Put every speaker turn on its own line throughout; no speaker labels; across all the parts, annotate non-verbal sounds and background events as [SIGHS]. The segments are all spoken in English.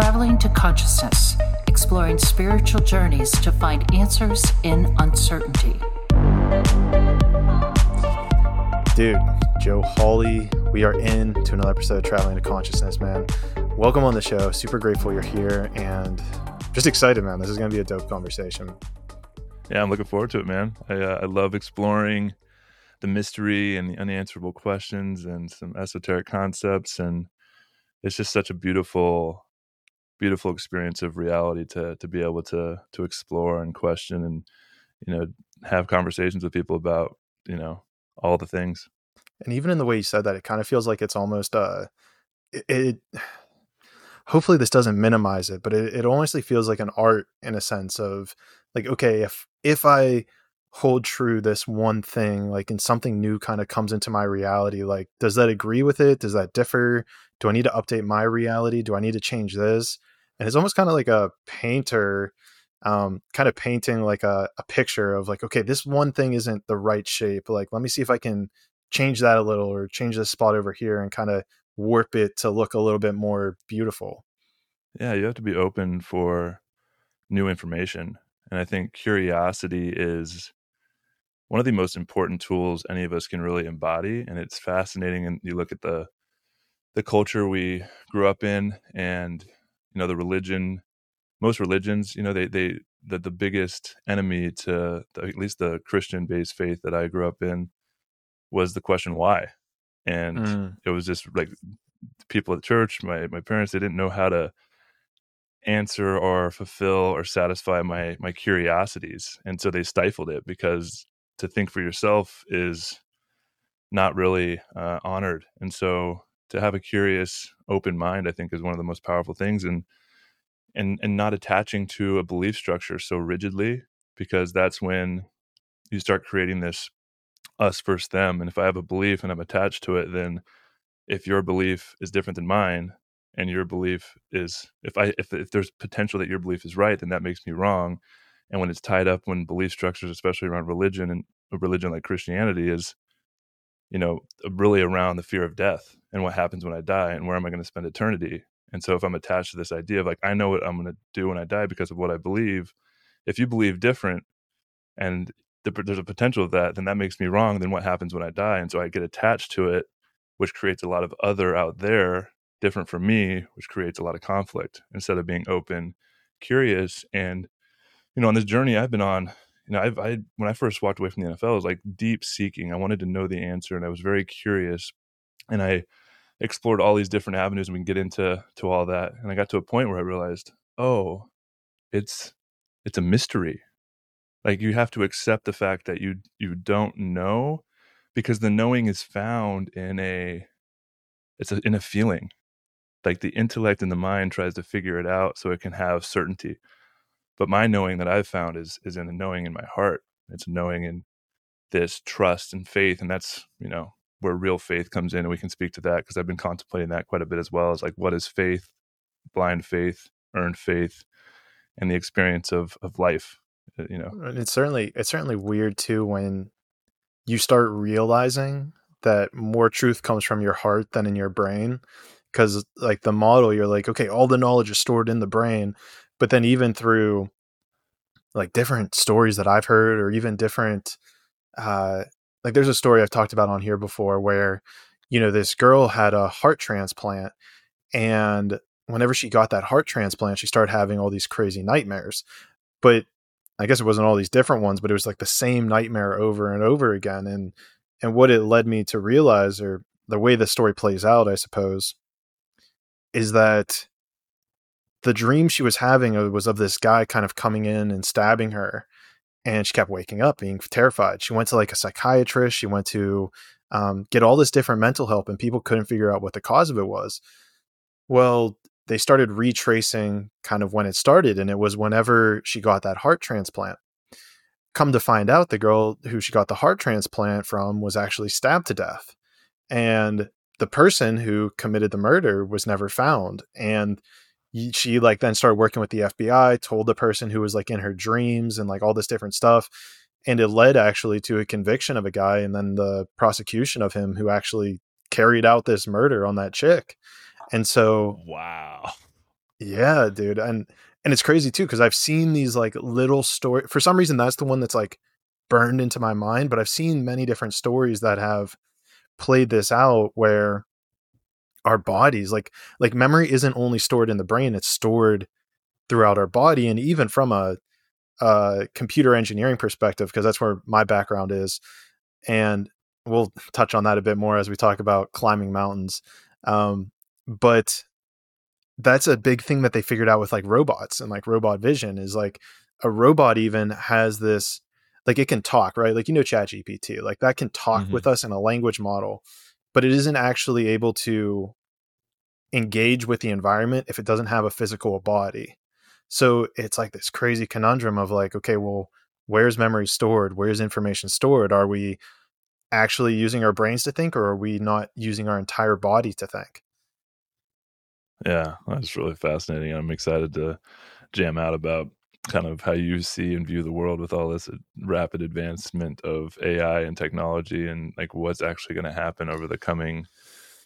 Traveling to Consciousness, exploring spiritual journeys to find answers in uncertainty.
Dude, Joe Hawley, we are in to another episode of Traveling to Consciousness, man. Welcome on the show. Super grateful you're here and just excited, man. This is going to be a dope conversation.
Yeah, I'm looking forward to it, man. I, uh, I love exploring the mystery and the unanswerable questions and some esoteric concepts and it's just such a beautiful beautiful experience of reality to to be able to to explore and question and you know have conversations with people about you know all the things.
And even in the way you said that it kind of feels like it's almost uh it, it [SIGHS] hopefully this doesn't minimize it but it, it honestly feels like an art in a sense of like okay if if i hold true this one thing like and something new kind of comes into my reality like does that agree with it? Does that differ? Do i need to update my reality? Do i need to change this and it's almost kind of like a painter um, kind of painting like a, a picture of like okay this one thing isn't the right shape like let me see if i can change that a little or change this spot over here and kind of warp it to look a little bit more beautiful.
Yeah you have to be open for new information and i think curiosity is one of the most important tools any of us can really embody and it's fascinating and you look at the the culture we grew up in and you know the religion most religions you know they they the, the biggest enemy to the, at least the christian based faith that i grew up in was the question why and mm. it was just like people at church my my parents they didn't know how to answer or fulfill or satisfy my my curiosities and so they stifled it because to think for yourself is not really uh, honored. And so to have a curious, open mind, I think, is one of the most powerful things. And and and not attaching to a belief structure so rigidly, because that's when you start creating this us versus them. And if I have a belief and I'm attached to it, then if your belief is different than mine, and your belief is if I if if there's potential that your belief is right, then that makes me wrong and when it's tied up when belief structures especially around religion and a religion like christianity is you know really around the fear of death and what happens when i die and where am i going to spend eternity. And so if i'm attached to this idea of like i know what i'm going to do when i die because of what i believe if you believe different and there's a potential of that then that makes me wrong then what happens when i die. And so i get attached to it which creates a lot of other out there different from me which creates a lot of conflict instead of being open curious and you know, on this journey I've been on, you know, I've, I, when I first walked away from the NFL, I was like deep seeking. I wanted to know the answer and I was very curious and I explored all these different avenues and we can get into, to all that. And I got to a point where I realized, oh, it's, it's a mystery. Like you have to accept the fact that you, you don't know because the knowing is found in a, it's a, in a feeling like the intellect and the mind tries to figure it out so it can have certainty but my knowing that I've found is is in a knowing in my heart. It's knowing in this trust and faith, and that's you know where real faith comes in, and we can speak to that because I've been contemplating that quite a bit as well. As like, what is faith? Blind faith, earned faith, and the experience of of life. Uh, you know,
and it's certainly it's certainly weird too when you start realizing that more truth comes from your heart than in your brain because like the model you're like okay all the knowledge is stored in the brain but then even through like different stories that I've heard or even different uh like there's a story I've talked about on here before where you know this girl had a heart transplant and whenever she got that heart transplant she started having all these crazy nightmares. But I guess it wasn't all these different ones but it was like the same nightmare over and over again and and what it led me to realize or the way the story plays out I suppose is that the dream she was having was of this guy kind of coming in and stabbing her and she kept waking up being terrified. She went to like a psychiatrist she went to um, get all this different mental help and people couldn't figure out what the cause of it was. Well they started retracing kind of when it started and it was whenever she got that heart transplant. Come to find out the girl who she got the heart transplant from was actually stabbed to death and the person who committed the murder was never found and she like then started working with the FBI, told the person who was like in her dreams and like all this different stuff. And it led actually to a conviction of a guy and then the prosecution of him who actually carried out this murder on that chick. And so
Wow.
Yeah, dude. And and it's crazy too because I've seen these like little story. For some reason, that's the one that's like burned into my mind. But I've seen many different stories that have played this out where our bodies like like memory isn't only stored in the brain; it's stored throughout our body, and even from a, a computer engineering perspective, because that's where my background is. And we'll touch on that a bit more as we talk about climbing mountains. Um, but that's a big thing that they figured out with like robots and like robot vision is like a robot even has this like it can talk right like you know chat gpt like that can talk mm-hmm. with us in a language model but it isn't actually able to engage with the environment if it doesn't have a physical body. So it's like this crazy conundrum of like okay well where's memory stored? Where's information stored? Are we actually using our brains to think or are we not using our entire body to think?
Yeah, that's really fascinating. I'm excited to jam out about kind of how you see and view the world with all this rapid advancement of AI and technology and like what's actually going to happen over the coming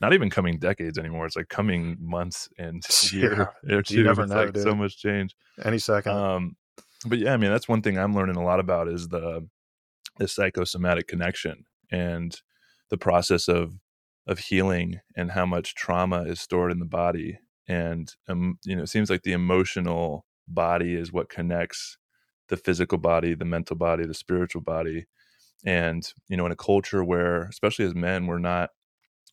not even coming decades anymore. It's like coming months and [LAUGHS] [LAUGHS] year
yeah. or two. You never know,
like so much change.
Any second.
Um, but yeah, I mean that's one thing I'm learning a lot about is the the psychosomatic connection and the process of of healing and how much trauma is stored in the body and um, you know it seems like the emotional body is what connects the physical body the mental body the spiritual body and you know in a culture where especially as men we're not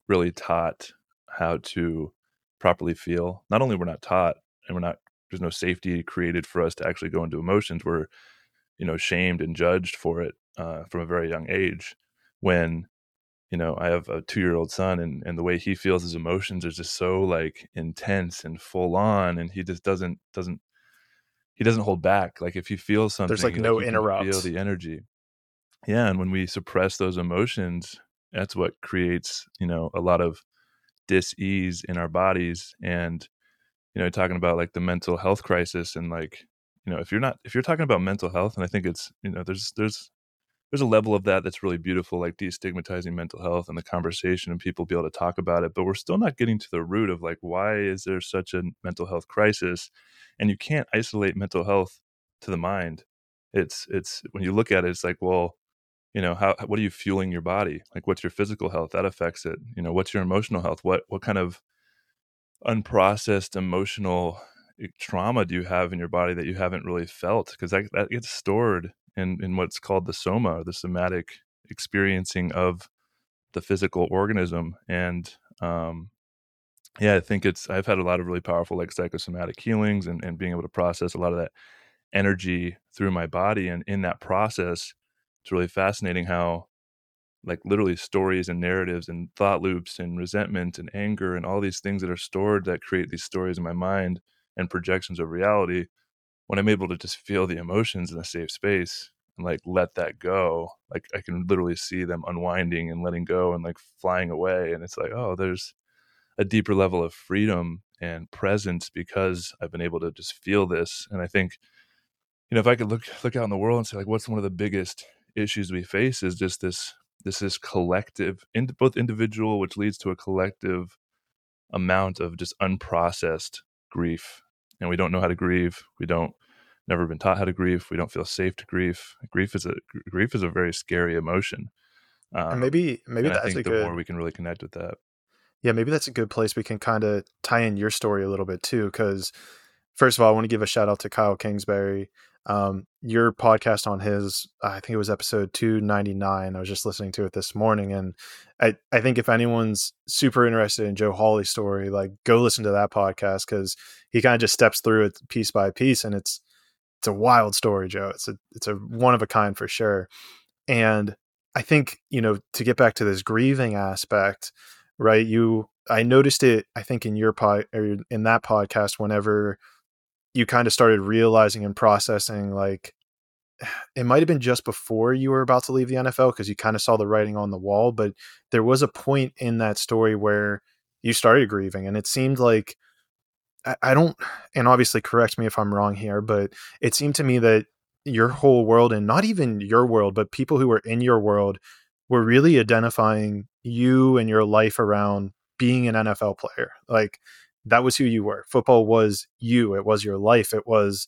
really taught how to properly feel. Not only we're not taught and we're not there's no safety created for us to actually go into emotions we're you know shamed and judged for it uh, from a very young age when you know i have a two year old son and, and the way he feels his emotions are just so like intense and full on and he just doesn't doesn't he doesn't hold back. Like if he feels something
there's like no interrupt
feel the energy. Yeah and when we suppress those emotions that's what creates you know a lot of dis-ease in our bodies and you know talking about like the mental health crisis and like you know if you're not if you're talking about mental health and i think it's you know there's there's there's a level of that that's really beautiful, like destigmatizing mental health and the conversation and people be able to talk about it. But we're still not getting to the root of like, why is there such a mental health crisis? And you can't isolate mental health to the mind. It's, it's, when you look at it, it's like, well, you know, how, what are you fueling your body? Like, what's your physical health? That affects it. You know, what's your emotional health? What, what kind of unprocessed emotional eh, trauma do you have in your body that you haven't really felt? Because that, that gets stored in, in what's called the soma, or the somatic experiencing of the physical organism. And um, yeah, I think it's, I've had a lot of really powerful like psychosomatic healings and, and being able to process a lot of that energy through my body. And in that process, it's really fascinating how like literally stories and narratives and thought loops and resentment and anger and all these things that are stored that create these stories in my mind and projections of reality when I'm able to just feel the emotions in a safe space and like let that go, like I can literally see them unwinding and letting go and like flying away. And it's like, oh, there's a deeper level of freedom and presence because I've been able to just feel this. And I think, you know, if I could look look out in the world and say like, what's one of the biggest issues we face is just this this this collective, in, both individual, which leads to a collective amount of just unprocessed grief and we don't know how to grieve. We don't never been taught how to grieve. We don't feel safe to grieve. Grief is a grief is a very scary emotion.
Um, and maybe maybe
and
that's
I think
the
good, more we can really connect with that.
Yeah, maybe that's a good place we can kind of tie in your story a little bit too. Because first of all, I want to give a shout out to Kyle Kingsbury. Um, your podcast on his, I think it was episode 299. I was just listening to it this morning. And I, I think if anyone's super interested in Joe Hawley's story, like go listen to that podcast because he kind of just steps through it piece by piece. And it's, it's a wild story, Joe. It's a, it's a one of a kind for sure. And I think, you know, to get back to this grieving aspect, right? You, I noticed it, I think in your pod or in that podcast, whenever you kind of started realizing and processing like it might have been just before you were about to leave the NFL because you kind of saw the writing on the wall, but there was a point in that story where you started grieving, and it seemed like I, I don't, and obviously correct me if I'm wrong here, but it seemed to me that your whole world, and not even your world, but people who were in your world, were really identifying you and your life around being an NFL player. Like that was who you were. Football was you. It was your life. It was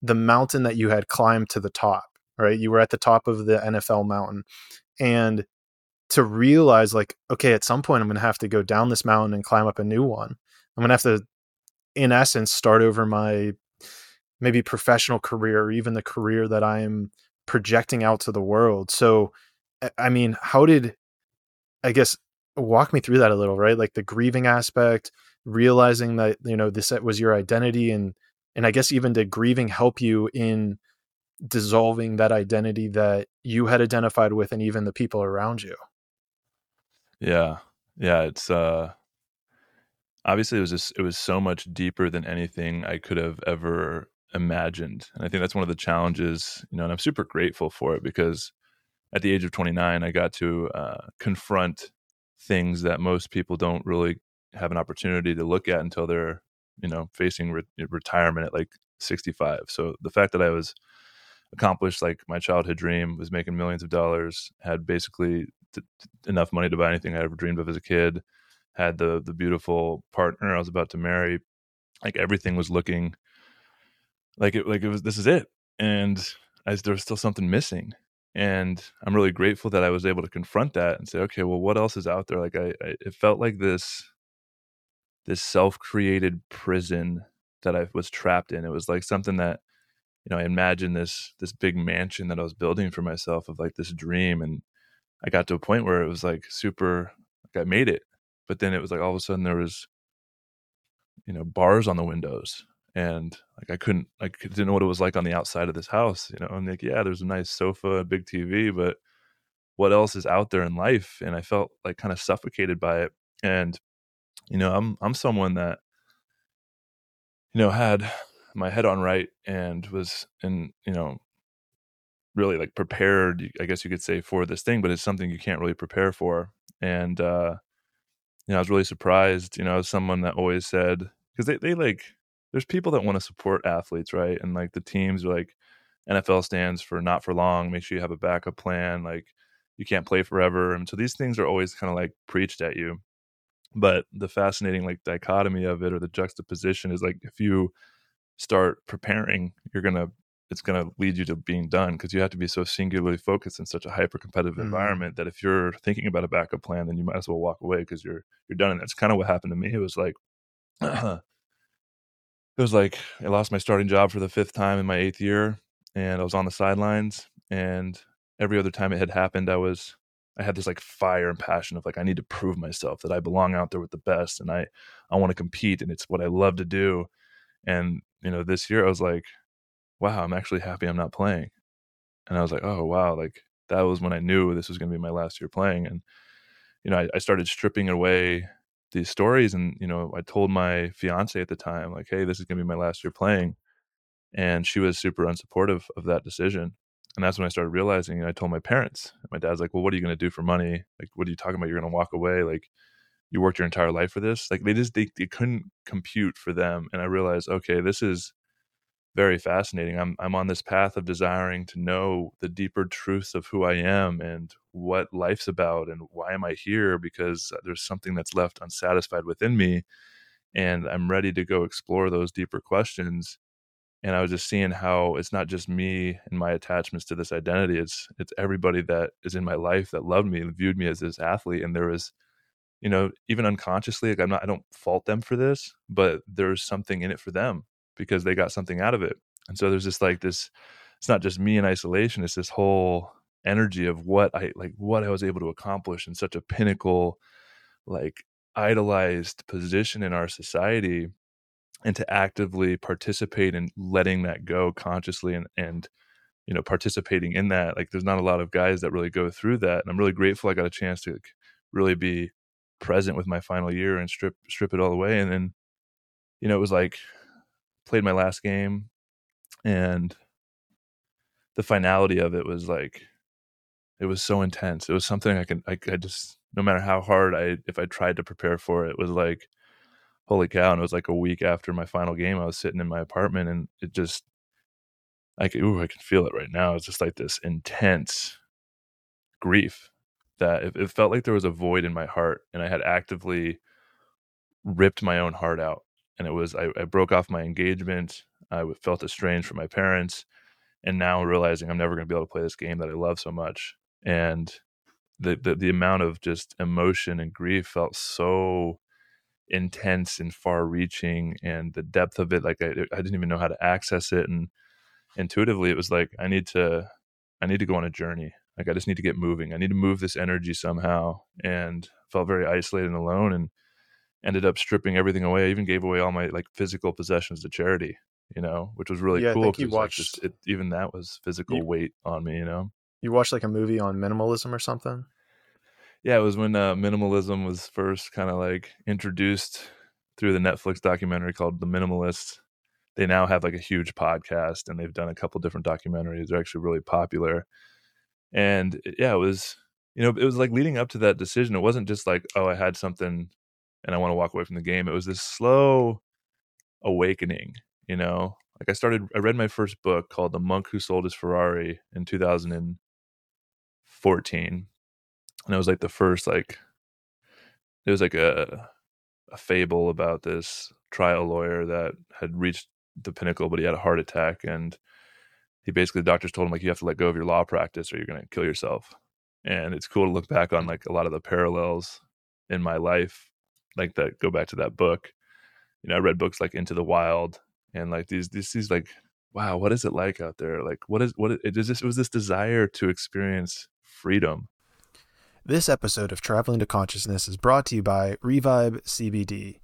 the mountain that you had climbed to the top, right? You were at the top of the NFL mountain. And to realize, like, okay, at some point I'm going to have to go down this mountain and climb up a new one. I'm going to have to, in essence, start over my maybe professional career or even the career that I'm projecting out to the world. So, I mean, how did, I guess, walk me through that a little, right? Like the grieving aspect, realizing that, you know, this was your identity and, and I guess even did grieving help you in dissolving that identity that you had identified with and even the people around you?
Yeah. Yeah. It's, uh, obviously it was just, it was so much deeper than anything I could have ever imagined. And I think that's one of the challenges, you know, and I'm super grateful for it because at the age of 29, I got to uh, confront things that most people don't really have an opportunity to look at until they're, you know, facing re- retirement at like 65. So the fact that I was accomplished like my childhood dream, was making millions of dollars, had basically t- enough money to buy anything I ever dreamed of as a kid, had the the beautiful partner I was about to marry, like everything was looking like it like it was this is it. And I, there was still something missing. And i'm really grateful that i was able to confront that and say okay well what else is out there? Like i, I it felt like this this self-created prison that i was trapped in it was like something that you know i imagined this this big mansion that i was building for myself of like this dream and i got to a point where it was like super like i made it but then it was like all of a sudden there was you know bars on the windows and like I couldn't I didn't know what it was like on the outside of this house, you know. I'm like, yeah, there's a nice sofa, a big TV, but what else is out there in life? And I felt like kind of suffocated by it. And you know, I'm I'm someone that you know had my head on right and was in you know really like prepared i guess you could say for this thing but it's something you can't really prepare for and uh you know i was really surprised you know as someone that always said because they, they like there's people that want to support athletes, right? And like the teams are like NFL stands for not for long. Make sure you have a backup plan. Like you can't play forever. And so these things are always kind of like preached at you. But the fascinating like dichotomy of it or the juxtaposition is like if you start preparing, you're gonna it's gonna lead you to being done because you have to be so singularly focused in such a hyper competitive mm-hmm. environment that if you're thinking about a backup plan, then you might as well walk away because you're you're done. And that's kind of what happened to me. It was like [CLEARS THROAT] it was like I lost my starting job for the fifth time in my eighth year, and I was on the sidelines. And every other time it had happened, I was I had this like fire and passion of like I need to prove myself that I belong out there with the best, and I I want to compete, and it's what I love to do. And you know, this year I was like, wow, I'm actually happy I'm not playing. And I was like, oh wow, like that was when I knew this was going to be my last year playing. And you know, I, I started stripping away these stories and you know i told my fiance at the time like hey this is going to be my last year playing and she was super unsupportive of that decision and that's when i started realizing i told my parents my dad's like well what are you going to do for money like what are you talking about you're going to walk away like you worked your entire life for this like they just they, they couldn't compute for them and i realized okay this is very fascinating. I'm I'm on this path of desiring to know the deeper truths of who I am and what life's about and why am I here because there's something that's left unsatisfied within me and I'm ready to go explore those deeper questions. And I was just seeing how it's not just me and my attachments to this identity. It's it's everybody that is in my life that loved me and viewed me as this athlete. And there was, you know, even unconsciously, like I'm not I don't fault them for this, but there's something in it for them because they got something out of it. And so there's just like this it's not just me in isolation, it's this whole energy of what I like what I was able to accomplish in such a pinnacle like idolized position in our society and to actively participate in letting that go consciously and and you know participating in that like there's not a lot of guys that really go through that and i'm really grateful i got a chance to like, really be present with my final year and strip strip it all away and then you know it was like played my last game and the finality of it was like it was so intense. It was something i can I, I just no matter how hard i if i tried to prepare for it, it was like holy cow and it was like a week after my final game i was sitting in my apartment and it just i can ooh, i can feel it right now it's just like this intense grief that it, it felt like there was a void in my heart and i had actively ripped my own heart out and it was I, I broke off my engagement. I felt estranged from my parents, and now realizing I'm never going to be able to play this game that I love so much. And the, the the amount of just emotion and grief felt so intense and far reaching and the depth of it like I, I didn't even know how to access it and intuitively it was like i need to i need to go on a journey. Like i just need to get moving. I need to move this energy somehow and felt very isolated and alone and ended up stripping everything away. I even gave away all my like physical possessions to charity you know which was really
Yeah, I
cool
think you
'cause, like,
watched-
just it, even that was physical
You-
weight on me you know?
You watched like a movie on minimalism or something?
Yeah, it was when uh, minimalism was first kind of like introduced through the Netflix documentary called The Minimalist. They now have like a huge podcast and they've done a couple different documentaries. They're actually really popular. And yeah, it was, you know, it was like leading up to that decision. It wasn't just like, oh, I had something and I want to walk away from the game. It was this slow awakening, you know? Like I started, I read my first book called The Monk Who Sold His Ferrari in 2014 and it was like the first like it was like a a fable about this trial lawyer that had reached the pinnacle but he had a heart attack and he basically the doctors told him like you have to let go of your law practice or you're going to kill yourself. And it's cool to look back on mm. like a lot of the parallels in my life like that go back to that book. You know i read books like into the wild and like these these these like wow what is it like out there? Like what is what it is this was this desire to experience freedom
This episode of Traveling to Consciousness is brought to you by Revive CBD.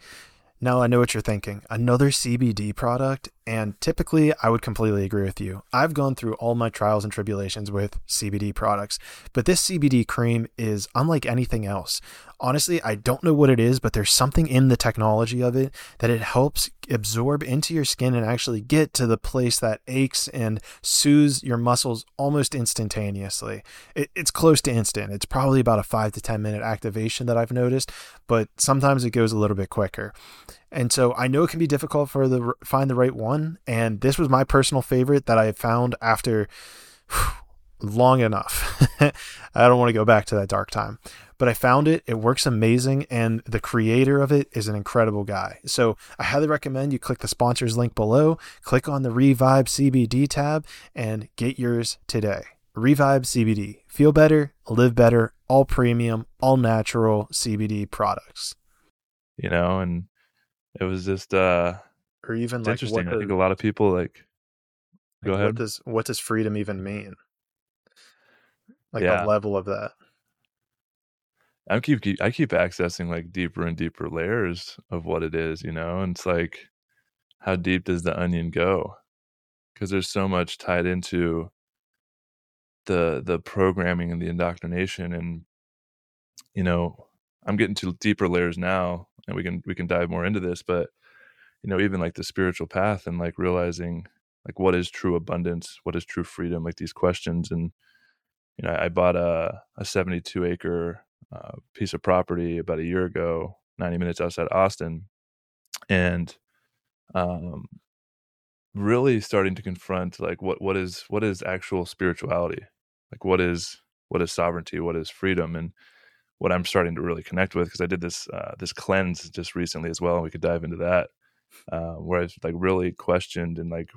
Now, I know what you're thinking another CBD product, and typically I would completely agree with you. I've gone through all my trials and tribulations with CBD products, but this CBD cream is unlike anything else. Honestly, I don't know what it is, but there's something in the technology of it that it helps absorb into your skin and actually get to the place that aches and soothes your muscles almost instantaneously. It, it's close to instant. It's probably about a five to 10 minute activation that I've noticed, but sometimes it goes a little bit quicker. And so I know it can be difficult for the find the right one, and this was my personal favorite that I found after long enough. [LAUGHS] I don't want to go back to that dark time, but I found it. It works amazing, and the creator of it is an incredible guy. So I highly recommend you click the sponsors link below, click on the Revive CBD tab, and get yours today. Revive CBD. Feel better, live better, all premium, all natural CBD products.
you know and it was just uh
Or even like
interesting
what
i think a lot of people like go ahead
What does what does freedom even mean? Like
Yeah.
the level of that.
i keep, keep i keep accessing like deeper and deeper layers of what it is you know and it's like how deep does the onion go because there's so much tied into the the programming and the indoctrination and you know i'm getting to deeper layers now and we can we can dive more into this but you know even like the spiritual path and like realizing like what is true abundance what is true freedom like these questions and you know i bought a, a 72 acre uh, piece of property about a year ago 90 minutes outside austin and um really starting to confront like what what is what is actual spirituality? Like what is what is sovereignty? What is freedom? And what i'm starting to really connect with because i did this uh, this cleanse just recently as well and we could dive into that uh, where i like really questioned and like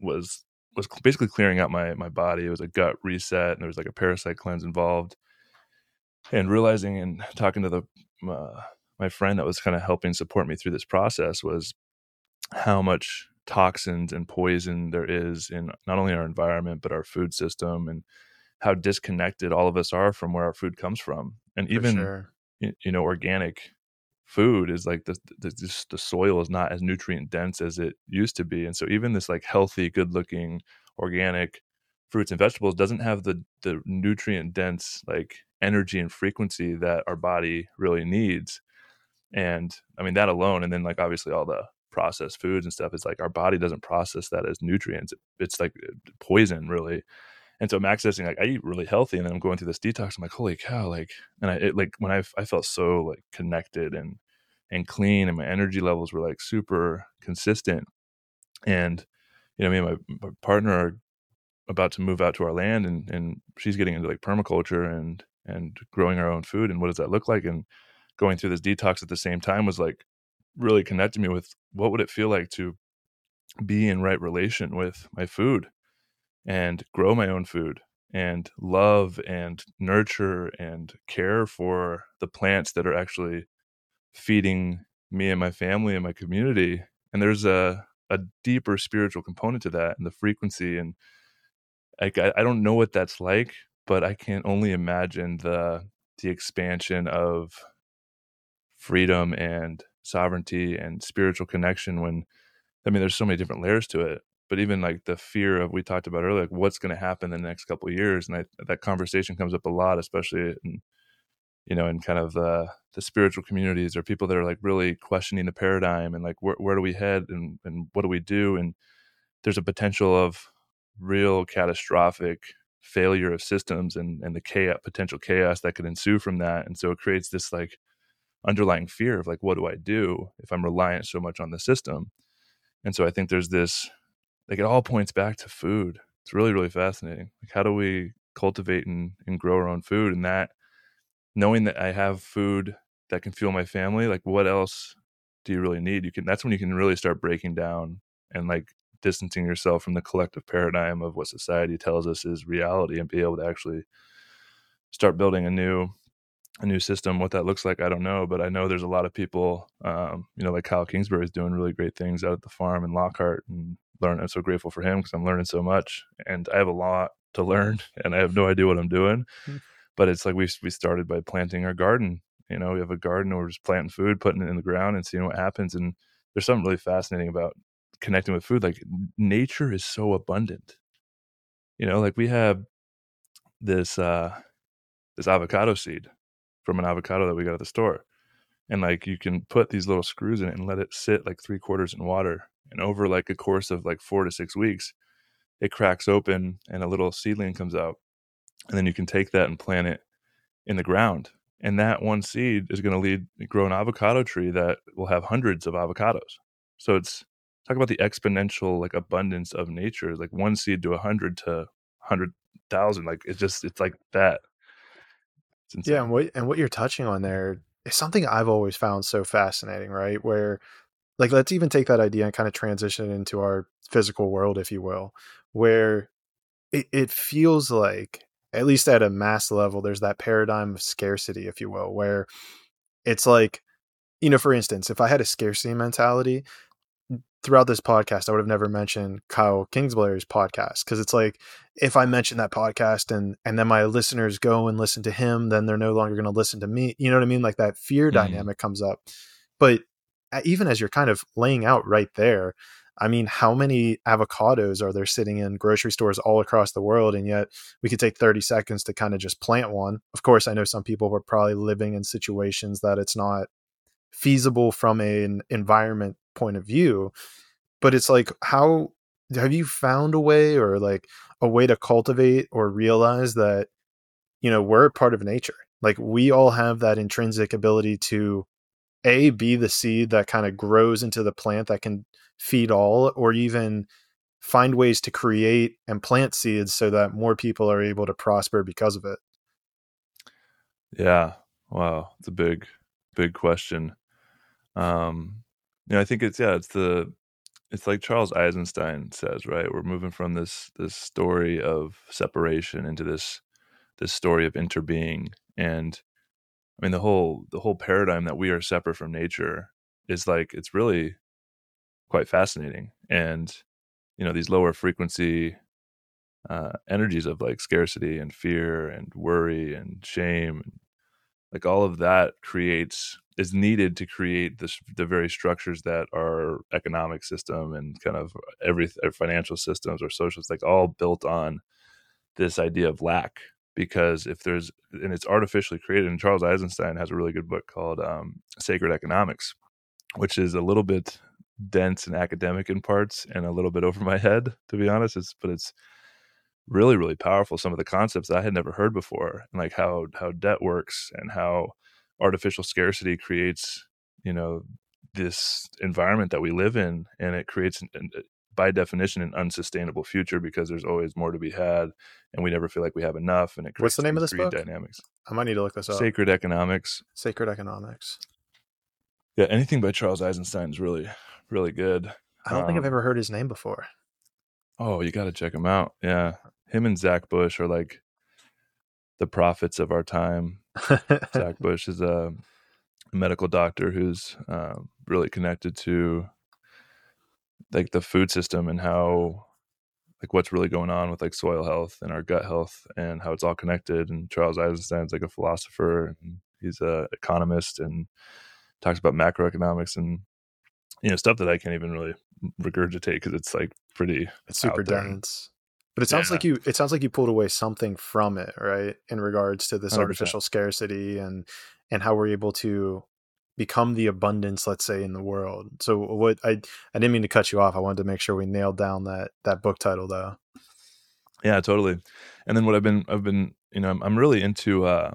was was basically clearing out my my body. It was a gut reset and there was like a parasite cleanse involved. And realizing and talking to the uh, my friend that was kind of helping support me through this process was how much toxins and poison there is in not only our environment but our food system and how disconnected all of us are from where our food comes from. And even
sure.
you know organic food is like the the, just the soil is not as nutrient dense as it used to be. And so even this like healthy good looking organic fruits and vegetables doesn't have the the nutrient dense like energy and frequency that our body really needs. And i mean that alone and then like obviously all the processed foods and stuff is like our body doesn't process that as nutrients. It's like uh, poison really and so i'm accessing like i eat really healthy and then i'm going through this detox. I'm like holy cow like and i it, like when i i felt so like connected and and clean and my energy levels were like super consistent. And you know me and my, my partner are about to move out to our land and and she's getting into like permaculture and and growing our own food and what does that look like? And going through this detox at the same time was like really connected me with what would it feel like to be in right relation with my food and grow my own food and love and nurture and care for the plants that are actually feeding me and my family and my community. And there's a a deeper spiritual component to that and the frequency and I, I don't know what that's like but i can only imagine the the expansion of freedom and sovereignty and spiritual connection when i mean there's so many different layers to it but even like the fear of we talked about earlier like what's going to happen in the next couple of years and I, that conversation comes up a lot especially in you know in kind of the the spiritual communities or people that are like really questioning the paradigm and like where, where do we head and, and what do we do and there's a potential of real catastrophic failure of systems and and the chaos potential chaos that could ensue from that and so it creates this like underlying fear of like what do i do if i'm reliant so much on the system? And so i think there's this like it all points back to food. It's really really fascinating. Like how do we cultivate and, and grow our own food? And that knowing that i have food that can fuel my family like what else do you really need? You can that's when you can really start breaking down and like distancing yourself from the collective paradigm of what society tells us is reality and be able to actually start building a new a new system what that looks like i don't know but i know there's a lot of people um, you know like kyle kingsbury is doing really great things out at the farm in lockhart and learn i'm so grateful for him because i'm learning so much and i have a lot to learn [LAUGHS] and i have no idea what i'm doing mm-hmm. but it's like we, we started by planting our garden you know we have a garden where we're just planting food putting it in the ground and seeing what happens and there's something really fascinating about connecting with food like nature is so abundant you know like we have this uh this avocado seed from an avocado that we got at the store. And like you can put these little screws in it and let it sit like three quarters in water. And over like a course of like four to six weeks it cracks open and a little seedling comes out. And then you can take that and plant it in the ground. And that one seed is going to lead grow an avocado tree that will have hundreds of avocados. So it's talk about the exponential like abundance of nature like one seed to a hundred to hundred thousand like it's just it's like that
yeah and what and what you're touching on there is something i've always found so fascinating right? Where like let's even take that idea and kind of transition into our physical world if you will where it, it feels like at least at a mass level there's that paradigm of scarcity if you will where it's like you know for instance if i had a scarcity mentality throughout this podcast, I would have never mentioned Kyle Kingsbury's podcast because it's like if I mention that podcast and and then my listeners go and listen to him, then they're no longer going to listen to me. You know what I mean? Like that fear mm-hmm. dynamic comes up. But even as you're kind of laying out right there, I mean, how many avocados are there sitting in grocery stores all across the world? And yet we could take 30 seconds to kind of just plant one. Of course, I know some people were probably living in situations that it's not feasible from an environment point of view but it's like how have you found a way or like a way to cultivate or realize that you know we're part of nature? Like we all have that intrinsic ability to a be the seed that kind of grows into the plant that can feed all or even find ways to create and plant seeds so that more people are able to prosper because of it.
Yeah. Wow. It's a big big question. Um know, I think it's yeah, it's the it's like Charles Eisenstein says, right? We're moving from this this story of separation into this this story of interbeing. And I mean the whole the whole paradigm that we are separate from nature is like it's really quite fascinating. And you know, these lower frequency uh, energies of like scarcity and fear and worry and shame like all of that creates is needed to create this, the very structures that our economic system and kind of every financial systems or socials like all built on this idea of lack. Because if there's and it's artificially created and charles eisenstein has a really good book called um, sacred economics which is a little bit dense and academic in parts and a little bit over my head to be honest. It's but it's really really powerful some of the concepts i had never heard before and like how how debt works and how artificial scarcity creates you know this environment that we live in and it creates an, by definition an unsustainable future because there's always more to be had and we never feel like we have enough and it
what's the name of this book
dynamics
i might need to look this up
sacred economics
sacred economics
Yeah, anything by Charles Eisenstein is really, really good.
I don't think I've
Um,
ever heard his name before.
Oh, you got to check him out. Yeah, him and Zach Bush are like the prophets of our time. [LAUGHS] Zach Bush is a medical doctor who's um, really connected to like the food system and how like what's really going on with like soil health and our gut health and how it's all connected. And Charles Eisenstein's like a philosopher and he's a economist and talks about macroeconomics and you know stuff that I can't even really regurgitate because it's like pretty
it's super dense. But it sounds
Yeah.
like you it sounds like you pulled away something from it, right? In regards to this
100%.
artificial scarcity and and how we're able to become the abundance, let's say, in the world. So what I I didn't mean to cut you off. I wanted to make sure we nailed down that that book title though.
Yeah, totally. And then what I've been I've been you know I'm, I'm really into uh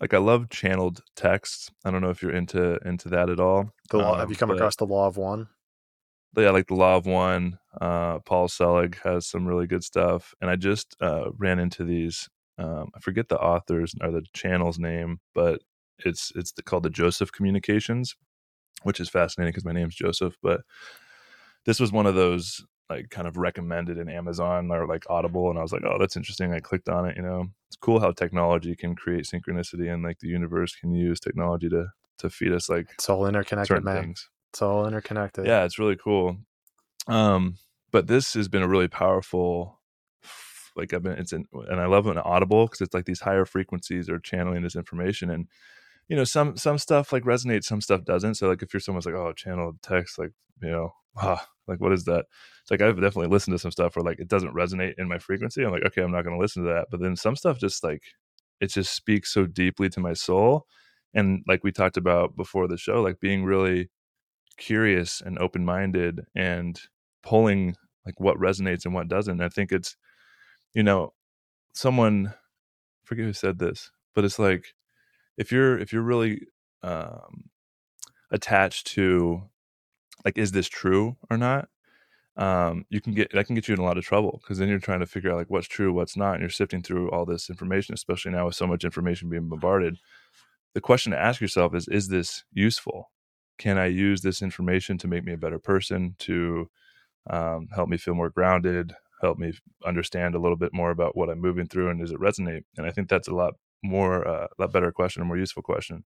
like I love channeled texts. I don't know if you're into into that at all.
The law, have you
Um,
come
but-
across the law of one?
Yeah, like the Law of One. Uh, Paul Selig has some really good stuff, and I just uh, ran into these. Um, I forget the authors or the channel's name, but it's it's the, called the Joseph Communications, which is fascinating because my name's Joseph. But this was one of those like kind of recommended in Amazon or like Audible, and I was like, oh, that's interesting. I clicked on it. You know, it's cool how technology can create synchronicity, and like the universe can use technology to to feed us like
It's all interconnected, man.
things
It's all interconnected.
yeah it's really cool um but this has been a really powerful like i've been it's in, and i love an audible because it's like these higher frequencies are channeling this information and you know some some stuff like resonates some stuff doesn't. So like if you're someone's like oh channel text like you know ah, like what is that? It's like i've definitely listened to some stuff where like it doesn't resonate in my frequency. I'm like okay i'm not going to listen to that. But then some stuff just like it just speaks so deeply to my soul. And like we talked about before the show like being really curious and open-minded and pulling like what resonates and what doesn't i think it's you know someone I forget who said this but it's like if you're if you're really um attached to like is this true or not um you can get that can get you in a lot of trouble because then you're trying to figure out like what's true what's not and you're sifting through all this information especially now with so much information being bombarded. The question to ask yourself is is this useful? Can i use this information to make me a better person to um, help me feel more grounded help me understand a little bit more about what i'm moving through and does it resonate? And i think that's a lot more uh, a lot better question a more useful question.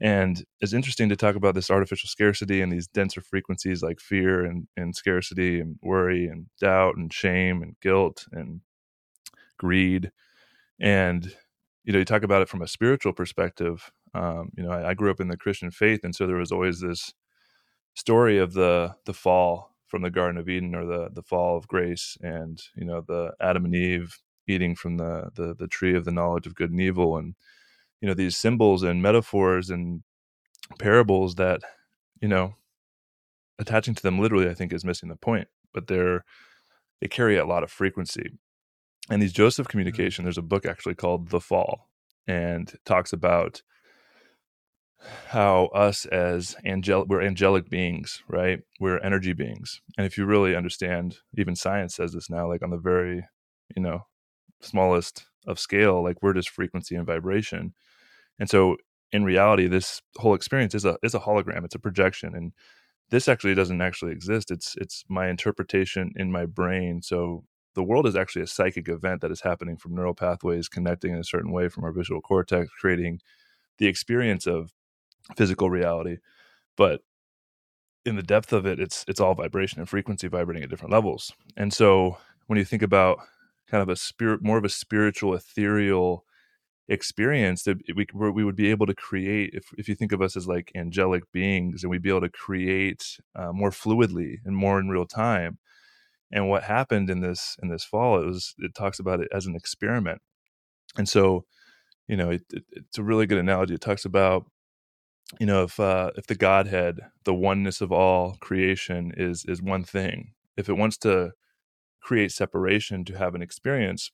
And it's interesting to talk about this artificial scarcity and these denser frequencies like fear and, and scarcity and worry and doubt and shame and guilt and greed. And you know you talk about it from a spiritual perspective um, you know I, I grew up in the christian faith and so there was always this story of the the fall from the garden of eden or the the fall of grace and you know the adam and eve eating from the the, the tree of the knowledge of good and evil and you know these symbols and metaphors and parables that you know attaching to them literally i think is missing the point but they're they carry a lot of frequency. And these joseph communication there's a book actually called the fall and talks about how us as angelic we're angelic beings right? We're energy beings. And if you really understand even science says this now like on the very you know smallest of scale like we're just frequency and vibration. And so in reality this whole experience is a is a hologram. It's a projection. And this actually doesn't actually exist. It's it's my interpretation in my brain. So the world is actually a psychic event that is happening from neural pathways connecting in a certain way from our visual cortex creating the experience of physical reality but in the depth of it it's it's all vibration and frequency vibrating at different levels. And so when you think about kind of a spirit more of a spiritual ethereal experience that we we would be able to create if if you think of us as like angelic beings and we'd be able to create uh, more fluidly and more in real time. And what happened in this in this fall it was it talks about it as an experiment. And so you know it, it, it's a really good analogy. It talks about you know if uh if the godhead the oneness of all creation is is one thing if it wants to create separation to have an experience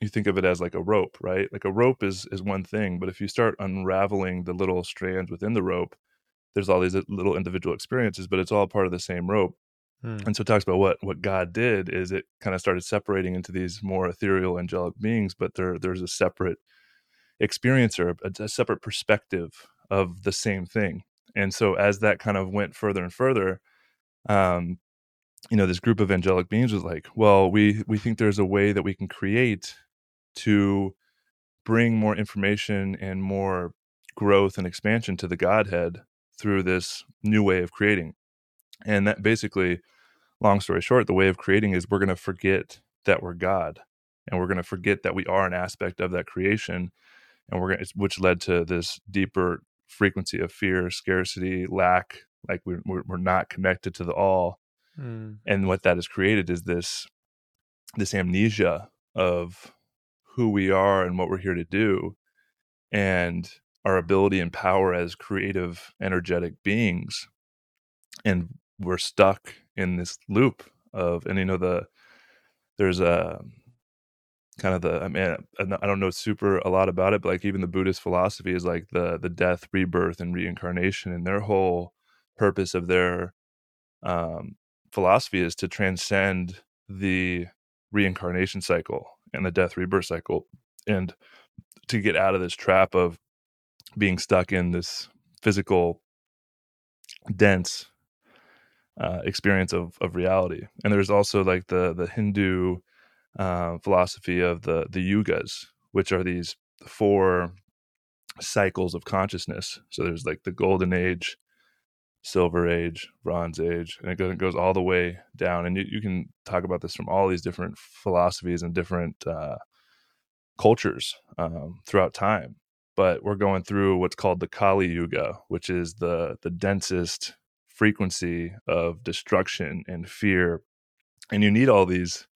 you think of it as like a rope right like a rope is is one thing but if you start unraveling the little strands within the rope there's all these little individual experiences but it's all part of the same rope
Hmm.
and so it talks about what what god did is it kind of started separating into these more ethereal angelic beings but there there's a separate experiencer a, a separate perspective of the same thing And so as that kind of went further and further, um, you know, this group of angelic beings was like, well, we we think there's a way that we can create to bring more information and more growth and expansion to the Godhead through this new way of creating. And that basically, long story short, the way of creating is we're going to forget that we're God and we're going to forget that we are an aspect of that creation. And we're going to, which led to this deeper frequency of fear, scarcity, lack, like we're, we're not connected to the all. Mm. And what that has created is this, this amnesia of who we are and what we're here to do. And our ability and power as creative, energetic beings. And we're stuck in this loop of, and you know, the, there's a kind of the, I mean, I don't know super a lot about it, but like even the Buddhist philosophy is like the, the death, rebirth, and reincarnation. And their whole purpose of their um, philosophy is to transcend the reincarnation cycle and the death rebirth cycle and to get out of this trap of being stuck in this physical dense uh, experience of of reality and there's also like the the hindu uh, philosophy of the the yugas which are these four cycles of consciousness. So there's like the golden age silver age bronze age and it goes all the way down. And you, you can talk about this from all these different philosophies and different uh, cultures um, throughout time. But we're going through what's called the Kali Yuga, which is the the densest frequency of destruction and fear. And you need all these,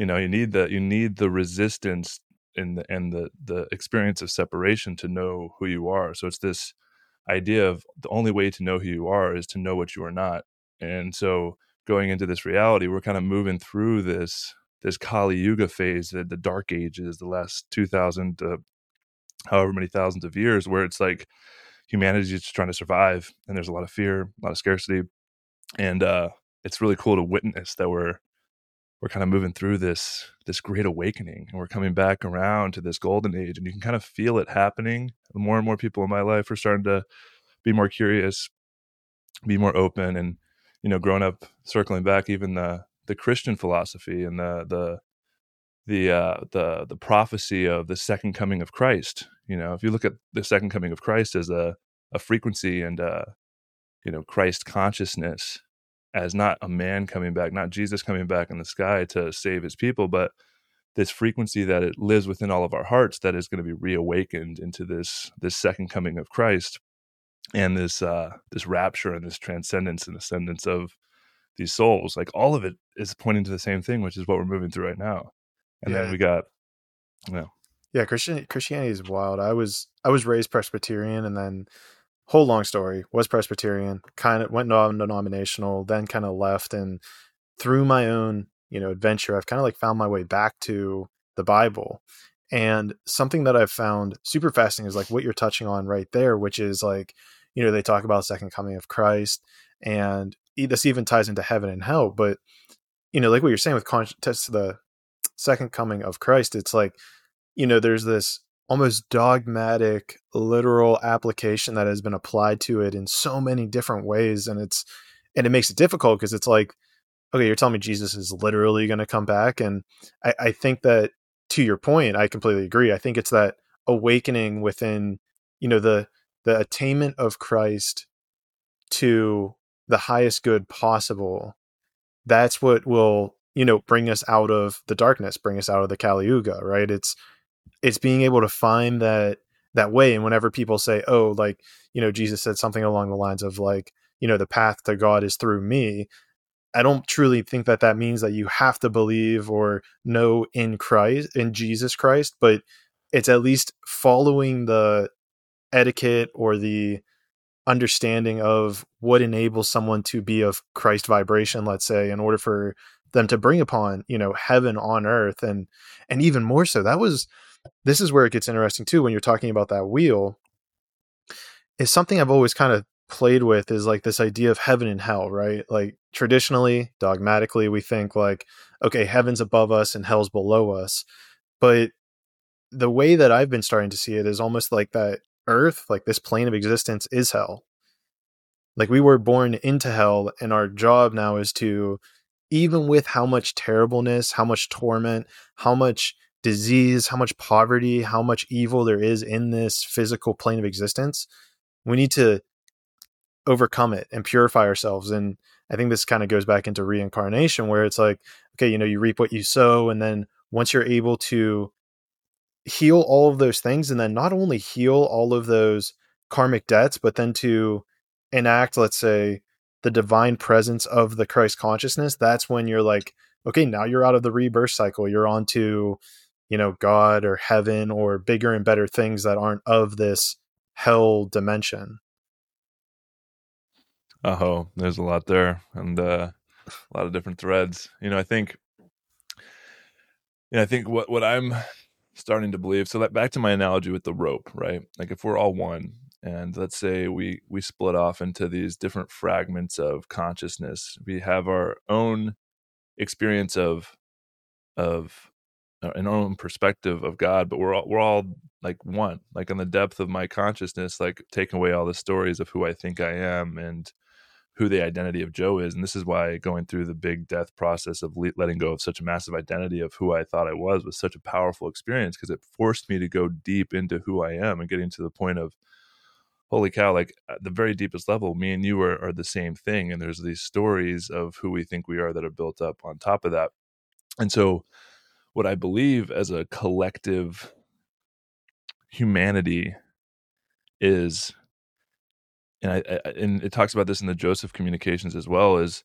you know, you need the you need the resistance and the and the the experience of separation to know who you are. So it's this idea of the only way to know who you are is to know what you are not. And so going into this reality, we're kind of moving through this this Kali Yuga phase, the, the dark ages, the last 2000 to however many thousands of years where it's like humanity is just trying to survive and there's a lot of fear a lot of scarcity and uh it's really cool to witness that we're we're kind of moving through this this great awakening and we're coming back around to this golden age and you can kind of feel it happening more and more people in my life are starting to be more curious be more open and you know growing up circling back even the the christian philosophy and the the the uh, the the prophecy of the second coming of Christ. You know, if you look at the second coming of Christ as a a frequency and uh, you know Christ consciousness as not a man coming back, not Jesus coming back in the sky to save his people, but this frequency that it lives within all of our hearts that is going to be reawakened into this this second coming of Christ and this uh this rapture and this transcendence and ascendance of these souls. Like all of it is pointing to the same thing which is what we're moving through right now. And yeah. then we got you know
yeah christian christianity is wild. I was i was raised presbyterian and then whole long story was presbyterian kind of went non-denominational then kind of left and through my own you know adventure i've kind of like found my way back to the bible. And something that i've found super fascinating is like what you're touching on right there which is like you know they talk about second coming of christ and this even ties into heaven and hell but you know like what you're saying with context the second coming of Christ, it's like, you know, there's this almost dogmatic literal application that has been applied to it in so many different ways and it's and it makes it difficult because it's like okay you're telling me jesus is literally going to come back? And I, I think that to your point i completely agree. I think it's that awakening within you know the the attainment of christ to the highest good possible that's what will you know bring us out of the darkness bring us out of the kali yuga right? It's it's being able to find that that way and whenever people say oh like you know jesus said something along the lines of like you know the path to god is through me i don't truly think that that means that you have to believe or know in christ in jesus christ but it's at least following the etiquette or the understanding of what enables someone to be of christ vibration let's say in order for them to bring upon you know heaven on earth and and even more so that was this is where it gets interesting too when you're talking about that wheel is something i've always kind of played with is like this idea of heaven and hell right? Like traditionally dogmatically we think like okay heaven's above us and hell's below us. But the way that i've been starting to see it is almost like that earth like this plane of existence is hell. Like we were born into hell and our job now is to even with how much terribleness how much torment how much disease how much poverty how much evil there is in this physical plane of existence we need to overcome it and purify ourselves. And i think this kind of goes back into reincarnation where it's like okay you know you reap what you sow and then once you're able to heal all of those things and then not only heal all of those karmic debts but then to enact let's say the divine presence of the christ consciousness that's when you're like okay now you're out of the rebirth cycle. You're on to you know god or heaven or bigger and better things that aren't of this hell dimension.
Oh there's a lot there and uh, a lot of different threads. You know i think yeah i think what what i'm starting to believe so that back to my analogy with the rope right? Like if we're all one and let's say we we split off into these different fragments of consciousness we have our own experience of of Uh, an own perspective of god but we're all we're all like one like on the depth of my consciousness like taking away all the stories of who i think i am and who the identity of Joe is. And this is why going through the big death process of le- letting go of such a massive identity of who I thought I was was such a powerful experience because it forced me to go deep into who I am and getting to the point of, holy cow, like at the very deepest level, me and you are, are the same thing. And there's these stories of who we think we are that are built up on top of that. And so, what I believe as a collective humanity is and I, I, and it talks about this in the Joseph communications as well is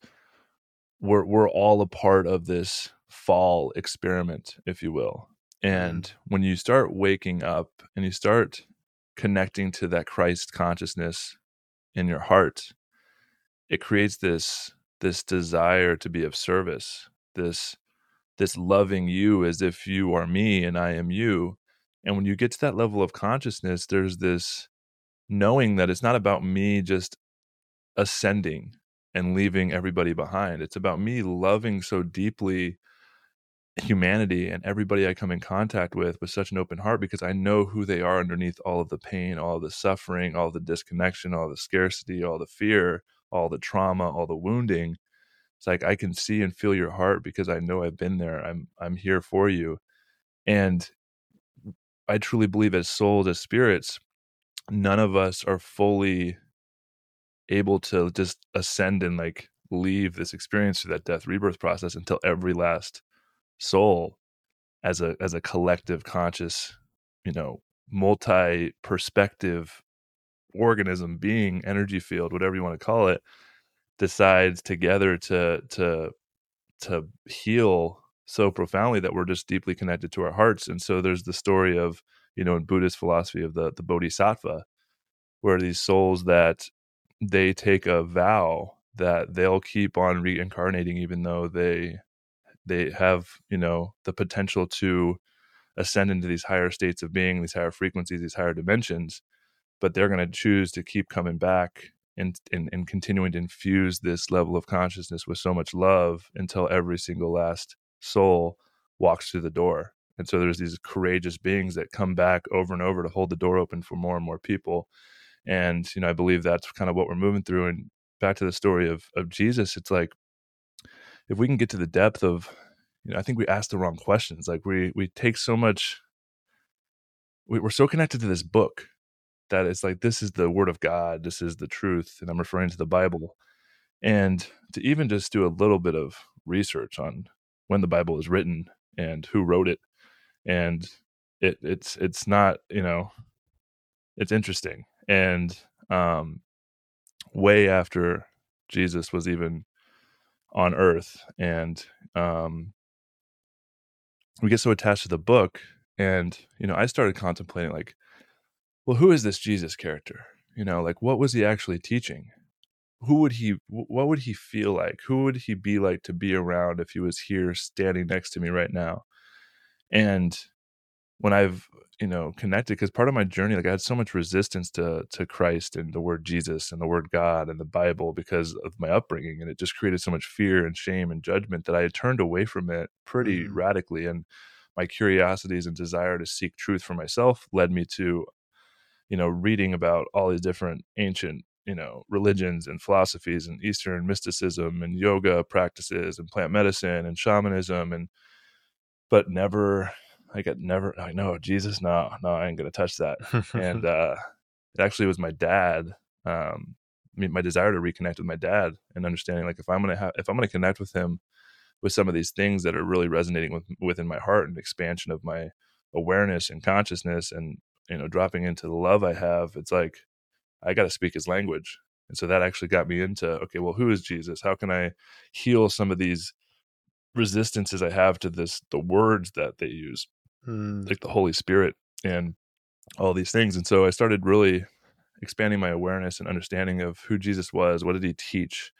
we're we're all a part of this fall experiment if you will and mm-hmm. when you start waking up and you start connecting to that Christ consciousness in your heart it creates this this desire to be of service this this loving you as if you are me and I am you and when you get to that level of consciousness there's this knowing that it's not about me just ascending and leaving everybody behind. It's about me loving so deeply humanity and everybody I come in contact with with such an open heart because I know who they are underneath all of the pain, all the suffering, all the disconnection, all the scarcity, all the fear, all the trauma, all the wounding. It's like I can see and feel your heart because I know I've been there. I'm I'm here for you. And I truly believe as souls, as spirits, none of us are fully able to just ascend and like leave this experience through that death rebirth process until every last soul as a as a collective conscious you know multi perspective organism being energy field whatever you want to call it decides together to to to heal so profoundly that we're just deeply connected to our hearts. And so there's the story of you know, in Buddhist philosophy of the the Bodhisattva, where these souls that they take a vow that they'll keep on reincarnating even though they they have you know the potential to ascend into these higher states of being these higher frequencies these higher dimensions but they're going to choose to keep coming back and, and and continuing to infuse this level of consciousness with so much love until every single last soul walks through the door and so there's these courageous beings that come back over and over to hold the door open for more and more people. And, you know, I believe that's kind of what we're moving through. And back to the story of, of Jesus, it's like, if we can get to the depth of, you know, I think we ask the wrong questions. Like we, we take so much, we, we're so connected to this book that it's like, this is the word of God. This is the truth. And I'm referring to the Bible. And to even just do a little bit of research on when the Bible is written and who wrote it and it it's it's not you know it's interesting and um way after jesus was even on earth and um we get so attached to the book and you know i started contemplating like well who is this jesus character you know like what was he actually teaching who would he what would he feel like who would he be like to be around if he was here standing next to me right now and when I've you know connected, because part of my journey, like I had so much resistance to to Christ and the word Jesus and the word God and the Bible because of my upbringing, and it just created so much fear and shame and judgment that I had turned away from it pretty mm-hmm. radically. And my curiosities and desire to seek truth for myself led me to you know reading about all these different ancient you know religions and philosophies and Eastern mysticism and yoga practices and plant medicine and shamanism and but never I got never I know Jesus no no I ain't gonna touch that. And [LAUGHS] uh it actually was my dad um I mean, my desire to reconnect with my dad and understanding like if I'm gonna have if I'm gonna connect with him with some of these things that are really resonating with within my heart and expansion of my awareness and consciousness and you know dropping into the love I have it's like I got to speak his language. And so that actually got me into okay well who is Jesus? How can I heal some of these resistances I have to this the words that they use? Mm. like the Holy Spirit and all these things. And so I started really expanding my awareness and understanding of who Jesus was. What did he teach?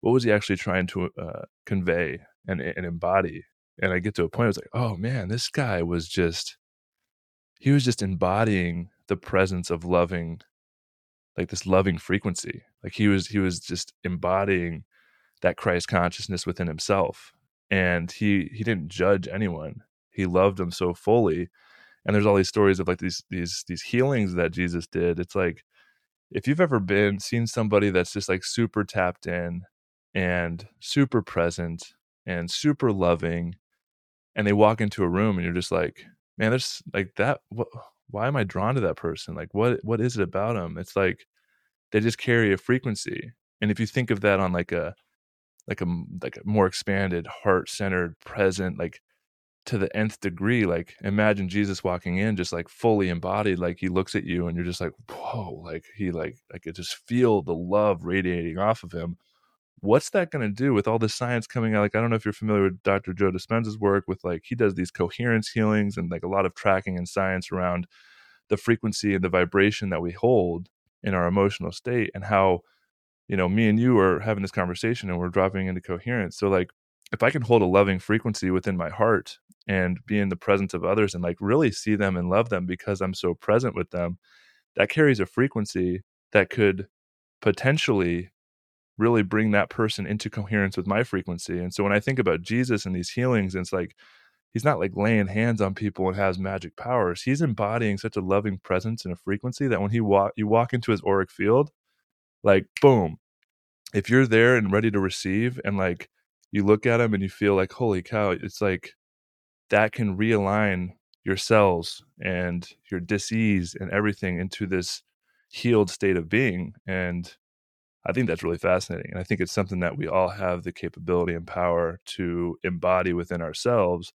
What was he actually trying to uh, convey and, and embody? And I get to a point I was like oh man this guy was just he was just embodying the presence of loving like this loving frequency. Like he was he was just embodying that christ consciousness within himself and he he didn't judge anyone. He loved them so fully and there's all these stories of like these these these healings that jesus did. It's like if you've ever been seen somebody that's just like super tapped in and super present and super loving and they walk into a room and you're just like man there's like that what why am I drawn to that person? Like what what is it about them? It's like they just carry a frequency. And if you think of that on like a like a like a more expanded, heart centered, present, like to the nth degree, like imagine Jesus walking in just like fully embodied, like he looks at you and you're just like, whoa, like he like I could just feel the love radiating off of him. What's that going to do with all the science coming out? Like, I don't know if you're familiar with Dr. Joe Dispenza's work with like he does these coherence healings and like a lot of tracking and science around the frequency and the vibration that we hold in our emotional state and how you know me and you are having this conversation and we're dropping into coherence so like if i can hold a loving frequency within my heart and be in the presence of others and like really see them and love them because i'm so present with them that carries a frequency that could potentially really bring that person into coherence with my frequency and so when i think about jesus and these healings it's like he's not like laying hands on people and has magic powers. He's embodying such a loving presence and a frequency that when he walk you walk into his auric field, like boom. If you're there and ready to receive and like you look at him and you feel like holy cow, it's like that can realign your cells and your disease and everything into this healed state of being and I think that's really fascinating. And I think it's something that we all have the capability and power to embody within ourselves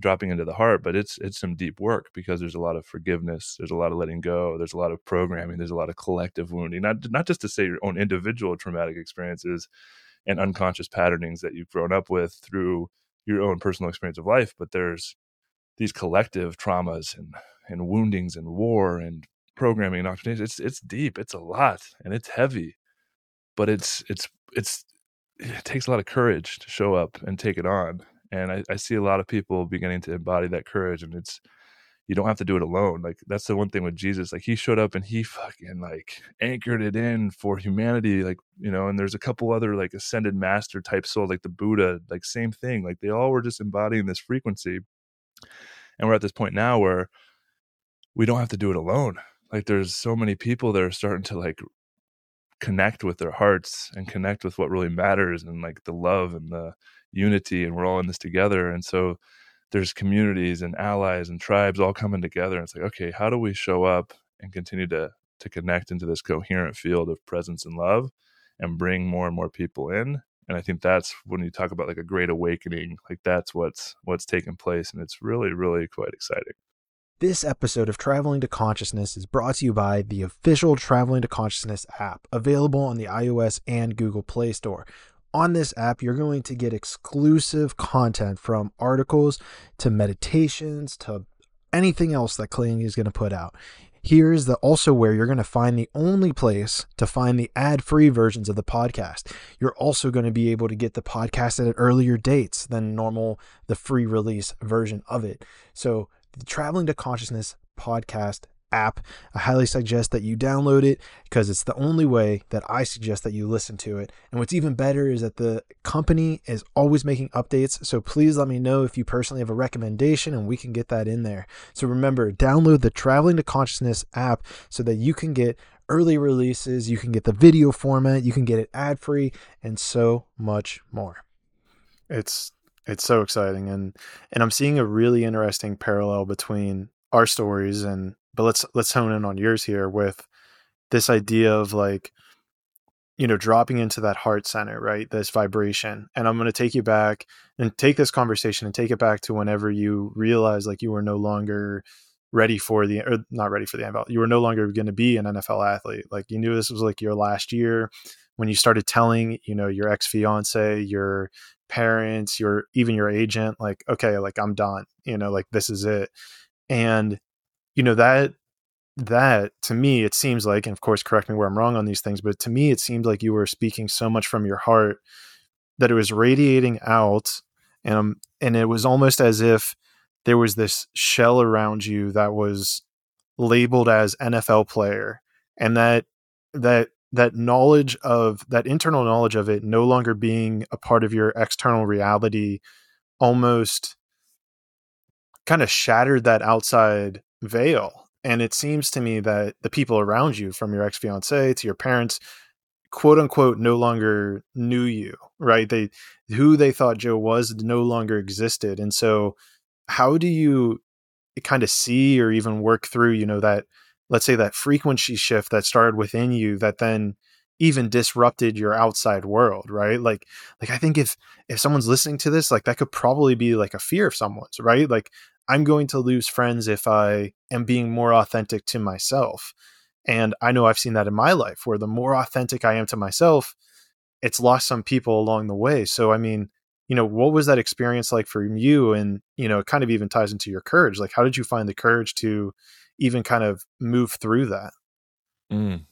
dropping into the heart but it's it's some deep work because there's a lot of forgiveness there's a lot of letting go there's a lot of programming there's a lot of collective wounding not not just to say your own individual traumatic experiences and unconscious patternings that you've grown up with through your own personal experience of life but there's these collective traumas and and woundings and war and programming and it's it's deep it's a lot and it's heavy but it's it's it's it takes a lot of courage to show up and take it on and I, I see a lot of people beginning to embody that courage and it's you don't have to do it alone like that's the one thing with jesus like he showed up and he fucking like anchored it in for humanity like you know and there's a couple other like ascended master type souls like the buddha like same thing like they all were just embodying this frequency and we're at this point now where we don't have to do it alone like there's so many people that are starting to like connect with their hearts and connect with what really matters and like the love and the unity and we're all in this together and so there's communities and allies and tribes all coming together and it's like okay how do we show up and continue to to connect into this coherent field of presence and love and bring more and more people in? And i think that's when you talk about like a great awakening like that's what's what's taking place and it's really really quite exciting
this episode of Traveling to Consciousness is brought to you by the official Traveling to Consciousness app, available on the iOS and Google Play Store on this app, you're going to get exclusive content from articles to meditations to anything else that Clayton is going to put out. Here's the also where you're going to find the only place to find the ad-free versions of the podcast. You're also going to be able to get the podcast at earlier dates than normal the free release version of it. So, the Traveling to Consciousness podcast app. I highly suggest that you download it because it's the only way that I suggest that you listen to it. And what's even better is that the company is always making updates. So please let me know if you personally have a recommendation and we can get that in there. So remember, download the Traveling to Consciousness app so that you can get
early releases, you can get the video format, you can get it ad free, and so much more.
It's it's so exciting and and I'm seeing a really interesting parallel between our stories and but let's let's hone in on yours here with this idea of like you know dropping into that heart center right this vibration and i'm going to take you back and take this conversation and take it back to whenever you realize like you were no longer ready for the or not ready for the NFL. You were no longer going to be an NFL athlete. Like you knew this was like your last year when you started telling, you know, your ex fiance, your parents, your even your agent, like, okay, like I'm done. You know, like this is it. And you know that that to me it seems like and of course correct me where i'm wrong on these things but to me it seemed like you were speaking so much from your heart that it was radiating out and um, and it was almost as if there was this shell around you that was labeled as NFL player and that that that knowledge of that internal knowledge of it no longer being a part of your external reality almost kind of shattered that outside veil. And it seems to me that the people around you from your ex-fiance to your parents quote unquote no longer knew you right? They who they thought joe was no longer existed. And so how do you kind of see or even work through you know that let's say that frequency shift that started within you that then even disrupted your outside world right? Like like i think if if someone's listening to this like that could probably be like a fear of someone's right? Like i'm going to lose friends if i am being more authentic to myself. And i know i've seen that in my life where the more authentic i am to myself it's lost some people along the way. So i mean you know what was that experience like for you? And you know it kind of even ties into your courage. Like how did you find the courage to even kind of move through that.
Mm.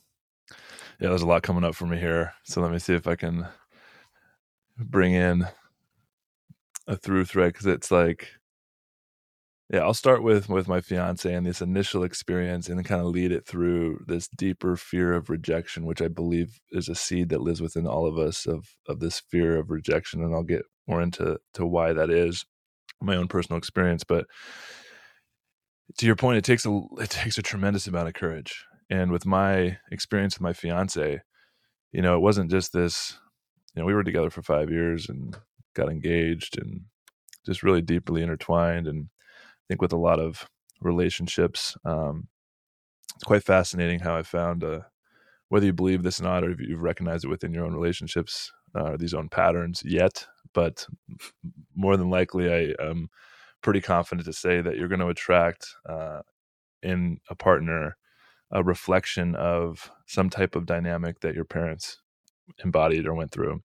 yeah there's a lot coming up for me here. So let me see if i can bring in a through thread because it's like yeah i'll start with with my fiance and this initial experience and then kind of lead it through this deeper fear of rejection which i believe is a seed that lives within all of us of of this fear of rejection and i'll get more into to why that is my own personal experience. But to your point it takes a it takes a tremendous amount of courage. And with my experience with my fiance you know it wasn't just this you know we were together for 5 years and got engaged and just really deeply intertwined and I think with a lot of relationships um it's quite fascinating how I found uh whether you believe this or not or if you've recognized it within your own relationships uh, these own patterns yet but more than likely, I am pretty confident to say that you're going to attract uh, in a partner a reflection of some type of dynamic that your parents embodied or went through.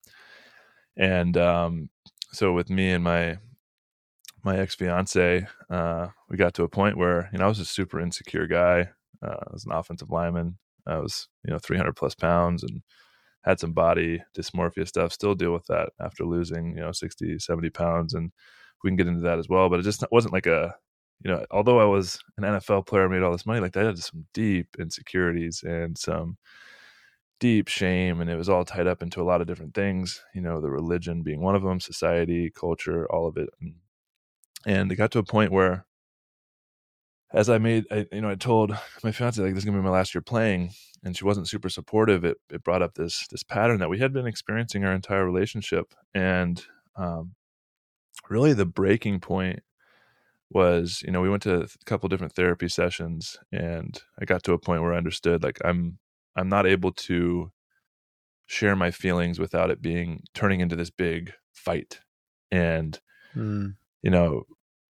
And um, so, with me and my my ex fiance, uh, we got to a point where you know I was a super insecure guy. Uh, I was an offensive lineman. I was you know 300 plus pounds and had some body dysmorphia stuff, still deal with that after losing, you know, 60, 70 pounds. And we can get into that as well. But it just wasn't like a, you know, although I was an NFL player, I made all this money, like that had some deep insecurities and some deep shame. And it was all tied up into a lot of different things, you know, the religion being one of them, society, culture, all of it. And, and it got to a point where as I made, I, you know, I told my fiance like this is gonna be my last year playing, and she wasn't super supportive. It it brought up this this pattern that we had been experiencing our entire relationship, and um, really the breaking point was, you know, we went to a couple different therapy sessions, and I got to a point where I understood like I'm I'm not able to share my feelings without it being turning into this big fight, and mm. you know,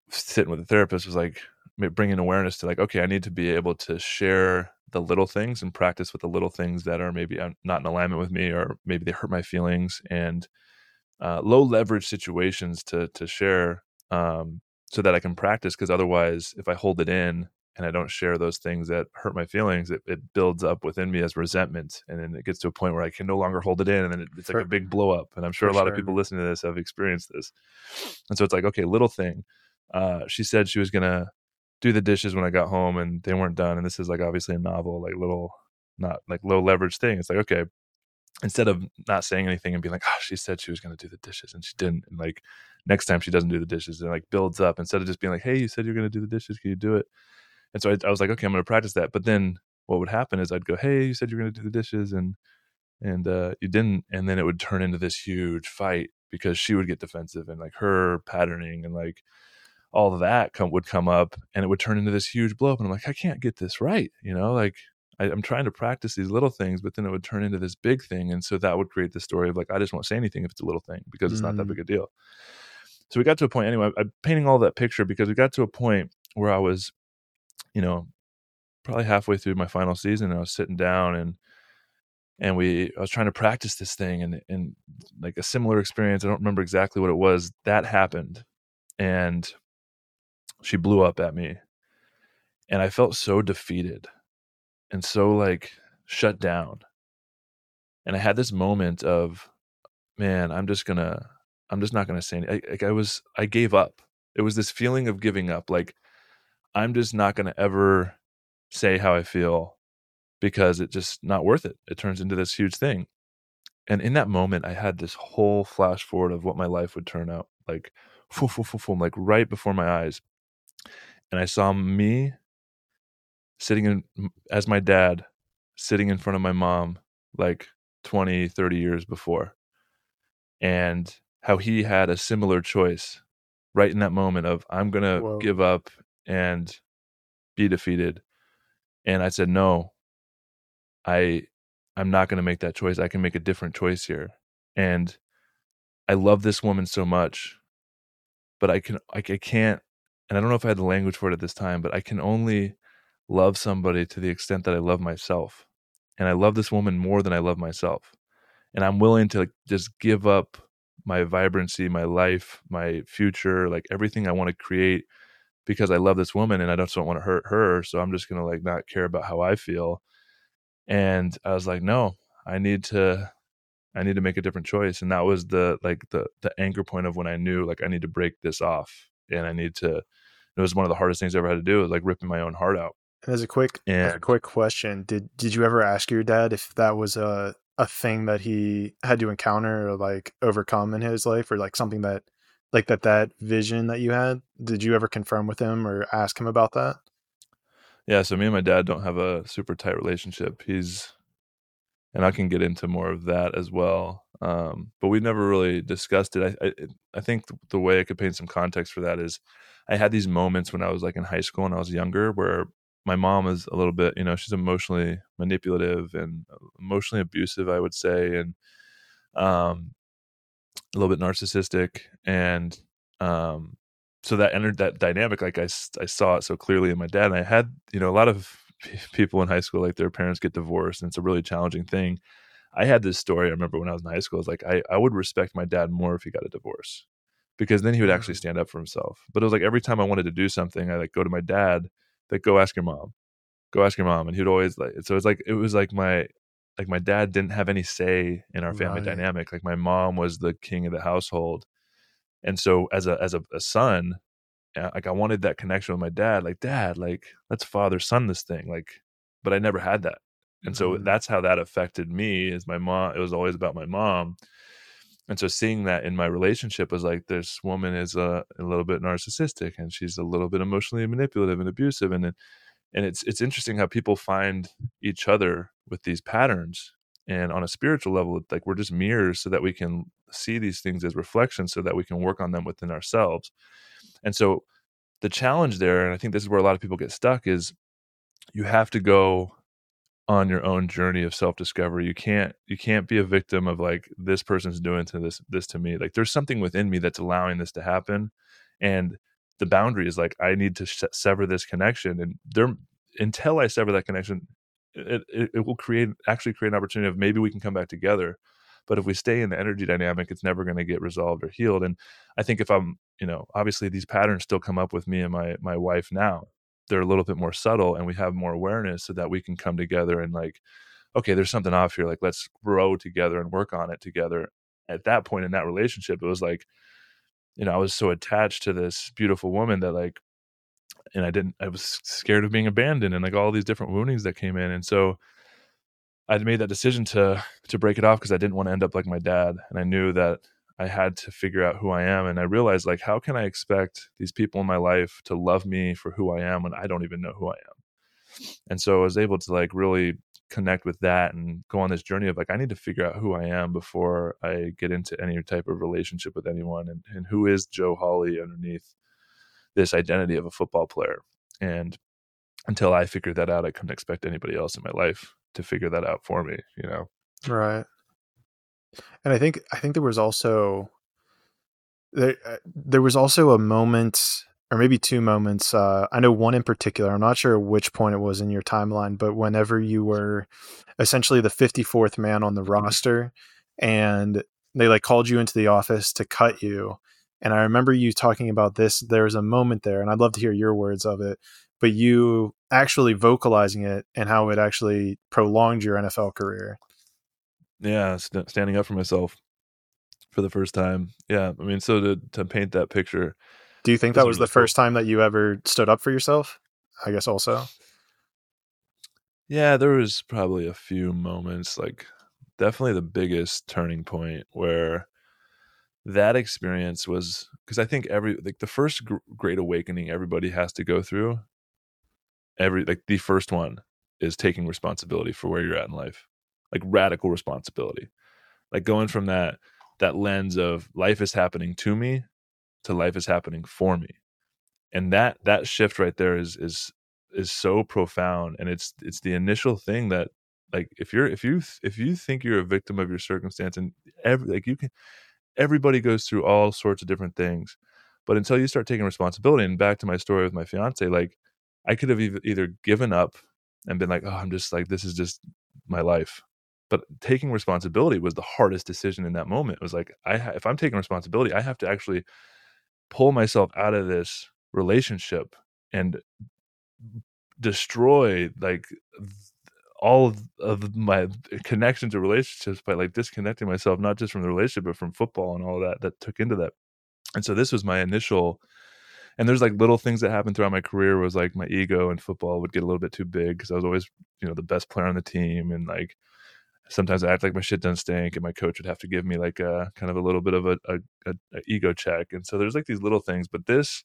sitting with a therapist was like bringing awareness to like okay i need to be able to share the little things and practice with the little things that are maybe uh, not in alignment with me or maybe they hurt my feelings and uh, low leverage situations to to share um, so that i can practice because otherwise if i hold it in and i don't share those things that hurt my feelings it, it builds up within me as resentment and then it gets to a point where i can no longer hold it in and then it, it's like a big blow up and i'm sure For a lot sure. of people listening to this have experienced this and so it's like okay little thing uh, she said she was gonna do the dishes when I got home and they weren't done. And this is like obviously a novel, like little, not like low leverage thing. It's like, okay, instead of not saying anything and being like, oh, she said she was going to do the dishes and she didn't. And like next time she doesn't do the dishes and like builds up instead of just being like, hey, you said you're going to do the dishes. Can you do it? And so I, I was like, okay, I'm going to practice that. But then what would happen is I'd go, "Hey, you said you were going to do the dishes and and uh, you didn't," and then it would turn into this huge fight because she would get defensive and like her patterning and like all of that come would come up and it would turn into this huge blow up and i'm like i can't get this right you know like I, am trying to practice these little things but then it would turn into this big thing and so that would create the story of like i just won't say anything if it's a little thing because it's mm. not that mm. big a deal so we got to a point anyway i'm painting all that picture because we got to a point where i was you know probably halfway through my final season and i was sitting down and and we I was trying to practice this thing and and like a similar experience I don't remember exactly what it was that happened and she blew up at me and I felt so defeated and so like shut down and I had this moment of man I'm just to I'm just not to say anything. Like I was I gave up it was this feeling of giving up like I'm just not to ever say how I feel because it's just not worth it. It turns into this huge thing. And in that moment, I had this whole flash forward of what my life would turn out like, foo, foo, foo, foo, like right before my eyes. And I saw me sitting in, as my dad, sitting in front of my mom like 20, 30 years before. And how he had a similar choice right in that moment of, I'm going to give up and be defeated. And I said, no, I I'm not going to make that choice. I can make a different choice here. And I love this woman so much, but I can I, I can't and I don't know if I had the language for it at this time, but I can only love somebody to the extent that I love myself. And I love this woman more than I love myself. And I'm willing to just give up my vibrancy, my life, my future, like everything I want to create because I love this woman and I just don't want to hurt her. So I'm just going to like not care about how I feel and i was like no i need to i need to make a different choice and that was the like the the anchor point of when i knew like i need to break this off and i need to it was one of the hardest things i ever had to do was like ripping my own heart out
as a quick and, as a quick question did did you ever ask your dad if that was a a thing that he had to encounter or like overcome in his life or like something that like that that vision that you had did you ever confirm with him or ask him about that
yeah, so me and my dad don't have a super tight relationship. He's and I can get into more of that as well. Um, but we never really discussed it. I, I, I think the way I could paint some context for that is, I had these moments when I was like in high school and I was younger where my mom is a little bit, you know, she's emotionally manipulative and emotionally abusive, I would say, and um, a little bit narcissistic, and um, so that entered that dynamic like I, I saw it so clearly in my dad and i had you know a lot of people in high school like their parents get divorced and it's a really challenging thing i had this story i remember when i was in high school was like I, I would respect my dad more if he got a divorce because then he would actually mm. stand up for himself but it was like every time i wanted to do something i like go to my dad like go ask your mom go ask your mom and he'd always like so it's like it was like my like my dad didn't have any say in our family right. dynamic like my mom was the king of the household and so as a as a, a son like i wanted that connection with my dad like dad like let's father son this thing like but i never had that and so mm-hmm. that's how that affected me is my mom it was always about my mom and so seeing that in my relationship was like this woman is a, a little bit narcissistic and she's a little bit emotionally manipulative and abusive and and it's it's interesting how people find each other with these patterns and on a spiritual level like we're just mirrors so that we can see these things as reflections so that we can work on them within ourselves. And so the challenge there and i think this is where a lot of people get stuck is you have to go on your own journey of self-discovery you can't you can't be a victim of like this person's doing to this this to me. Like there's something within me that's allowing this to happen and the boundary is like i need to sever this connection and there until i sever that connection it, it, it will create actually create an opportunity of maybe we can come back together but if we stay in the energy dynamic it's never going to get resolved or healed and i think if i'm you know obviously these patterns still come up with me and my my wife now they're a little bit more subtle and we have more awareness so that we can come together and like okay there's something off here like let's grow together and work on it together. At that point in that relationship it was like you know i was so attached to this beautiful woman that like and I didn't I was scared of being abandoned and like all these different woundings that came in and so I made that decision to to break it off because I didn't want to end up like my dad and I knew that I had to figure out who I am and I realized like how can I expect these people in my life to love me for who I am when I don't even know who I am And so I was able to like really connect with that and go on this journey of like, I need to figure out who I am before I get into any type of relationship with anyone and, and who is Joe Hawley underneath this identity of a football player. And until I figured that out, I couldn't expect anybody else in my life to figure that out for me, you know?
Right. And I think, I think there was also, there, uh, there was also a moment or maybe two moments. Uh, I know one in particular. I'm not sure which point it was in your timeline, but whenever you were essentially the 54th man on the roster, and they like called you into the office to cut you, and I remember you talking about this. There was a moment there, and I'd love to hear your words of it. But you actually vocalizing it and how it actually prolonged your NFL career.
Yeah, st- standing up for myself for the first time. Yeah, I mean, so to to paint that picture
do you think that was the first time that you ever stood up for yourself? I guess also.
Yeah, there was probably a few moments, like definitely the biggest turning point where that experience was because I think every like the first gr- great awakening everybody has to go through. Every like the first one is taking responsibility for where you're at in life, like radical responsibility, like going from that that lens of life is happening to me to life is happening for me. And that that shift right there is is is so profound and it's it's the initial thing that like if you're if you if you think you're a victim of your circumstance and every like you can everybody goes through all sorts of different things but until you start taking responsibility and back to my story with my fiance like i could have either given up and been like oh i'm just like this is just my life but taking responsibility was the hardest decision in that moment it was like i if i'm taking responsibility i have to actually pull myself out of this relationship and destroy like all of my connections or relationships by like disconnecting myself not just from the relationship but from football and all that that took into that. And so this was my initial and there's like little things that happened throughout my career was like my ego and football would get a little bit too big because i was always you know the best player on the team and like sometimes I act like my shit doesn't stink, and my coach would have to give me like a kind of a little bit of a, a, a, a ego check. And so there's like these little things, but this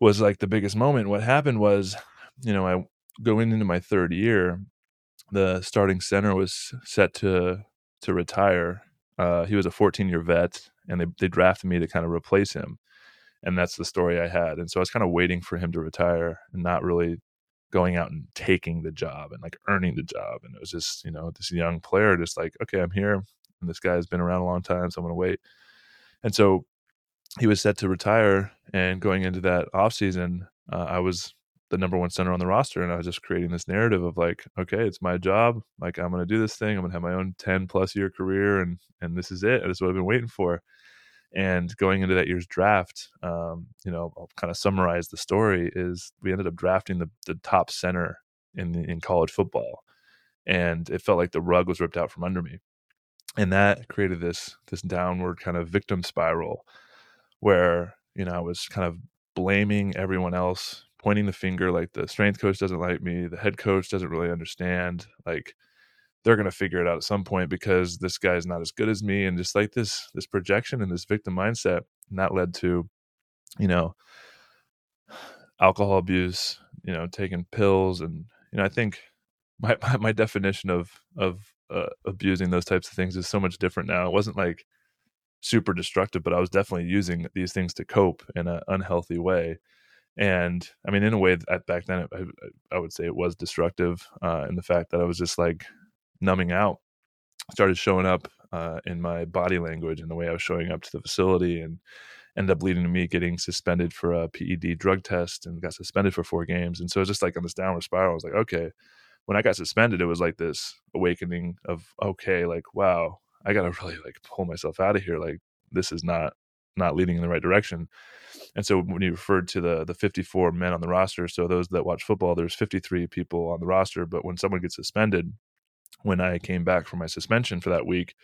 was like the biggest moment. What happened was, you know, I going into my third year, the starting center was set to to retire. Uh, he was a 14 year vet, and they they drafted me to kind of replace him. And that's the story I had. And so I was kind of waiting for him to retire and not really going out and taking the job and like earning the job. And it was just, you know, this young player just like, okay, I'm here. And this guy has been around a long time, so I'm gonna wait. And so he was set to retire. And going into that off season, uh, I was the number one center on the roster. And I was just creating this narrative of like, okay, it's my job. Like I'm gonna do this thing. I'm gonna have my own 10 plus year career and and this is it. This is what I've been waiting for. And going into that year's draft, um, you know, I'll kind of summarize the story is we ended up drafting the, the top center in the, in college football. And it felt like the rug was ripped out from under me. And that created this this downward kind of victim spiral where, you know, I was kind of blaming everyone else, pointing the finger like the strength coach doesn't like me, the head coach doesn't really understand. Like they're going to figure it out at some point because this guy's not as good as me and just like this this projection and this victim mindset and that led to you know alcohol abuse you know taking pills and you know i think my my, [LAUGHS] my definition of of uh, abusing those types of things is so much different now. It wasn't like super destructive but i was definitely using these things to cope in an unhealthy way. And i mean in a way that back then I, I would say it was destructive uh, in the fact that i was just like numbing out started showing up uh, in my body language and the way I was showing up to the facility and ended up leading to me getting suspended for a PED drug test and got suspended for four games. And so it's just like on this downward spiral. I was like, okay, when I got suspended, it was like this awakening of, okay, like, wow, I got to [LAUGHS] really like pull myself out of here. Like this is not, not leading in the right direction. And so when you referred to the, the 54 men on the roster, so those that watch football, there's 53 people on the roster, but when someone gets suspended, when I came back from my suspension for that week,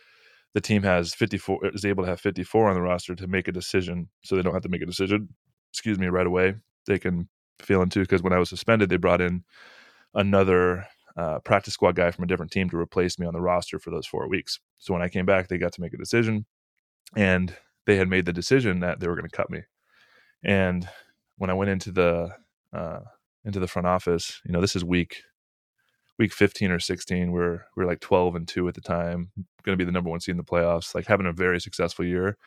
the team has 54 is able to have 54 on the roster to make a decision so they don't have to make a decision excuse me right away they can feel into because when i was suspended they brought in another uh, practice squad guy from a different team to replace me on the roster for those four weeks so when i came back they got to make a decision and they had made the decision that they were going to cut me and when i went into the uh, into the front office. You know, this is week week 15 or 16 we're we're like 12 and 2 at the time going to be the number one seed in the playoffs like having a very successful year.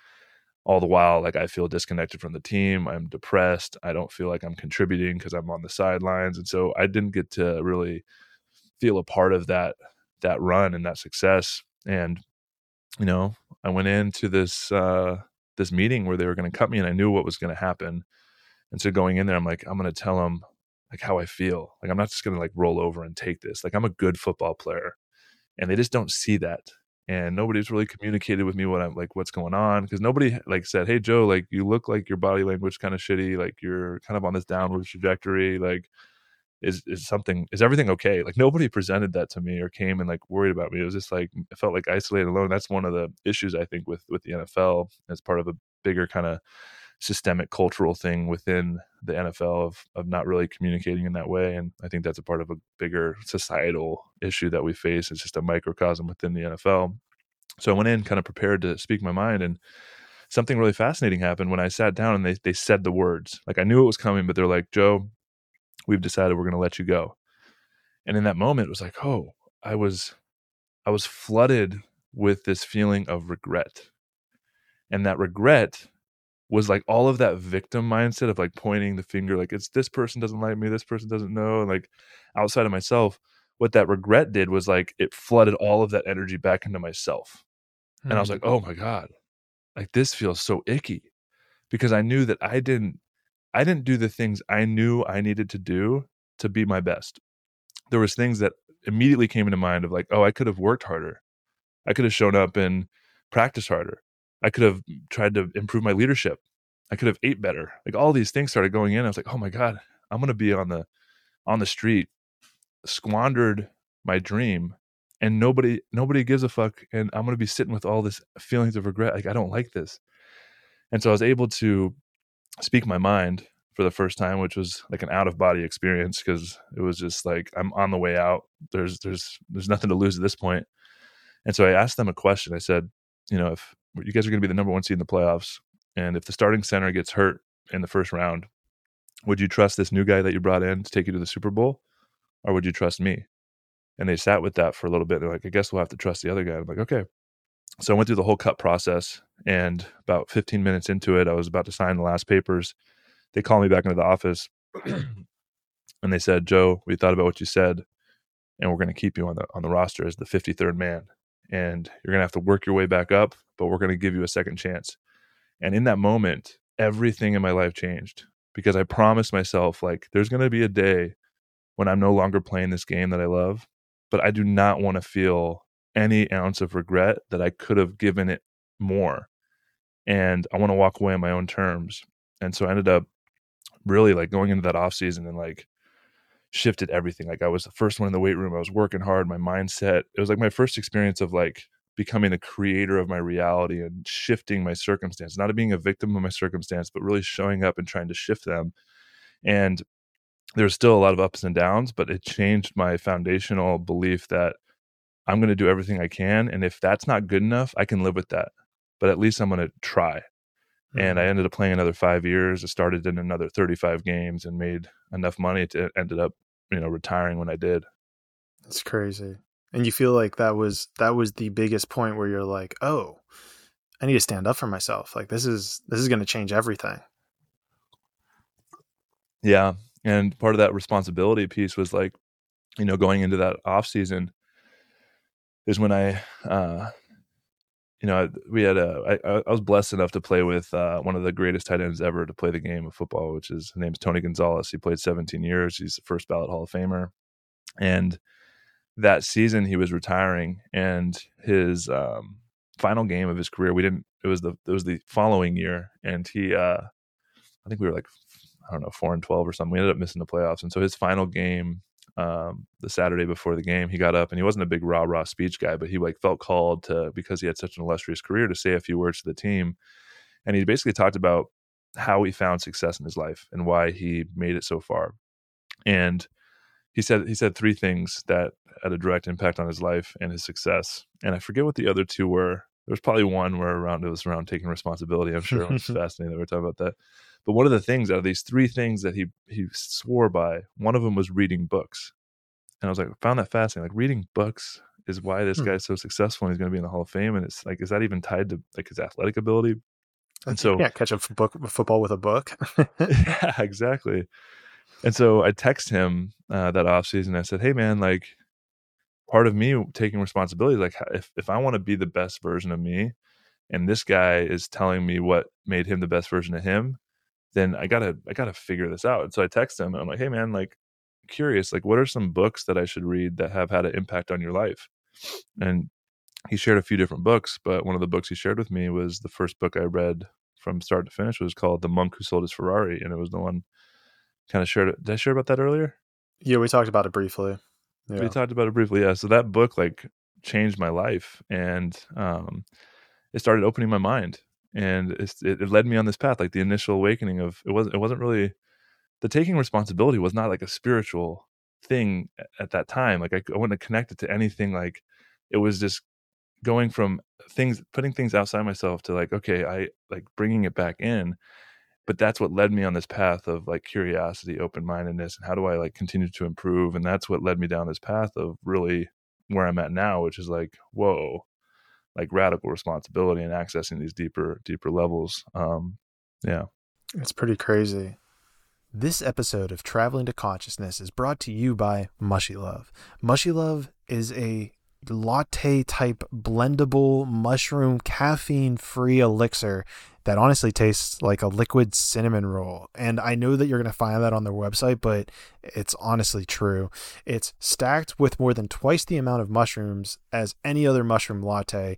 All the while like i feel disconnected from the team i'm depressed i don't feel like i'm contributing because i'm on the sidelines and so i didn't get to really feel a part of that that run and that success and you know i went into this uh this meeting where they were going to cut me and i knew what was going to happen and so going in there i'm like i'm going to tell them like how I feel. Like I'm not just going to like roll over and take this. Like I'm a good football player. And they just don't see that. And nobody's really communicated with me what I'm like what's going on because nobody like said, "Hey Joe, like you look like your body language kind of shitty, like you're kind of on this downward trajectory, like is is something is everything okay?" Like nobody presented that to me or came and like worried about me. It was just like I felt like isolated alone. That's one of the issues I think with with the NFL as part of a bigger kind of systemic cultural thing within the NFL of of not really communicating in that way. And I think that's a part of a bigger societal issue that we face. It's just a microcosm within the NFL. So I went in kind of prepared to speak my mind and something really fascinating happened when I sat down and they they said the words. Like I knew it was coming, but they're like, Joe, we've decided we're gonna let you go. And in that moment it was like, oh, I was I was flooded with this feeling of regret. And that regret was like all of that victim mindset of like pointing the finger like it's this person doesn't like me this person doesn't know and like outside of myself what that regret did was like it flooded all of that energy back into myself. Mm-hmm. and i was like hmm. oh my god. Like this feels so icky. Because i knew that i didn't i didn't do the things i knew i needed to do to be my best. There was things that immediately came into mind of like oh i could have worked harder. I could have shown up and practiced harder I could have tried to improve my leadership. I could have ate better. Like all these things started going in. I was like, oh my God, I'm gonna be on the on the street, squandered my dream, and nobody nobody gives a fuck. And I'm gonna be sitting with all this feelings of regret. Like I don't like this. And so I was able to speak my mind for the first time, which was like an out of body experience because it was just like I'm on the way out. There's there's there's nothing to lose at this point. And so I asked them a question. I said, you know, if you guys are going to be the number one seed in the playoffs, and if the starting center gets hurt in the first round, would you trust this new guy that you brought in to take you to the Super Bowl, or would you trust me? And they sat with that for a little bit. They're like, I guess we'll have to trust the other guy. I'm like, okay. So I went through the whole cut process, and about 15 minutes into it, I was about to sign the last papers. They called me back into the office, [CLEARS THROAT] and they said, "Joe, we thought about what you said, and we're going to keep you on the on the roster as the 53rd man." and you're going to have to work your way back up, but we're going to give you a second chance. And in that moment, everything in my life changed because I promised myself, like, there's going to be a day when I'm no longer playing this game that I love, but I do not want to feel any ounce of regret that I could have given it more. And I want to walk away on my own terms. And so I ended up really like going into that off season and like shifted everything. Like I was the first one in the weight room. I was working hard. My mindset. It was like my first experience of like becoming the creator of my reality and shifting my circumstance. Not being a victim of my circumstance, but really showing up and trying to shift them. And there's still a lot of ups and downs, but it changed my foundational belief that I'm going to do everything I can. And if that's not good enough, I can live with that. But at least I'm going to try. And I mm-hmm. ended up playing another five years. I started in another 35 games and made enough money to ended up, you know, retiring when I did.
That's crazy. And you feel like that was that was the biggest point where you're like, oh, I need to stand up for myself. Like this is this is going to change everything.
Yeah, and part of that responsibility piece was like, you know, going into that off season is when I uh, you know, we had a. I, I was blessed enough to play with uh, one of the greatest tight ends ever to play the game of football, which is his name's Tony Gonzalez. He played 17 years. He's the first ballot Hall of Famer, and that season he was retiring, and his um, final game of his career, we didn't. It was the it was the following year, and he, uh, I think we were like, I don't know, four and 12 or something. We ended up missing the playoffs, and so his final game um, the Saturday before the game, he got up and he wasn't a big rah rah speech guy, but he like felt called to because he had such an illustrious career to say a few words to the team, and he basically talked about how he found success in his life and why he made it so far, and he said he said three things that had a direct impact on his life and his success, and I forget what the other two were, there was probably one where around it was around taking responsibility. I'm sure it was [LAUGHS] fascinating that we are talking about that. But one of the things out of these three things that he he swore by, one of them was reading books. And I was like, I found that fascinating. Like reading books is why this hmm. guy's so successful and he's going to be in the Hall of Fame. And it's like, is that even tied to like his athletic ability?
And so, yeah, catch a book football with a book. [LAUGHS]
yeah, [LAUGHS] exactly. And so I text him uh, that off season. I said, "Hey, man, like part of me taking responsibility, like if if I want to be the best version of me, and this guy is telling me what made him the best version of him, then I gotta I gotta figure this out." And so I text him, and I'm like, "Hey, man, like curious, like what are some books that I should read that have had an impact on your life?" And he shared a few different books, but one of the books he shared with me was the first book I read from start to finish was called The Monk Who Sold His Ferrari, and it was the one kind of shared it. Did I share about that earlier?
Yeah, we talked about it briefly.
Yeah. We talked about it briefly. Yeah. So that book like changed my life, and um, it started opening my mind, and it, it led me on this path. Like the initial awakening of it wasn't it wasn't really the taking responsibility was not like a spiritual thing at that time. Like I, I wouldn't connect it to anything. Like it was just going from things putting things outside myself to like okay i like bringing it back in but that's what led me on this path of like curiosity open-mindedness and how do i like continue to improve and that's what led me down this path of really where i'm at now which is like whoa like radical responsibility and accessing these deeper deeper levels um yeah
it's pretty crazy
this episode of Traveling to Consciousness is brought to you by Mushy Love. Mushy Love is a latte type blendable mushroom caffeine free elixir that honestly tastes like a liquid cinnamon roll. And I know that you're going to find that on their website, but it's honestly true. It's stacked with more than twice the amount of mushrooms as any other mushroom latte.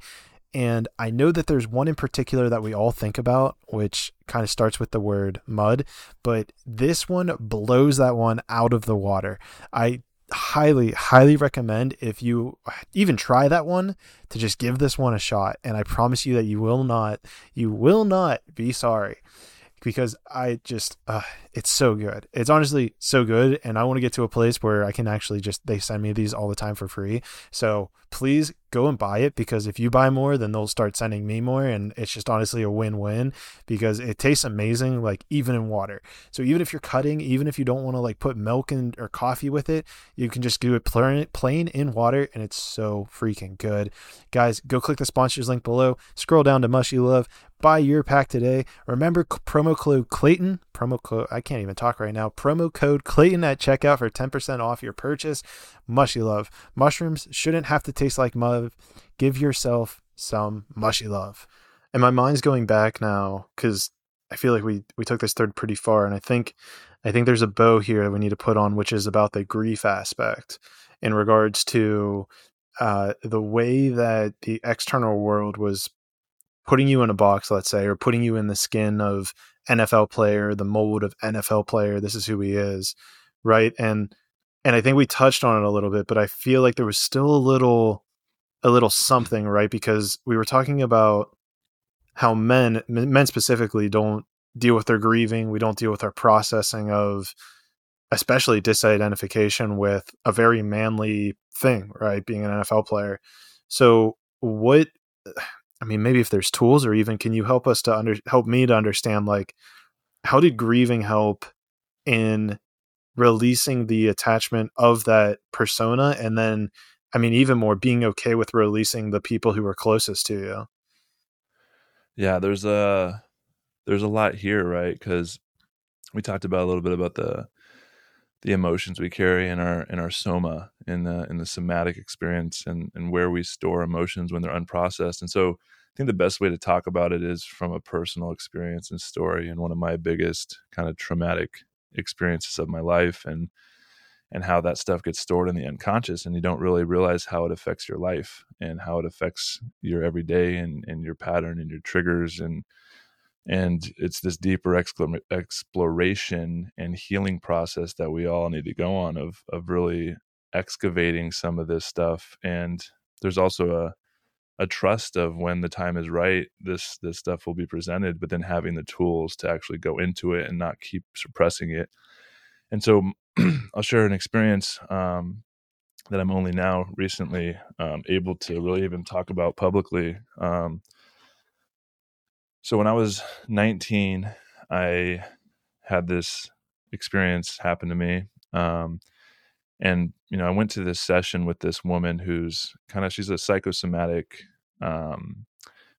And I know that there's one in particular that we all think about, which kind of starts with the word mud, but this one blows that one out of the water. I highly, highly recommend if you even try that one to just give this one a shot. And I promise you that you will not, you will not be sorry because I just, uh, it's so good. It's honestly so good. And I want to get to a place where I can actually just, they send me these all the time for free. So please go and buy it because if you buy more, then they'll start sending me more. And it's just honestly a win win because it tastes amazing, like even in water. So even if you're cutting, even if you don't want to like put milk in or coffee with it, you can just do it plain in water and it's so freaking good. Guys, go click the sponsors link below, scroll down to Mushy Love, buy your pack today. Remember promo code Clayton, promo code, I can't even talk right now, promo code Clayton at checkout for 10% off your purchase. Mushy Love. Mushrooms shouldn't have to taste like mud. Give yourself some mushy love.
And my mind's going back now because I feel like we we took this third pretty far, and I think I think there's a bow here that we need to put on, which is about the grief aspect in regards to uh, the way that the external world was putting you in a box, let's say, or putting you in the skin of NFL player, the mold of NFL player. This is who he is, right? And and I think we touched on it a little bit, but I feel like there was still a little a little something, right? Because we were talking about how men men specifically don't deal with their grieving, we don't deal with our processing of especially disidentification with a very manly thing, right? Being an NFL player. So what I mean, maybe if there's tools or even can you help us to under help me to understand like how did grieving help in releasing the attachment of that persona? And then i mean even more being okay with releasing the people who are closest to you.
Yeah there's a there's a lot here right? Because we talked about a little bit about the the emotions we carry in our in our soma in the in the somatic experience and and where we store emotions when they're unprocessed. And so i think the best way to talk about it is from a personal experience and story and one of my biggest kind of traumatic experiences of my life and and how that stuff gets stored in the unconscious. And you don't really realize how it affects your life and how it affects your everyday and, and your pattern and your triggers and and it's this deeper exploration and healing process that we all need to go on of of really excavating some of this stuff and there's also a a trust of when the time is right this this stuff will be presented but then having the tools to actually go into it and not keep suppressing it and so [CLEARS THROAT] i'll share an experience um, that I'm only now recently um, able to really even talk about publicly. Um, so when I was 19, I had this experience happen to me. Um, and you know, I went to this session with this woman who's kind of she's a psychosomatic, um,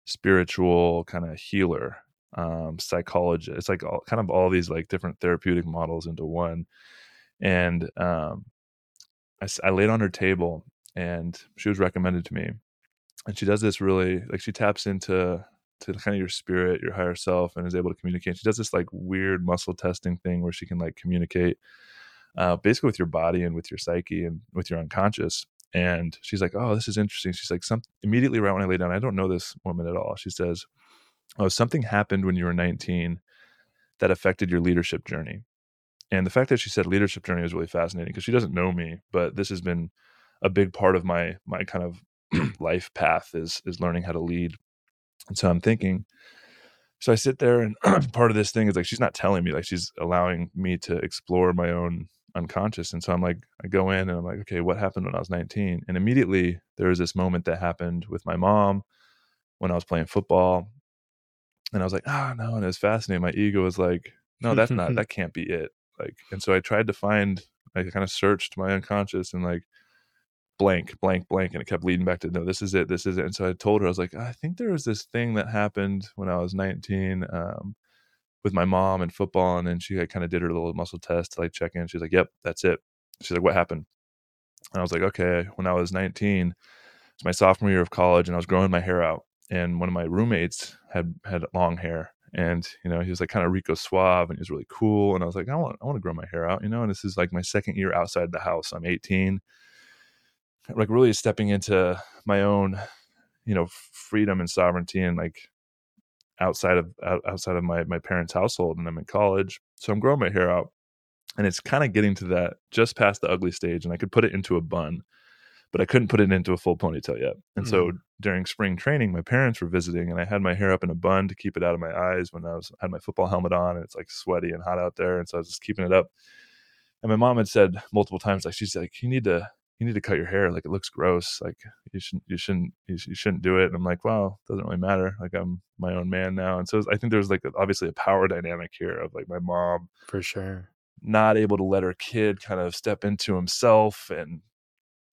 spiritual kind of healer, um, psychologist. It's like all, kind of all these like different therapeutic models into one. And um, I, I laid on her table, and she was recommended to me. And she does this really like she taps into to kind of your spirit, your higher self, and is able to communicate. She does this like weird muscle testing thing where she can like communicate uh, basically with your body and with your psyche and with your unconscious. And she's like, "Oh, this is interesting." She's like, "Some immediately right when I lay down, I don't know this woman at all." She says, "Oh, something happened when you were 19 that affected your leadership journey." And the fact that she said leadership journey is really fascinating because she doesn't know me, but this has been a big part of my my kind of [CLEARS THROAT] life path is is learning how to lead and so I'm thinking, so I sit there and [CLEARS THROAT] part of this thing is like she's not telling me, like she's allowing me to explore my own unconscious. And so I'm like, I go in and I'm like, okay, what happened when I was 19? And immediately there was this moment that happened with my mom when I was playing football. And I was like, ah, oh, no. And it was fascinating. My ego was like, no, that's not, [LAUGHS] that can't be it. Like, and so I tried to find, I kind of searched my unconscious and like, blank, blank, blank. And it kept leading back to, no, this is it. This is it. And so I told her, I was like, I think there was this thing that happened when I was 19 um, with my mom and football. And then she kind of did her little muscle test to like check in. She's like, yep, that's it. She's like, what happened? And I was like, okay, when I was 19, it's my sophomore year of college and I was growing my hair out. And one of my roommates had had long hair and you know he was like kind of Rico Suave and he was really cool and I was like I want I want to grow my hair out you know and this is like my second year outside the house I'm 18 like really stepping into my own you know freedom and sovereignty and like outside of outside of my my parents household and i'm in college. So i'm growing my hair out and it's kind of getting to that just past the ugly stage and i could put it into a bun but i couldn't put it into a full ponytail yet. And mm. so during spring training my parents were visiting and i had my hair up in a bun to keep it out of my eyes when i was had my football helmet on and it's like sweaty and hot out there and so i was just keeping it up. And my mom had said multiple times like she's like you need to you need to cut your hair like it looks gross like you shouldn't you shouldn't you, shouldn't do it. And i'm like well it doesn't really matter like i'm my own man now. And so i think there's like obviously a power dynamic here of like my mom
for sure.
not able to let her kid kind of step into himself and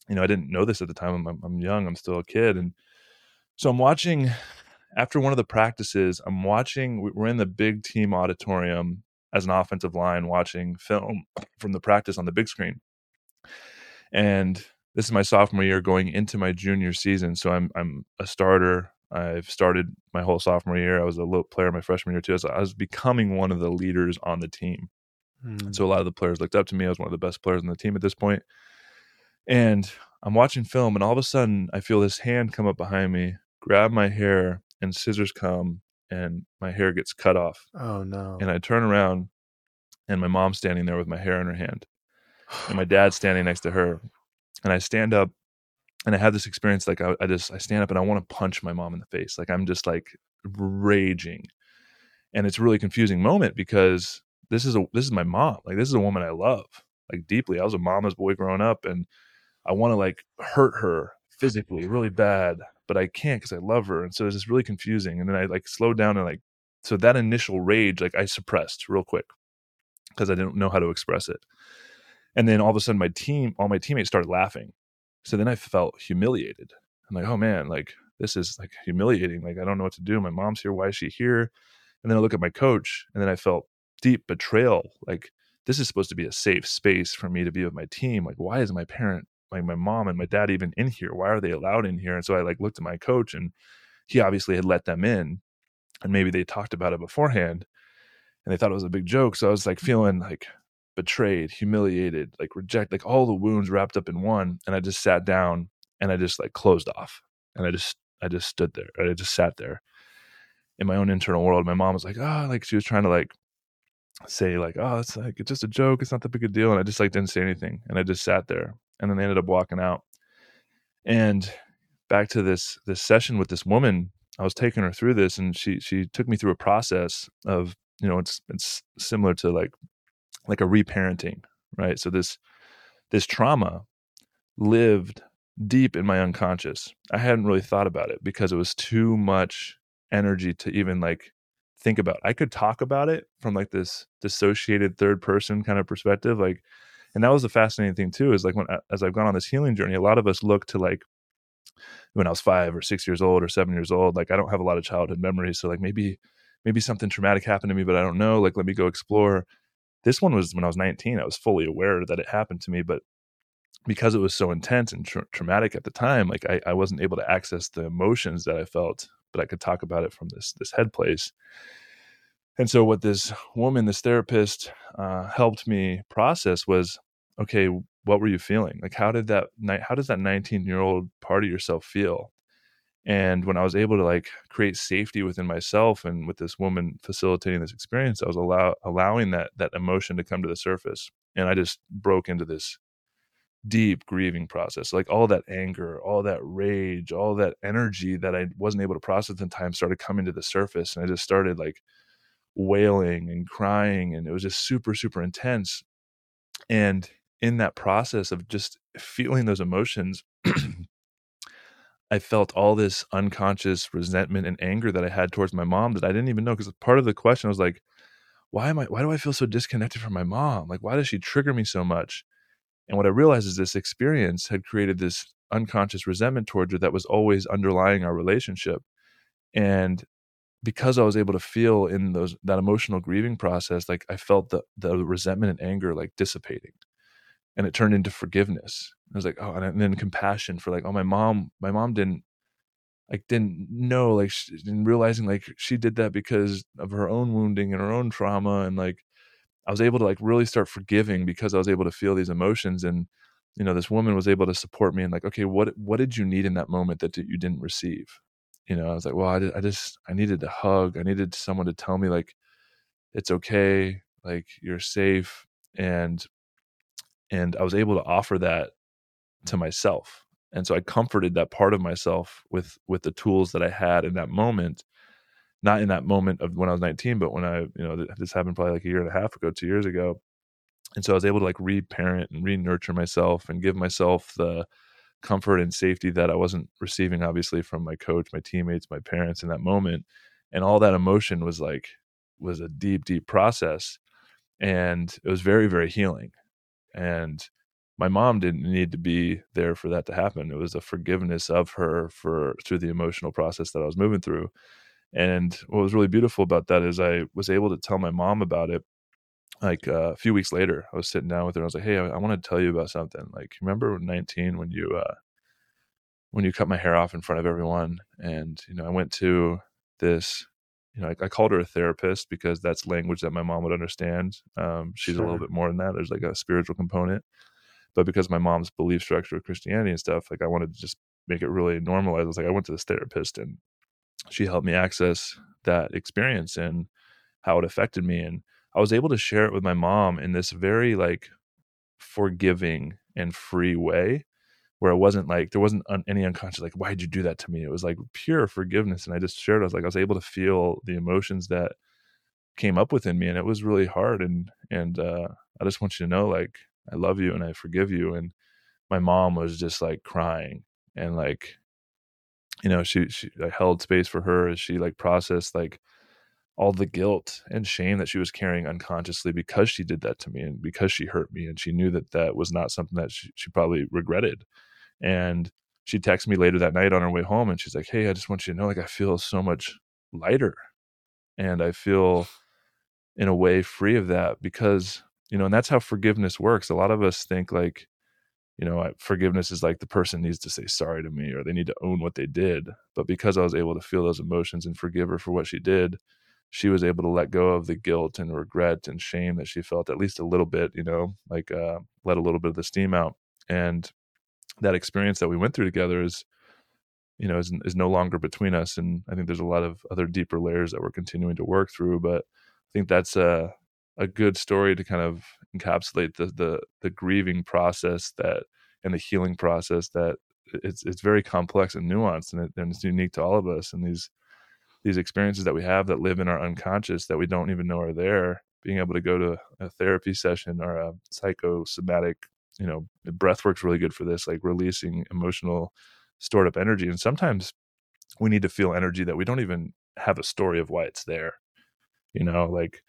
you know i didn't know this at the time i'm, I'm young i'm still a kid and so i'm watching after one of the practices i'm watching we're in the big team auditorium as an offensive line watching film from the practice on the big screen and this is my sophomore year going into my junior season. So I'm I'm a starter. I've started my whole sophomore year. I was a little player my freshman year too. So I was becoming one of the leaders on the team. Mm. So a lot of the players looked up to me. I was one of the best players on the team at this point. And I'm watching film, and all of a sudden, I feel this hand come up behind me, grab my hair, and scissors come, and my hair gets cut off.
Oh no!
And I turn around, and my mom's standing there with my hair in her hand and my dad's standing next to her and i stand up and i have this experience like I, I, just i stand up and i want to punch my mom in the face. Like i'm just like raging. And it's a really confusing moment because this is a this is my mom. Like this is a woman i love like deeply. I was a mama's boy growing up and i want to like hurt her physically really bad but i can't because i love her. And so it's just really confusing. And then i like slowed down and like so that initial rage like i suppressed real quick because i didn't know how to express it and then all of a sudden, my team, all my teammates started laughing. So then I felt humiliated. I'm like, oh man, like this is like humiliating. Like I don't know what to do. My mom's here. Why is she here? And then I look at my coach, and then I felt deep betrayal. Like this is supposed to be a safe space for me to be with my team. Like why is my parent, like my mom and my dad, even in here? Why are they allowed in here? And so I like looked at my coach, and he obviously had let them in, and maybe they talked about it beforehand, and they thought it was a big joke. So I was like feeling like betrayed, humiliated, like reject, like all the wounds wrapped up in one. And I just sat down and I just like closed off. And I just I just stood there. I just sat there in my own internal world. My mom was like, oh, like she was trying to like say like, oh, it's like it's just a joke. It's not that big a deal. And I just like didn't say anything. And I just sat there. And then they ended up walking out. And back to this this session with this woman, I was taking her through this, and she she took me through a process of you know it's it's similar to like like a reparenting, right? So this this trauma lived deep in my unconscious. I hadn't really thought about it because it was too much energy to even like think about. I could talk about it from like this dissociated third person kind of perspective like and that was the fascinating thing too is like when uh, as I've gone on this healing journey a lot of us look to like when I was 5 or 6 years old or 7 years old like I don't have a lot of childhood memories so like maybe maybe something traumatic happened to me but I don't know like let me go explore. This one was when I was 19 I was fully aware that it happened to me but because it was so intense and tra- traumatic at the time like I, I wasn't able to access the emotions that I felt but I could talk about it from this this head place. And so, what this woman, this therapist, uh, helped me process was, okay, what were you feeling? Like, how did that night? How does that 19 year old part of yourself feel? And when I was able to like create safety within myself and with this woman facilitating this experience, I was allow allowing that that emotion to come to the surface, and I just broke into this deep grieving process like all that anger all that rage all that energy that i wasn't able to process in time started coming to the surface and i just started like wailing and crying and it was just super super intense. And in that process of just feeling those emotions [CLEARS THROAT] i felt all this unconscious resentment and anger that i had towards my mom that i didn't even know because part of the question was like why am i why do i feel so disconnected from my mom like why does she trigger me so much and what I realized is this experience had created this unconscious resentment towards her that was always underlying our relationship. And because I was able to feel in those that emotional grieving process, like I felt the the resentment and anger like dissipating. And it turned into forgiveness. I was like, oh, and then compassion for like, oh, my mom, my mom didn't like didn't know like she, and realizing like she did that because of her own wounding and her own trauma and like I was able to like really start forgiving because I was able to feel these emotions and you know this woman was able to support me and like okay what what did you need in that moment that you didn't receive you know I was like well I, did, I just I needed a hug I needed someone to tell me like it's okay like you're safe and and I was able to offer that to myself and so I comforted that part of myself with with the tools that I had in that moment not in that moment of when I was 19, but when I, you know, this happened probably like a year and a half ago, two years ago. And so I was able to like re-parent and re-nurture myself and give myself the comfort and safety that I wasn't receiving, obviously, from my coach, my teammates, my parents in that moment. And all that emotion was like, was a deep, deep process. And it was very, very healing. And my mom didn't need to be there for that to happen. It was a forgiveness of her for through the emotional process that I was moving through. And what was really beautiful about that is I was able to tell my mom about it. Like uh, a few weeks later, I was sitting down with her. I was like, "Hey, I, I want to tell you about something. Like, remember when 19 when you uh, when you cut my hair off in front of everyone?" And you know, I went to this. You know, I, I called her a therapist because that's language that my mom would understand. Um, she's sure. a little bit more than that. There's like a spiritual component, but because my mom's belief structure of Christianity and stuff, like I wanted to just make it really normalized. I was like, I went to this therapist and she helped me access that experience and how it affected me and i was able to share it with my mom in this very like forgiving and free way where it wasn't like there wasn't un- any unconscious like why'd you do that to me? It was like pure forgiveness and i just shared i was like i was able to feel the emotions that came up within me and it was really hard and and uh, i just want you to know like i love you and i forgive you and my mom was just like crying and like you know she she I held space for her as she like processed like all the guilt and shame that she was carrying unconsciously because she did that to me and because she hurt me and she knew that that was not something that she, she probably regretted and she texted me later that night on her way home and she's like hey i just want you to know like i feel so much lighter and i feel in a way free of that because you know and that's how forgiveness works. A lot of us think like you know forgiveness is like the person needs to say sorry to me or they need to own what they did but because i was able to feel those emotions and forgive her for what she did she was able to let go of the guilt and regret and shame that she felt at least a little bit you know like uh, let a little bit of the steam out and that experience that we went through together is you know is, is no longer between us and i think there's a lot of other deeper layers that we're continuing to work through but i think that's a a good story to kind of encapsulate the the the grieving process that and the healing process that it's it's very complex and nuanced and, it, and it's unique to all of us and these these experiences that we have that live in our unconscious that we don't even know are there being able to go to a therapy session or a psychosomatic you know, breath work's really good for this, like releasing emotional stored up energy. And sometimes we need to feel energy that we don't even have a story of why it's there. You know, like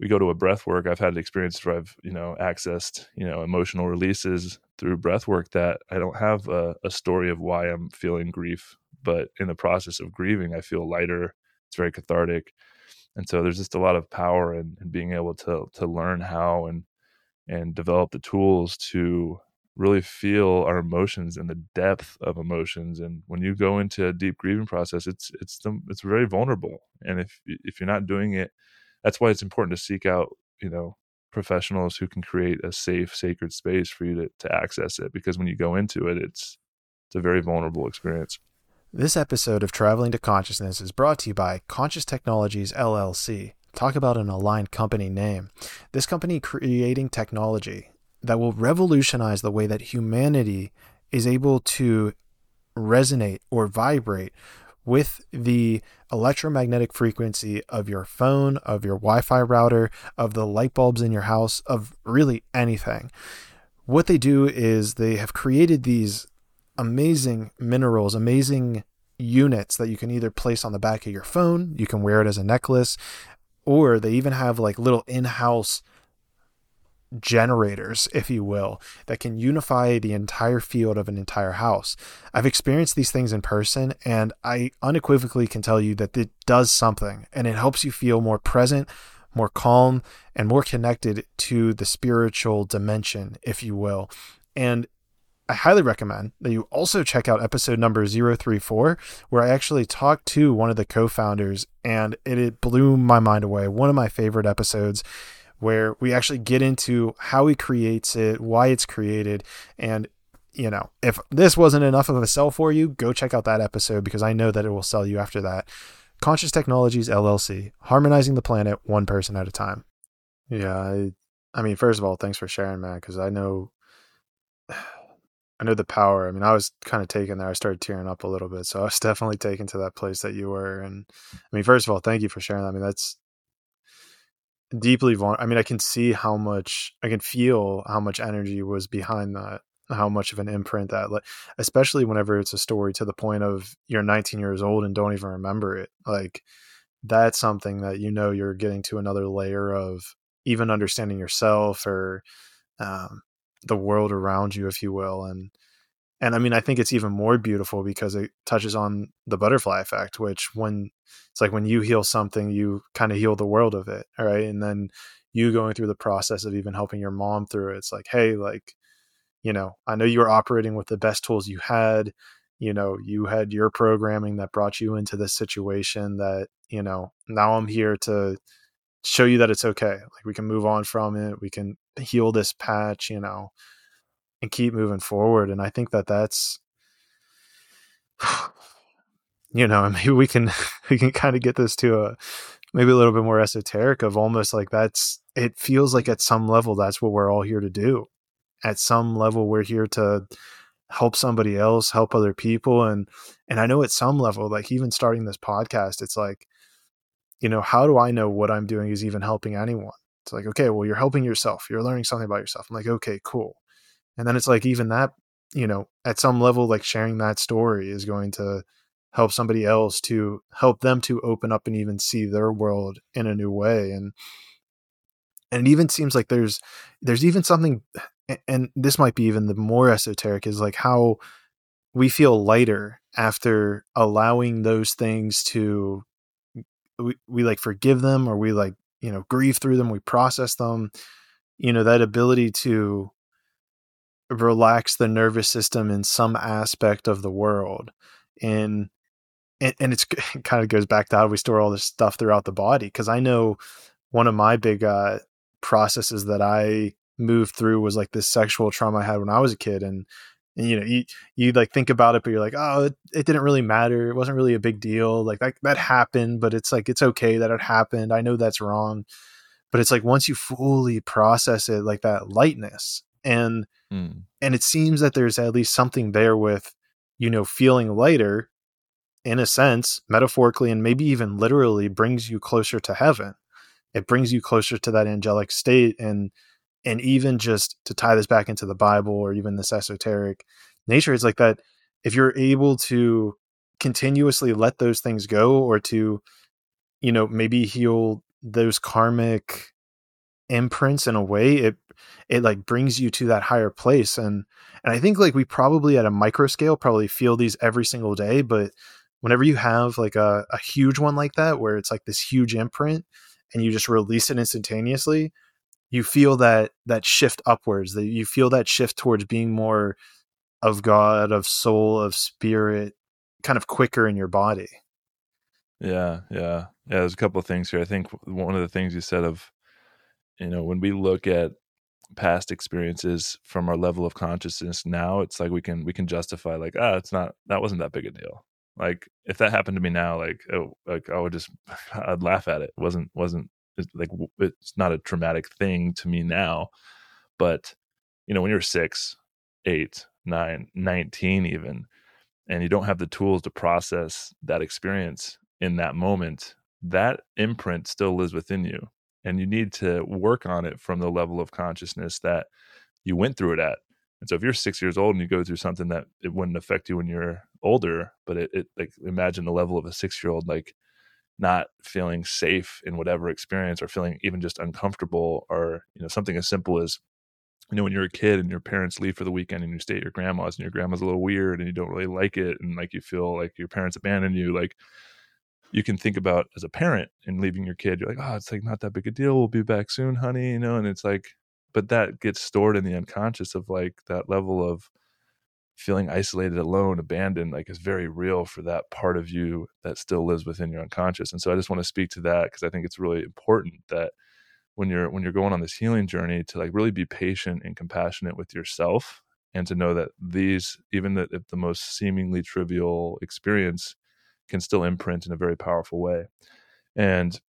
we go to a breath work. I've had experience where I've, you know, accessed, you know, emotional releases through breath work that I don't have a, a story of why I'm feeling grief. But in the process of grieving, I feel lighter. It's very cathartic. And so there's just a lot of power in, in being able to to learn how and and develop the tools to really feel our emotions and the depth of emotions and when you go into a deep grieving process it's it's the, it's very vulnerable and if if you're not doing it that's why it's important to seek out you know professionals who can create a safe sacred space for you to, to access it because when you go into it it's it's a very vulnerable experience.
This episode of traveling to consciousness is brought to you by conscious technologies llc Talk about an aligned company name. This company creating technology that will revolutionize the way that humanity is able to resonate or vibrate with the electromagnetic frequency of your phone, of your Wi Fi router, of the light bulbs in your house, of really anything. What they do is they have created these amazing minerals, amazing units that you can either place on the back of your phone, you can wear it as a necklace, or they even have like little in-house generators, if you will, that can unify the entire field of an entire house. I've experienced these things in person, and I unequivocally can tell you that it does something and it helps you feel more present, more calm, and more connected to the spiritual dimension, if you will. And I highly recommend that you also check out episode number 034, where I actually talked to one of the co founders, and it, it blew my mind away. One of my favorite episodes where we actually get into how he creates it, why it's created, and you know, if this wasn't enough of a sell for you, go check out that episode because I know that it will sell you after that. Conscious Technologies LLC, harmonizing the planet one person at a time.
Yeah, I, I mean, first of all, thanks for sharing, man, because I know I know the power. I mean, I was kind of taken there. I started tearing up a little bit, so I was [LAUGHS] definitely taken to that place that you were. And I mean, first of all, thank you for sharing that. I mean, that's deeply vulnerable. I mean, I can see how much I can feel how much energy was behind that, how much of an imprint that, like, especially whenever it's a story to the point of you're 19 years old and don't even remember it. Like, that's something that you know you're getting to another layer of even understanding yourself or um, the world around you, if you will. And and I mean, I think it's even more beautiful because it touches on the butterfly effect, which when it's like when you heal something, you kind of heal the world of it. All right. And then you going through the process of even helping your mom through it. It's like, hey, like, you know, I know you were operating with the best tools you had. You know, you had your programming that brought you into this situation that, you know, now I'm here to show you that it's okay. Like we can move on from it. We can heal this patch, you know, and keep moving forward. And I think that that's, [SIGHS] you know, [LAUGHS] maybe we can [LAUGHS] we can kind of get this to a maybe a little bit more esoteric of almost like that's it feels like at some level that's what we're all here to do. At some level, we're here to help somebody else, help other people, and and I know at some level, like even starting this podcast, it's like, you know, how do I know what I'm doing is even helping anyone? It's like, okay, well, you're helping yourself. You're learning something about yourself. I'm like, okay, cool. And then it's like, even that, you know, at some level, like sharing that story is going to help somebody else to help them to open up and even see their world in a new way. And, and it even seems like there's, there's even something, and this might be even the more esoteric is like how we feel lighter after allowing those things to we, we like forgive them or we like you know grieve through them we process them you know that ability to relax the nervous system in some aspect of the world. And and, and it's it kind of goes back to how we store all this stuff throughout the body because i know one of my big uh processes that i moved through was like this sexual trauma i had when i was a kid and and you know you you like think about it but you're like oh it, it, didn't really matter. It wasn't really a big deal. Like that that happened but it's like it's okay that it happened. I know that's wrong but it's like once you fully process it like that lightness and mm. and it seems that there's at least something there with you know feeling lighter in a sense metaphorically and maybe even literally brings you closer to heaven. It brings you closer to that angelic state and and even just to tie this back into the bible or even this esoteric nature it's like that if you're able to continuously let those things go or to you know maybe heal those karmic imprints in a way it it like brings you to that higher place and and i think like we probably at a micro scale probably feel these every single day but whenever you have like a, a huge one like that where it's like this huge imprint and you just release it instantaneously you feel that that shift upwards that you feel that shift towards being more of god of soul of spirit kind of quicker in your body?
Yeah yeah. Yeah there's a couple of things here. I think one of the things you said of you know when we look at past experiences from our level of consciousness now it's like we can we can justify like ah it's not that wasn't that big a deal. Like if that happened to me now like oh like i would just [LAUGHS] i'd laugh at it. it wasn't wasn't like it's not a traumatic thing to me now but you know when you're six eight nine 19 even and you don't have the tools to process that experience in that moment that imprint still lives within you and you need to work on it from the level of consciousness that you went through it at. And so if you're six years old and you go through something that it wouldn't affect you when you're older but it, it like imagine the level of a six year old like not feeling safe in whatever experience or feeling even just uncomfortable or you know something as simple as you know when you're a kid and your parents leave for the weekend and you stay at your grandma's and your grandma's a little weird and you don't really like it and like you feel like your parents abandon you like you can think about as a parent and leaving your kid you're like oh it's like not that big a deal. We'll be back soon honey you know and it's like but that gets stored in the unconscious of like that level of feeling isolated, alone, abandoned, like is very real for that part of you that still lives within your unconscious. And so I just want to speak to that because I think it's really important that when you're when you're going on this healing journey to like really be patient and compassionate with yourself and to know that these even if the most seemingly trivial experience can still imprint in a very powerful way. And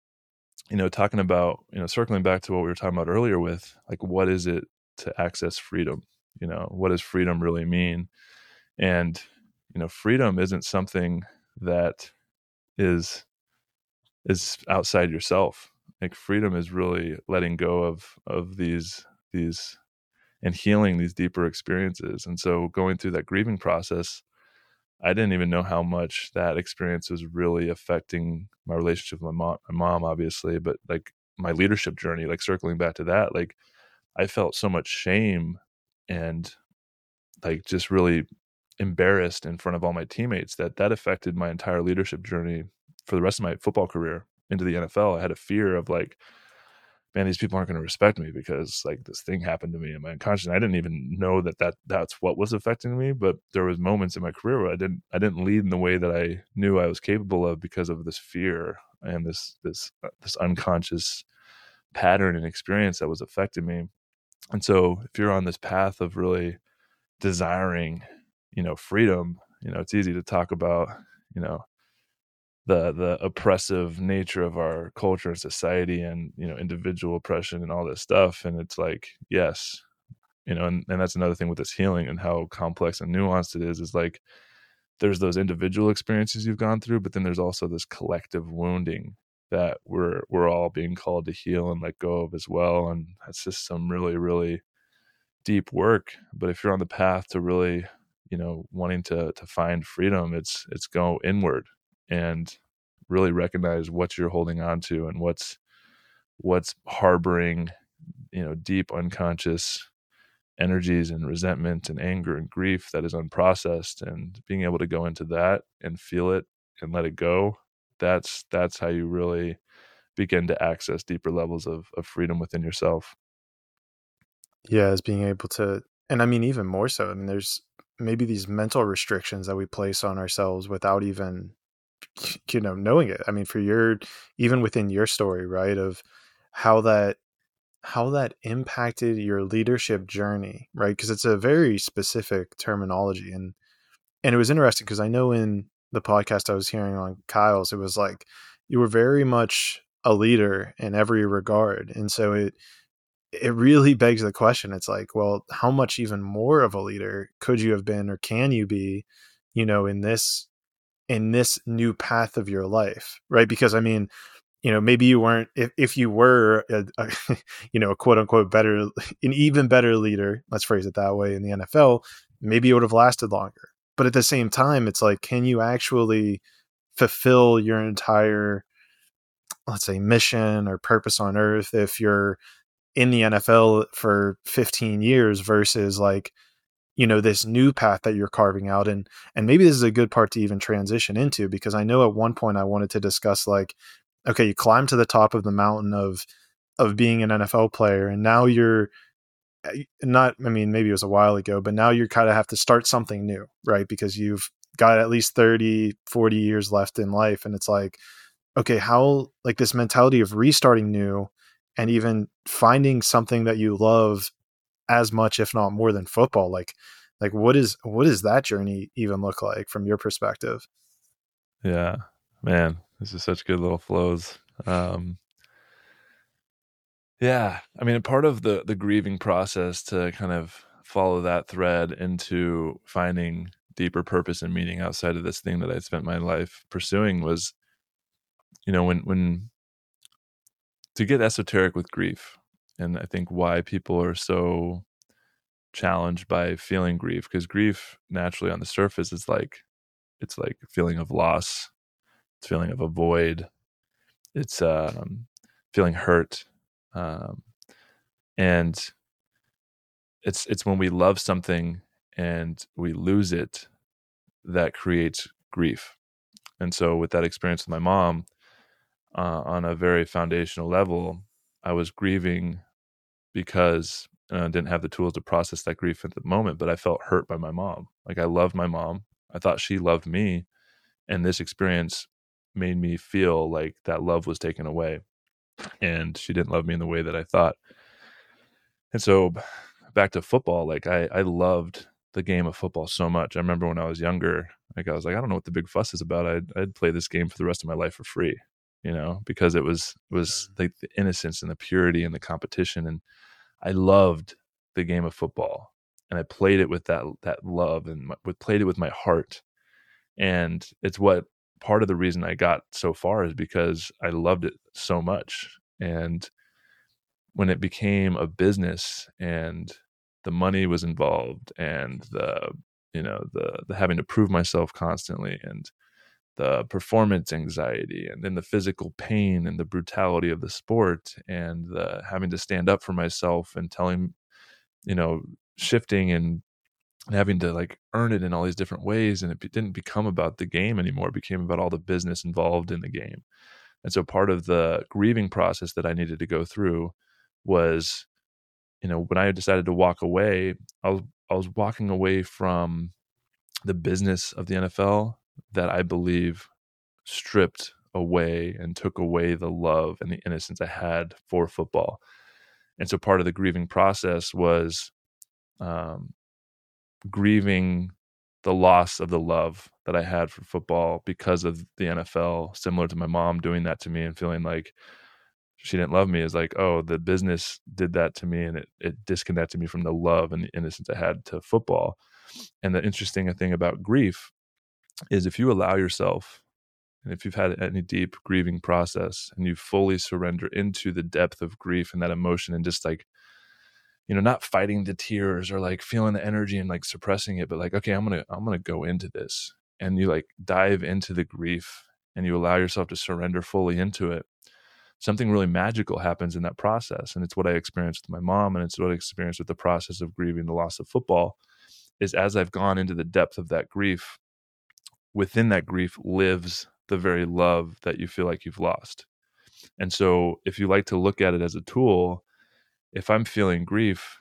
you know, talking about, you know, circling back to what we were talking about earlier with like what is it to access freedom? You know what does freedom really mean? And you know freedom isn't something that is is outside yourself. Like freedom is really letting go of of these these and healing these deeper experiences. And so going through that grieving process i didn't even know how much that experience was really affecting my relationship with my mom my mom obviously but like my leadership journey like circling back to that like i felt so much shame and like just really embarrassed in front of all my teammates that that affected my entire leadership journey for the rest of my football career into the NFL. I had a fear of like, man, these people aren't going to respect me because like this thing happened to me in my unconscious. I didn't even know that that that's what was affecting me, but there was moments in my career where I didn't I didn't lead in the way that I knew I was capable of because of this fear and this this uh, this unconscious pattern and experience that was affecting me. And so if you're on this path of really desiring, you know, freedom, you know, it's easy to talk about, you know, the the oppressive nature of our culture and society and, you know, individual oppression and all this stuff. And it's like, yes, you know, and, and that's another thing with this healing and how complex and nuanced it is, is like there's those individual experiences you've gone through, but then there's also this collective wounding that we're we're all being called to heal and let go of as well and that's just some really really deep work. But if you're on the path to really you know wanting to to find freedom it's it's go inward and really recognize what you're holding on to and what's what's harboring you know deep unconscious energies and resentment and anger and grief that is unprocessed. And being able to go into that and feel it and let it go that's that's how you really begin to access deeper levels of, of freedom within yourself.
Yeah as being able to and i mean even more so i mean there's maybe these mental restrictions that we place on ourselves without even you know knowing it. I mean for your even within your story right of how that how that impacted your leadership journey right? Because it's a very specific terminology and and it was interesting because i know in the podcast I was hearing on Kyle's, it was like you were very much a leader in every regard. And so it it really [LAUGHS] begs the question. It's like, well, how much even more of a leader could you have been or can you be, you know, in this in this new path of your life? Right? Because I mean, you know maybe you weren't if, if you were a, a, [LAUGHS] you know a quote unquote better an even better leader let's phrase it that way in the nfl maybe it would have lasted longer but at the same time it's like can you actually fulfill your entire let's say mission or purpose on earth if you're in the NFL for 15 years versus like you know this new path that you're carving out? And and maybe this is a good part to even transition into because I know at one point I wanted to discuss like okay you climb to the top of the mountain of of being an NFL player and now you're not I mean maybe it was a while ago but now you kind of have to start something new right? Because you've got at least 30 40 years left in life and it's like okay how like this mentality of restarting new and even finding something that you love as much if not more than football like like what is what does that journey even look like from your perspective?
Yeah. Man this is such good little flows. Um yeah i mean part of the the grieving process to kind of follow that thread into finding deeper purpose and meaning outside of this thing that i spent my life pursuing was you know when when to get esoteric with grief. And i think why people are so challenged by feeling grief because grief naturally on the surface is like it's like feeling of loss it's feeling of a void it's um, feeling hurt um, and it's it's when we love something and we lose it that creates grief and so with that experience with my mom uh, on a very foundational level, I was grieving because I didn't have the tools to process that grief at the moment, but I felt hurt by my mom. Like I loved my mom. I thought she loved me. And this experience made me feel like that love was taken away and she didn't love me in the way that I thought. And so back to football, like I, I loved the game of football so much. I remember when I was younger, like I was like, I don't know what the big fuss is about. I'd, I'd play this game for the rest of my life for free you know, because it was was mm. like the innocence and the purity and the competition. And I loved the game of football, and I played it with that that love and my, played it with my heart. And it's what part of the reason I got so far is because I loved it so much. And when it became a business and the money was involved and the you know the the having to prove myself constantly and the performance anxiety and then the physical pain and the brutality of the sport and the having to stand up for myself and telling you know shifting and having to like earn it in all these different ways and it didn't become about the game anymore it became about all the business involved in the game and so part of the grieving process that i needed to go through was you know when i decided to walk away i was i was walking away from the business of the nfl that I believe stripped away and took away the love and the innocence I had for football. And so part of the grieving process was um, grieving the loss of the love that I had for football because of the NFL, similar to my mom doing that to me and feeling like she didn't love me is like, oh, the business did that to me and it, it disconnected me from the love and the innocence I had to football. And the interesting thing about grief is if you allow yourself and if you've had any deep grieving process and you fully surrender into the depth of grief and that emotion and just like you know not fighting the tears or like feeling the energy and like suppressing it but like okay i'm gonna i'm gonna go into this and you like dive into the grief and you allow yourself to surrender fully into it something really magical happens in that process and it's what i experienced with my mom and it's what i experienced with the process of grieving the loss of football is as i've gone into the depth of that grief within that grief lives the very love that you feel like you've lost. And so, if you like to look at it as a tool, if I'm feeling grief,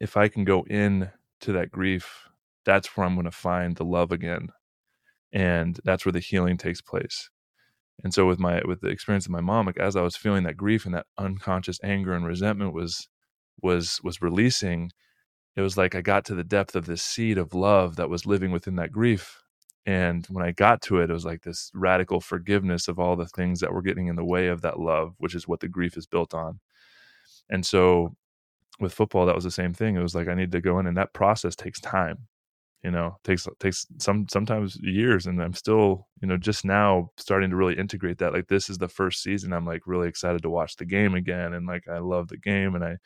if I can go in to that grief, that's where I'm going to find the love again. And that's where the healing takes place. And so with my with the experience of my mom, like as I was feeling that grief and that unconscious anger and resentment was was was releasing, it was like I got to the depth of this seed of love that was living within that grief and when I got to it, it was like this radical forgiveness of all the things that were getting in the way of that love, which is what the grief is built on. And so with football, that was the same thing. It was like I need to go in, and that process takes time. you know takes takes some sometimes years and i'm still you know just now starting to really integrate that like this is the first season i'm like really excited to watch the game again and like i love the game and i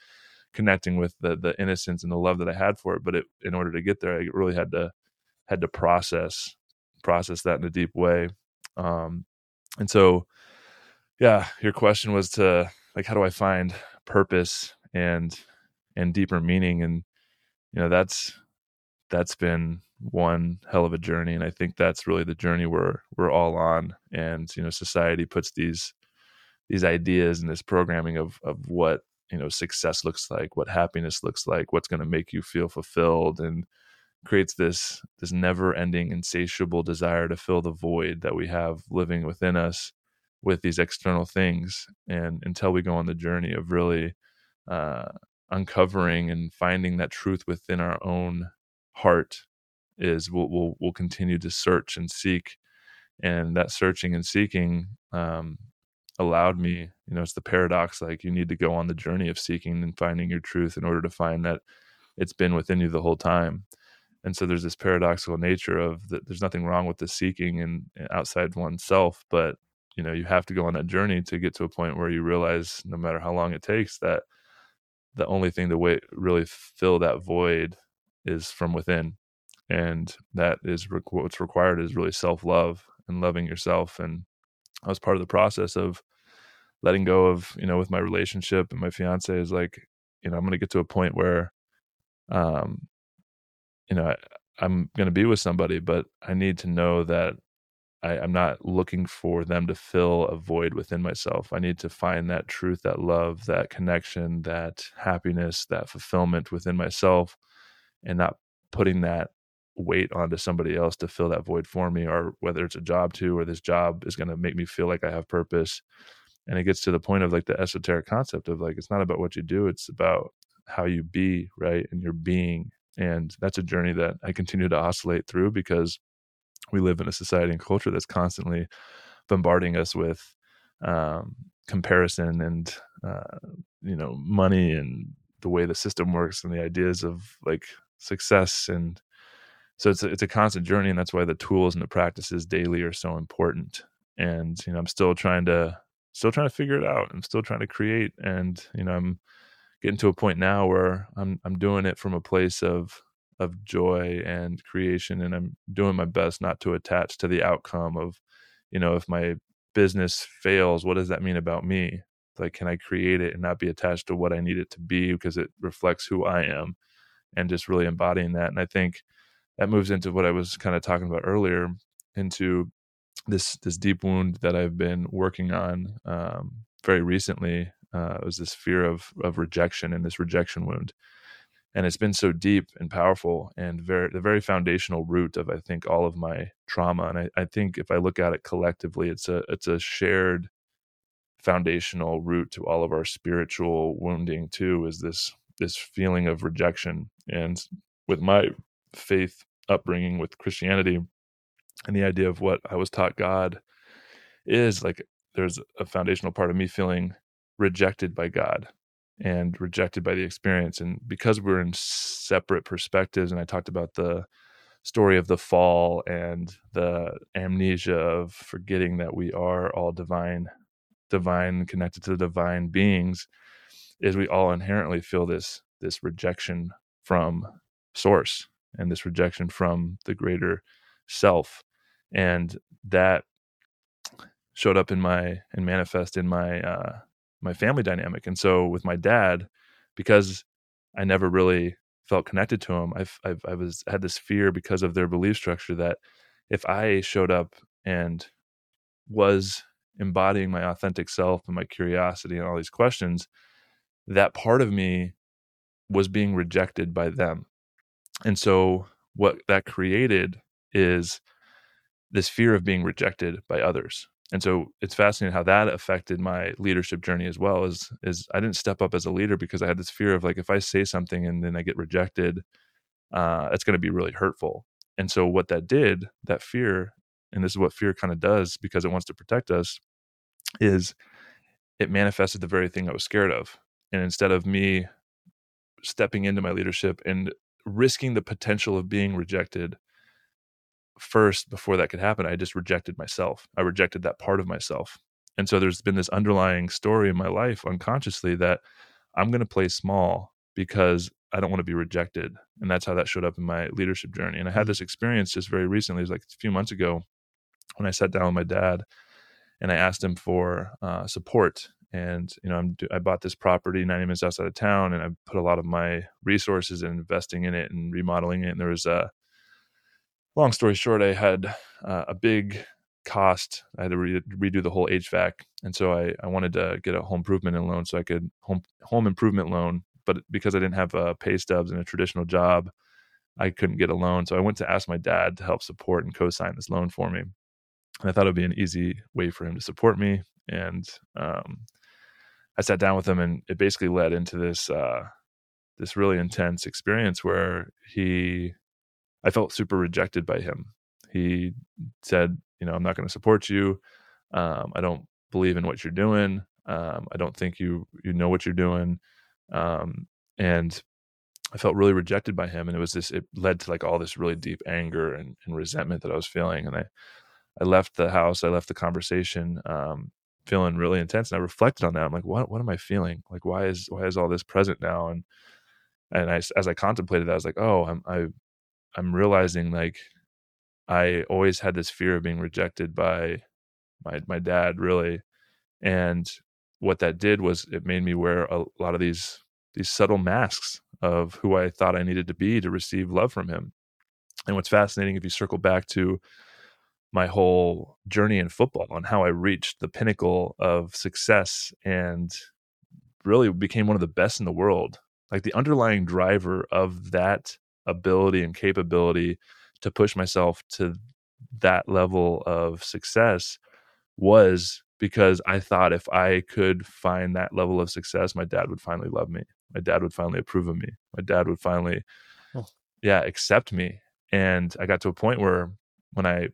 connecting with the the innocence and the love that i had for it but it in order to get there i really had to had to process process that in a deep way um and so yeah your question was to like how do i find purpose and and deeper meaning and you know that's that's been one hell of a journey and i think that's really the journey we're we're all on and you know society puts these these ideas and this programming of of what you know success looks like what happiness looks like what's going to make you feel fulfilled and creates this this never ending insatiable desire to fill the void that we have living within us with these external things and until we go on the journey of really uh, uncovering and finding that truth within our own heart is we'll, we'll, we'll continue to search and seek. And that searching and seeking um, allowed me you know it's the paradox like you need to go on the journey of seeking and finding your truth in order to find that it's been within you the whole time. And so there's this paradoxical nature of that there's nothing wrong with the seeking and outside oneself but you know you have to go on that journey to get to a point where you realize no matter how long it takes that the only thing to wait really fill that void is from within. And that is what's required is really self-love and loving yourself. And i was part of the process of letting go of you know with my relationship and my fiance is like you know i'm going to get to a point where um you know I, i'm going to be with somebody but i need to know that I, i'm not looking for them to fill a void within myself. I need to find that truth that love that connection that happiness that fulfillment within myself and not putting that weight onto somebody else to fill that void for me or whether it's a job too or this job is going to make me feel like i have purpose. And it gets to the point of like the esoteric concept of like it's not about what you do it's about how you be right and your being. And that's a journey that i continue to oscillate through because we live in a society and culture that's constantly bombarding us with um, comparison and uh, you know money and the way the system works and the ideas of like success and so it's a, it's a constant journey and that's why the tools and the practices daily are so important. And you know i'm still trying to still trying to figure it out. I'm still trying to create and you know i'm getting to a point now where i'm i'm doing it from a place of of joy and creation and i'm doing my best not to attach to the outcome of you know if my business fails what does that mean about me like can i create it and not be attached to what i need it to be because it reflects who i am and just really embodying that. And I think that moves into what I was kind of talking about earlier, into this this deep wound that I've been working on um, very recently. Uh, was this fear of of rejection and this rejection wound, and it's been so deep and powerful and very the very foundational root of I think all of my trauma. And I, I think if I look at it collectively, it's a it's a shared foundational root to all of our spiritual wounding too. Is this this feeling of rejection. And with my faith upbringing with Christianity and the idea of what I was taught God is, like there's a foundational part of me feeling rejected by God and rejected by the experience. And because we're in separate perspectives, and I talked about the story of the fall and the amnesia of forgetting that we are all divine, divine, connected to the divine beings is we all inherently feel this this rejection from source and this rejection from the greater self and that showed up in my and manifest in my uh my family dynamic and so with my dad because i never really felt connected to him i've, I've i was had this fear because of their belief structure that if i showed up and was embodying my authentic self and my curiosity and all these questions that part of me was being rejected by them. And so what that created is this fear of being rejected by others. And so it's fascinating how that affected my leadership journey as well is is I didn't step up as a leader because I had this fear of like if I say something and then I get rejected, uh, it's going to be really hurtful. And so what that did, that fear, and this is what fear kind of does because it wants to protect us, is it manifested the very thing I was scared of and instead of me stepping into my leadership and risking the potential of being rejected first before that could happen i just rejected myself. I rejected that part of myself. And so there's been this underlying story in my life unconsciously that i'm going to play small because i don't want to be rejected. And that's how that showed up in my leadership journey. And i had mm-hmm. this experience just very recently it was like a few months ago when i sat down with my dad and i asked him for uh, support. And you know I'm, i bought this property 90 minutes outside of town and i put a lot of my resources in investing in it and remodeling it. And there was a long story short i had uh, a big cost. I had to re- redo the whole hvac and so I, I wanted to get a home improvement loan so i could home home improvement loan but because i didn't have pay stubs and a traditional job i couldn't get a loan so i went to ask my dad to help support and co-sign this loan for me. And i thought it would be an easy way for him to support me and um, I sat down with him, and it basically led into this uh, this really intense experience where he, I felt super rejected by him. He said, you know, I'm not going to support you. Um, I don't believe in what you're doing. Um, I don't think you you know what you're doing. Um, and I felt really rejected by him, and it was this. It led to like all this really deep anger and, and resentment that I was feeling, and I I left the house. I left the conversation, um, feeling really intense and i reflected on that i'm like what what am i feeling like why is why is all this present now and and i as i contemplated that i was like oh i'm i i'm realizing like i always had this fear of being rejected by my my dad really and what that did was it made me wear a lot of these these subtle masks of who i thought i needed to be to receive love from him and what's fascinating if you circle back to my whole journey in football and how I reached the pinnacle of success and really became one of the best in the world. Like the underlying driver of that ability and capability to push myself to that level of success was because I thought if I could find that level of success, my dad would finally love me. My dad would finally approve of me. My dad would finally, oh. yeah, accept me. And I got to a point where when I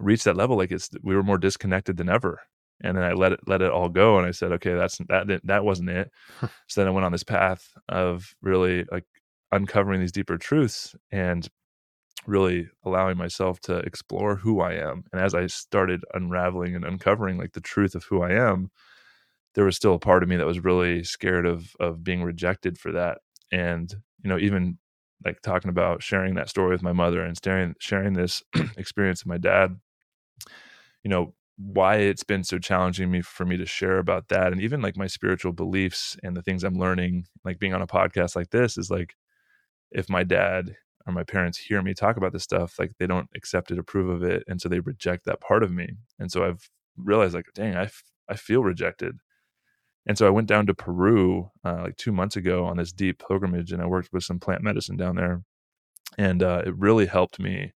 reached that level, like it's we were more disconnected than ever. And then I let it let it all go, and I said, okay, that's that that wasn't it. [LAUGHS] so then I went on this path of really like uncovering these deeper truths and really allowing myself to explore who I am. And as I started unraveling and uncovering like the truth of who I am, there was still a part of me that was really scared of of being rejected for that. And you know, even like talking about sharing that story with my mother and sharing sharing this [CLEARS THROAT] experience with my dad you know why it's been so challenging me for me to share about that and even like my spiritual beliefs and the things i'm learning like being on a podcast like this is like if my dad or my parents hear me talk about this stuff like they don't accept it approve of it and so they reject that part of me. And so i've realized like dang I, f- I feel rejected. And so I went down to Peru uh, like two months ago on this deep pilgrimage, and I worked with some plant medicine down there, and uh, it really helped me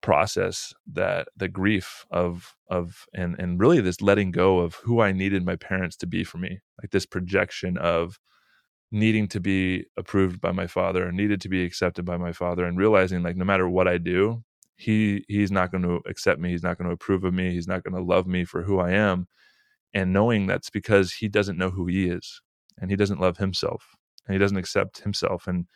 process that the grief of of and and really this letting go of who I needed my parents to be for me, like this projection of needing to be approved by my father, and needed to be accepted by my father, and realizing like no matter what I do, he he's not going to accept me, he's not going to approve of me, he's not going to love me for who I am and knowing that's because he doesn't know who he is and he doesn't love himself and he doesn't accept himself and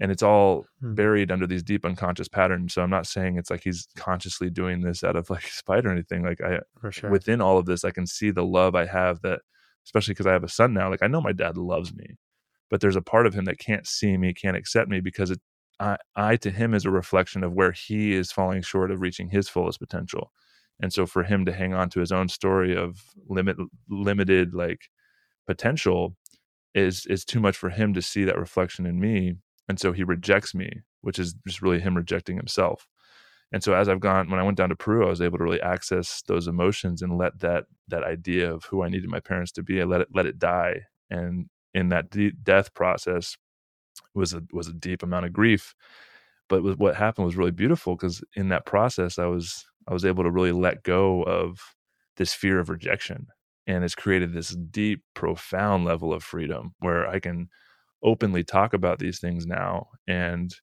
and it's all hmm. buried under these deep unconscious patterns so i'm not saying it's like he's consciously doing this out of like [LAUGHS] spite or anything like i sure. within all of this i can see the love i have that especially because i have a son now like i know my dad loves me but there's a part of him that can't see me can't accept me because it I, I to him is a reflection of where he is falling short of reaching his fullest potential. And so for him to hang on to his own story of limit limited like potential is is too much for him to see that reflection in me and so he rejects me which is just really him rejecting himself. And so as i've gone when i went down to peru i was able to really access those emotions and let that that idea of who i needed my parents to be i let it let it die. And in that de- death process was a was a deep amount of grief but what happened was really beautiful because in that process i was I was able to really let go of this fear of rejection. And it's created this deep, profound level of freedom where I can openly talk about these things now. And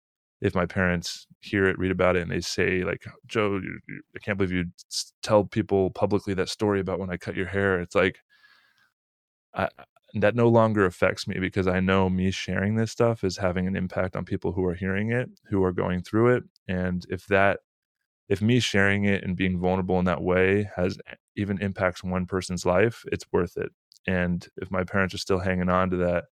if my parents hear it, read about it, and they say, like, Joe, you, you, I can't believe you tell people publicly that story about when I cut your hair. It's like, I, that no longer affects me because I know me sharing this stuff is having an impact on people who are hearing it, who are going through it. And if that, if me sharing it and being vulnerable in that way has even impacts one person's life, it's worth it. And if my parents are still hanging on to that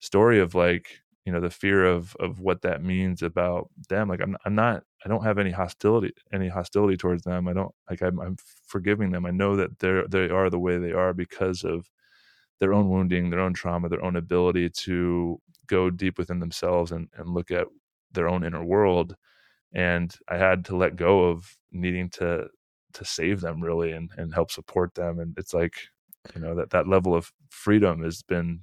story of like, you know, the fear of of what that means about them, like I'm I'm not I don't have any hostility any hostility towards them. I don't like I'm, I'm forgiving them. I know that they're they are the way they are because of their own wounding, their own trauma, their own ability to go deep within themselves and, and look at their own inner world. And I had to let go of needing to to save them really and, and help support them. And it's like, you know, that that level of freedom has been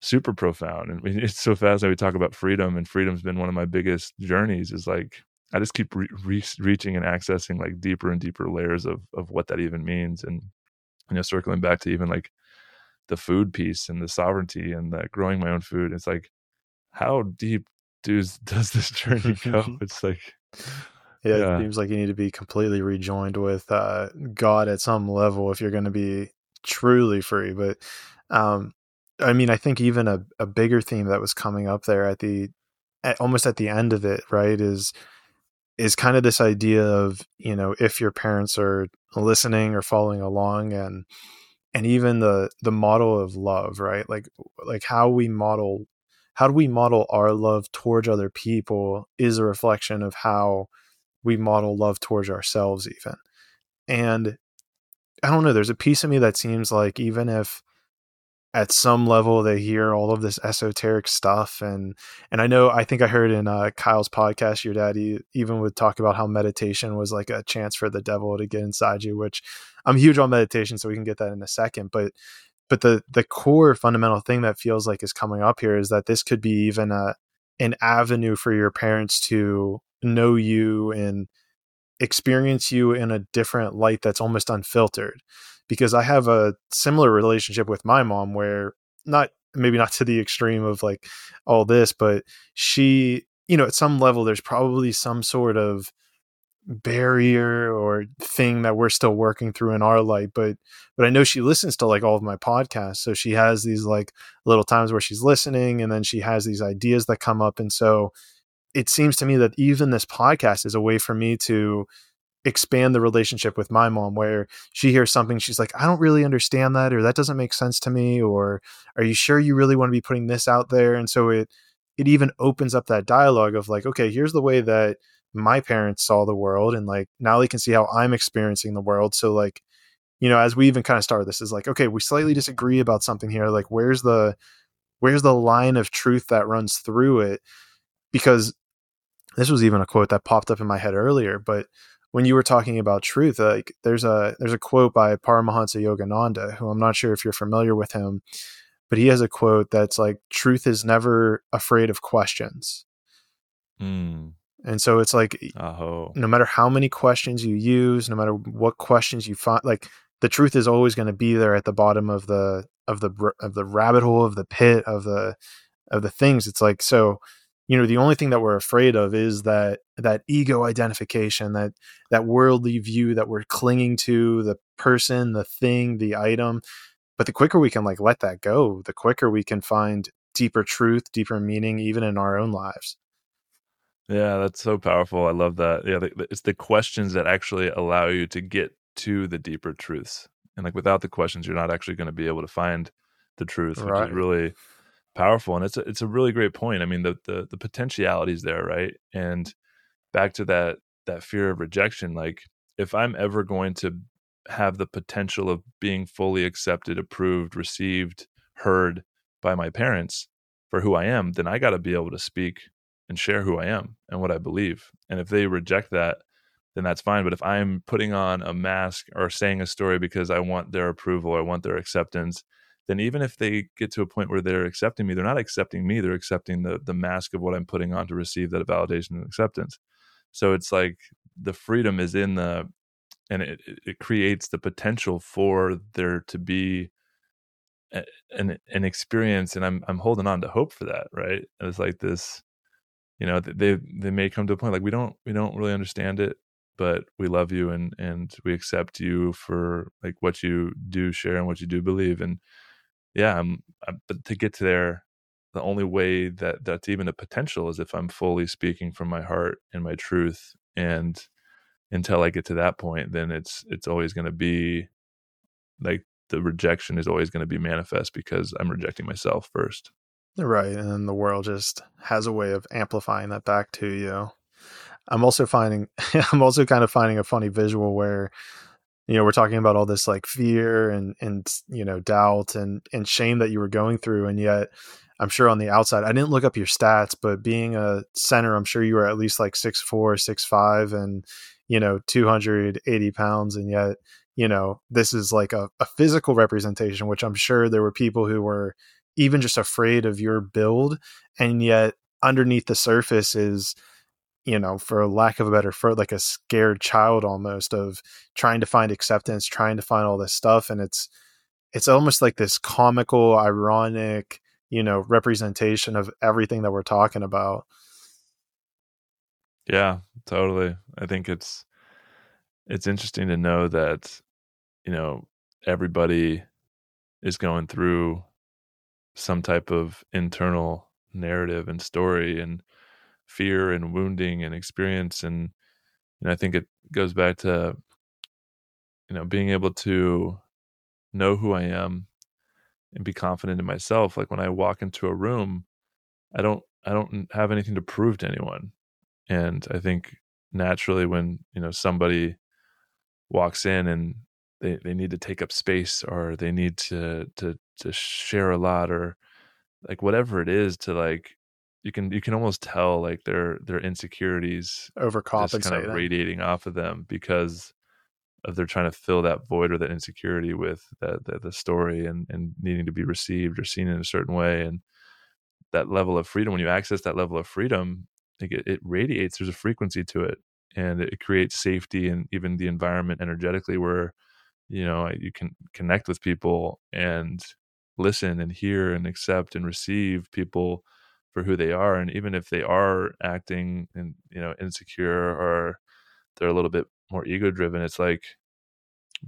super profound. And [LAUGHS] it's so fast that we talk about freedom and freedom's been one of my biggest journeys is like, I just keep re- re- reaching and accessing like deeper and deeper layers of, of what that even means. And, you know, circling back to even like the food piece and the sovereignty and the growing my own food. It's like, how deep does [LAUGHS] does this journey go? [LAUGHS] it's like,
yeah, yeah, it seems like you need to be completely rejoined with uh, God at some level if you're going to be truly free. But um, I mean, I think even a, a bigger theme that was coming up there at the at, almost at the end of it, right, is is kind of this idea of you know if your parents are listening or following along and and even the the model of love right? Like like how we model how do we model our love towards other people is a reflection of how we model love towards ourselves even. And i don't know there's a piece of me that seems like even if at some level they hear all of this esoteric stuff and and I know I think I heard in uh, Kyle's podcast your daddy even would talk about how meditation was like a chance for the devil to get inside you which I'm huge on meditation so we can get that in a second but but the the core fundamental thing that feels like is coming up here is that this could be even a an avenue for your parents to know you and experience you in a different light that's almost unfiltered. Because I have a similar relationship with my mom where not maybe not to the extreme of like all this, but she, you know, at some level, there's probably some sort of barrier or thing that we're still working through in our life but but I know she listens to like all of my podcasts so she has these like little times where she's listening and then she has these ideas that come up and so it seems to me that even this podcast is a way for me to expand the relationship with my mom where she hears something she's like i don't really understand that or that doesn't make sense to me or are you sure you really want to be putting this out there? And so it it even opens up that dialogue of like okay here's the way that my parents saw the world and like now they can see how i'm experiencing the world so like you know as we even kind of start this is like okay we slightly disagree about something here like where's the where's the line of truth that runs through it because this was even a quote that popped up in my head earlier but when you were talking about truth, like there's a there's a quote by Paramahansa Yogananda, who I'm not sure if you're familiar with him, but he has a quote that's like, "Truth is never afraid of questions." Mm. And so it's like, oh. no matter how many questions you use, no matter what questions you find, like the truth is always going to be there at the bottom of the of the of the rabbit hole of the pit of the of the things. It's like so you know the only thing that we're afraid of is that that ego identification that that worldly view that we're clinging to the person the thing the item but the quicker we can like let that go the quicker we can find deeper truth deeper meaning even in our own lives
yeah that's so powerful i love that yeah it's the questions that actually allow you to get to the deeper truths and like without the questions you're not actually going to be able to find the truth right. which is really powerful and it's a, it's a really great point i mean the the the potentialities there right and back to that that fear of rejection like if i'm ever going to have the potential of being fully accepted approved received heard by my parents for who i am then i got to be able to speak and share who i am and what i believe and if they reject that then that's fine but if i'm putting on a mask or saying a story because i want their approval i want their acceptance then even if they get to a point where they're accepting me, they're not accepting me, they're accepting the the mask of what I'm putting on to receive that validation and acceptance. So it's like the freedom is in the and it, it creates the potential for there to be an an experience and I'm I'm holding on to hope for that, right? It's like this you know they they may come to a point like we don't we don't really understand it but we love you and and we accept you for like what you do share and what you do believe and yeah, I'm, I'm, but to get to there, the only way that that's even a potential is if I'm fully speaking from my heart and my truth. And until I get to that point, then it's it's always going to be like the rejection is always going to be manifest because I'm rejecting myself first.
Right. And then the world just has a way of amplifying that back to you. I'm also finding, [LAUGHS] I'm also kind of finding a funny visual where, you know, we're talking about all this like fear and, and, you know, doubt and, and shame that you were going through. And yet, I'm sure on the outside, I didn't look up your stats, but being a center, I'm sure you were at least like six four, six five, and, you know, 280 pounds. And yet, you know, this is like a, a physical representation, which I'm sure there were people who were even just afraid of your build. And yet underneath the surface is, you know, for lack of a better for like a scared child almost of trying to find acceptance, trying to find all this stuff. And it's, it's almost like this comical, ironic, you know, representation of everything that we're talking about.
Yeah, totally. I think it's, it's interesting to know that you know everybody is going through some type of internal narrative and story and fear and wounding and experience and you know, I think it goes back to you know being able to know who I am and be confident in myself. Like when I walk into a room I don't I don't have anything to prove to anyone. And I think naturally when you know somebody walks in and they, they need to take up space or they need to to to share a lot or like whatever it is to like you can you can almost tell like their their insecurities
overcompensating
kind of radiating off of them because of they're trying to fill that void or that insecurity with that the, the story and and needing to be received or seen in a certain way and that level of freedom when you access that level of freedom like it, it radiates there's a frequency to it and it creates safety and even the environment energetically where you know you can connect with people and listen and hear and accept and receive people for who they are and even if they are acting and you know insecure or they're a little bit more ego driven it's like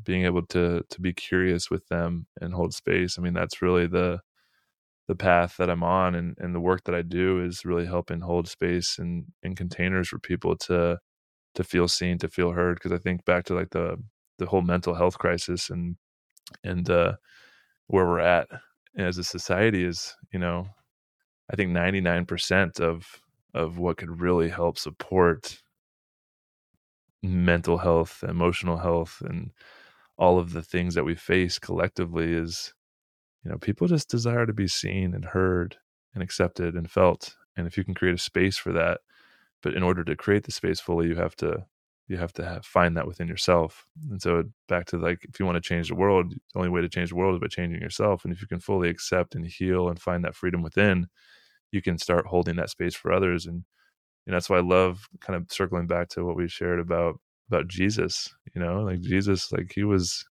being able to to be curious with them and hold space i mean that's really the the path that i'm on and and the work that i do is really helping hold space and in containers for people to to feel seen, to feel heard. Because I think back to like the the whole mental health crisis and and uh, where we're at as a society is, you know, I think ninety nine percent of of what could really help support mental health, emotional health, and all of the things that we face collectively is, you know, people just desire to be seen and heard and accepted and felt. And if you can create a space for that, but in order to create the space fully you have to you have to have, find that within yourself. And so back to like if you want to change the world the only way to change the world is by changing yourself. And if you can fully accept and heal and find that freedom within you can start holding that space for others. And you know that's why i love kind of circling back to what we shared about about jesus you know like jesus like he was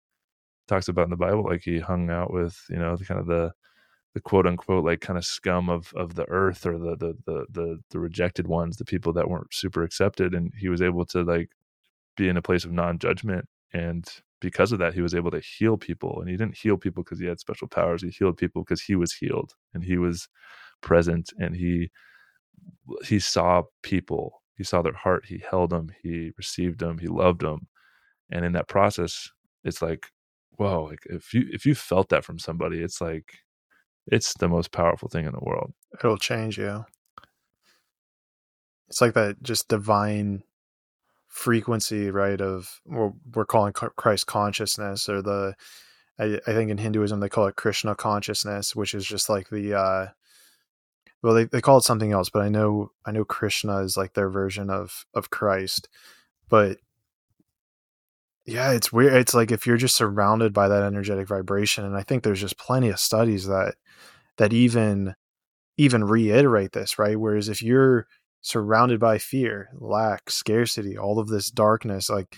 talks about in the bible like he hung out with you know the kind of the the quote unquote like kind of scum of of the earth or the, the the the the rejected ones, the people that weren't super accepted, and he was able to like be in a place of non judgment, and because of that, he was able to heal people, and he didn't heal people because he had special powers. He healed people because he was healed, and he was present, and he he saw people, he saw their heart, he held them, he received them, he loved them, and in that process, it's like whoa like if you if you felt that from somebody it's like it's the most powerful thing in the world.
It'll change you. It's like that just divine frequency, right? Of what we're calling Christ consciousness, or the I, I, think in Hinduism they call it Krishna consciousness, which is just like the uh, well they, they call it something else, but I know I know Krishna is like their version of of Christ, but yeah, it's weird. It's like if you're just surrounded by that energetic vibration, and I think there's just plenty of studies that that even even reiterate this, right? Whereas if you're surrounded by fear, lack, scarcity, all of this darkness, like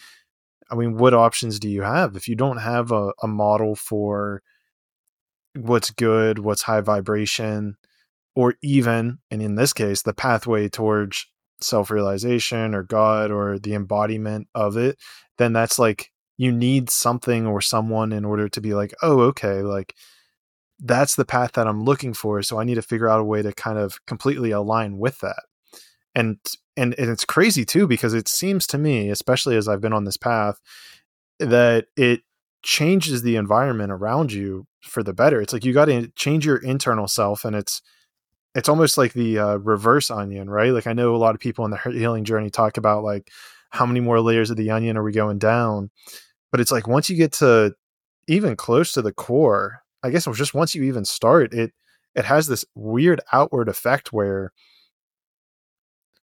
I mean, what options do you have if you don't have a, a model for what's good, what's high vibration, or even, and in this case, the pathway towards self realization or God or the embodiment of it, then that's like you need something or someone in order to be like, oh, okay, like that's the path that I'm looking for. So I need to figure out a way to kind of completely align with that. And and, and it's crazy too because it seems to me, especially as I've been on this path, that it changes the environment around you for the better. It's like you got to change your internal self, and it's it's almost like the uh, reverse onion, right? Like I know a lot of people in the healing journey talk about like how many more layers of the onion are we going down, but it's like once you get to even close to the core, I guess it was just once you even start it, it has this weird outward effect where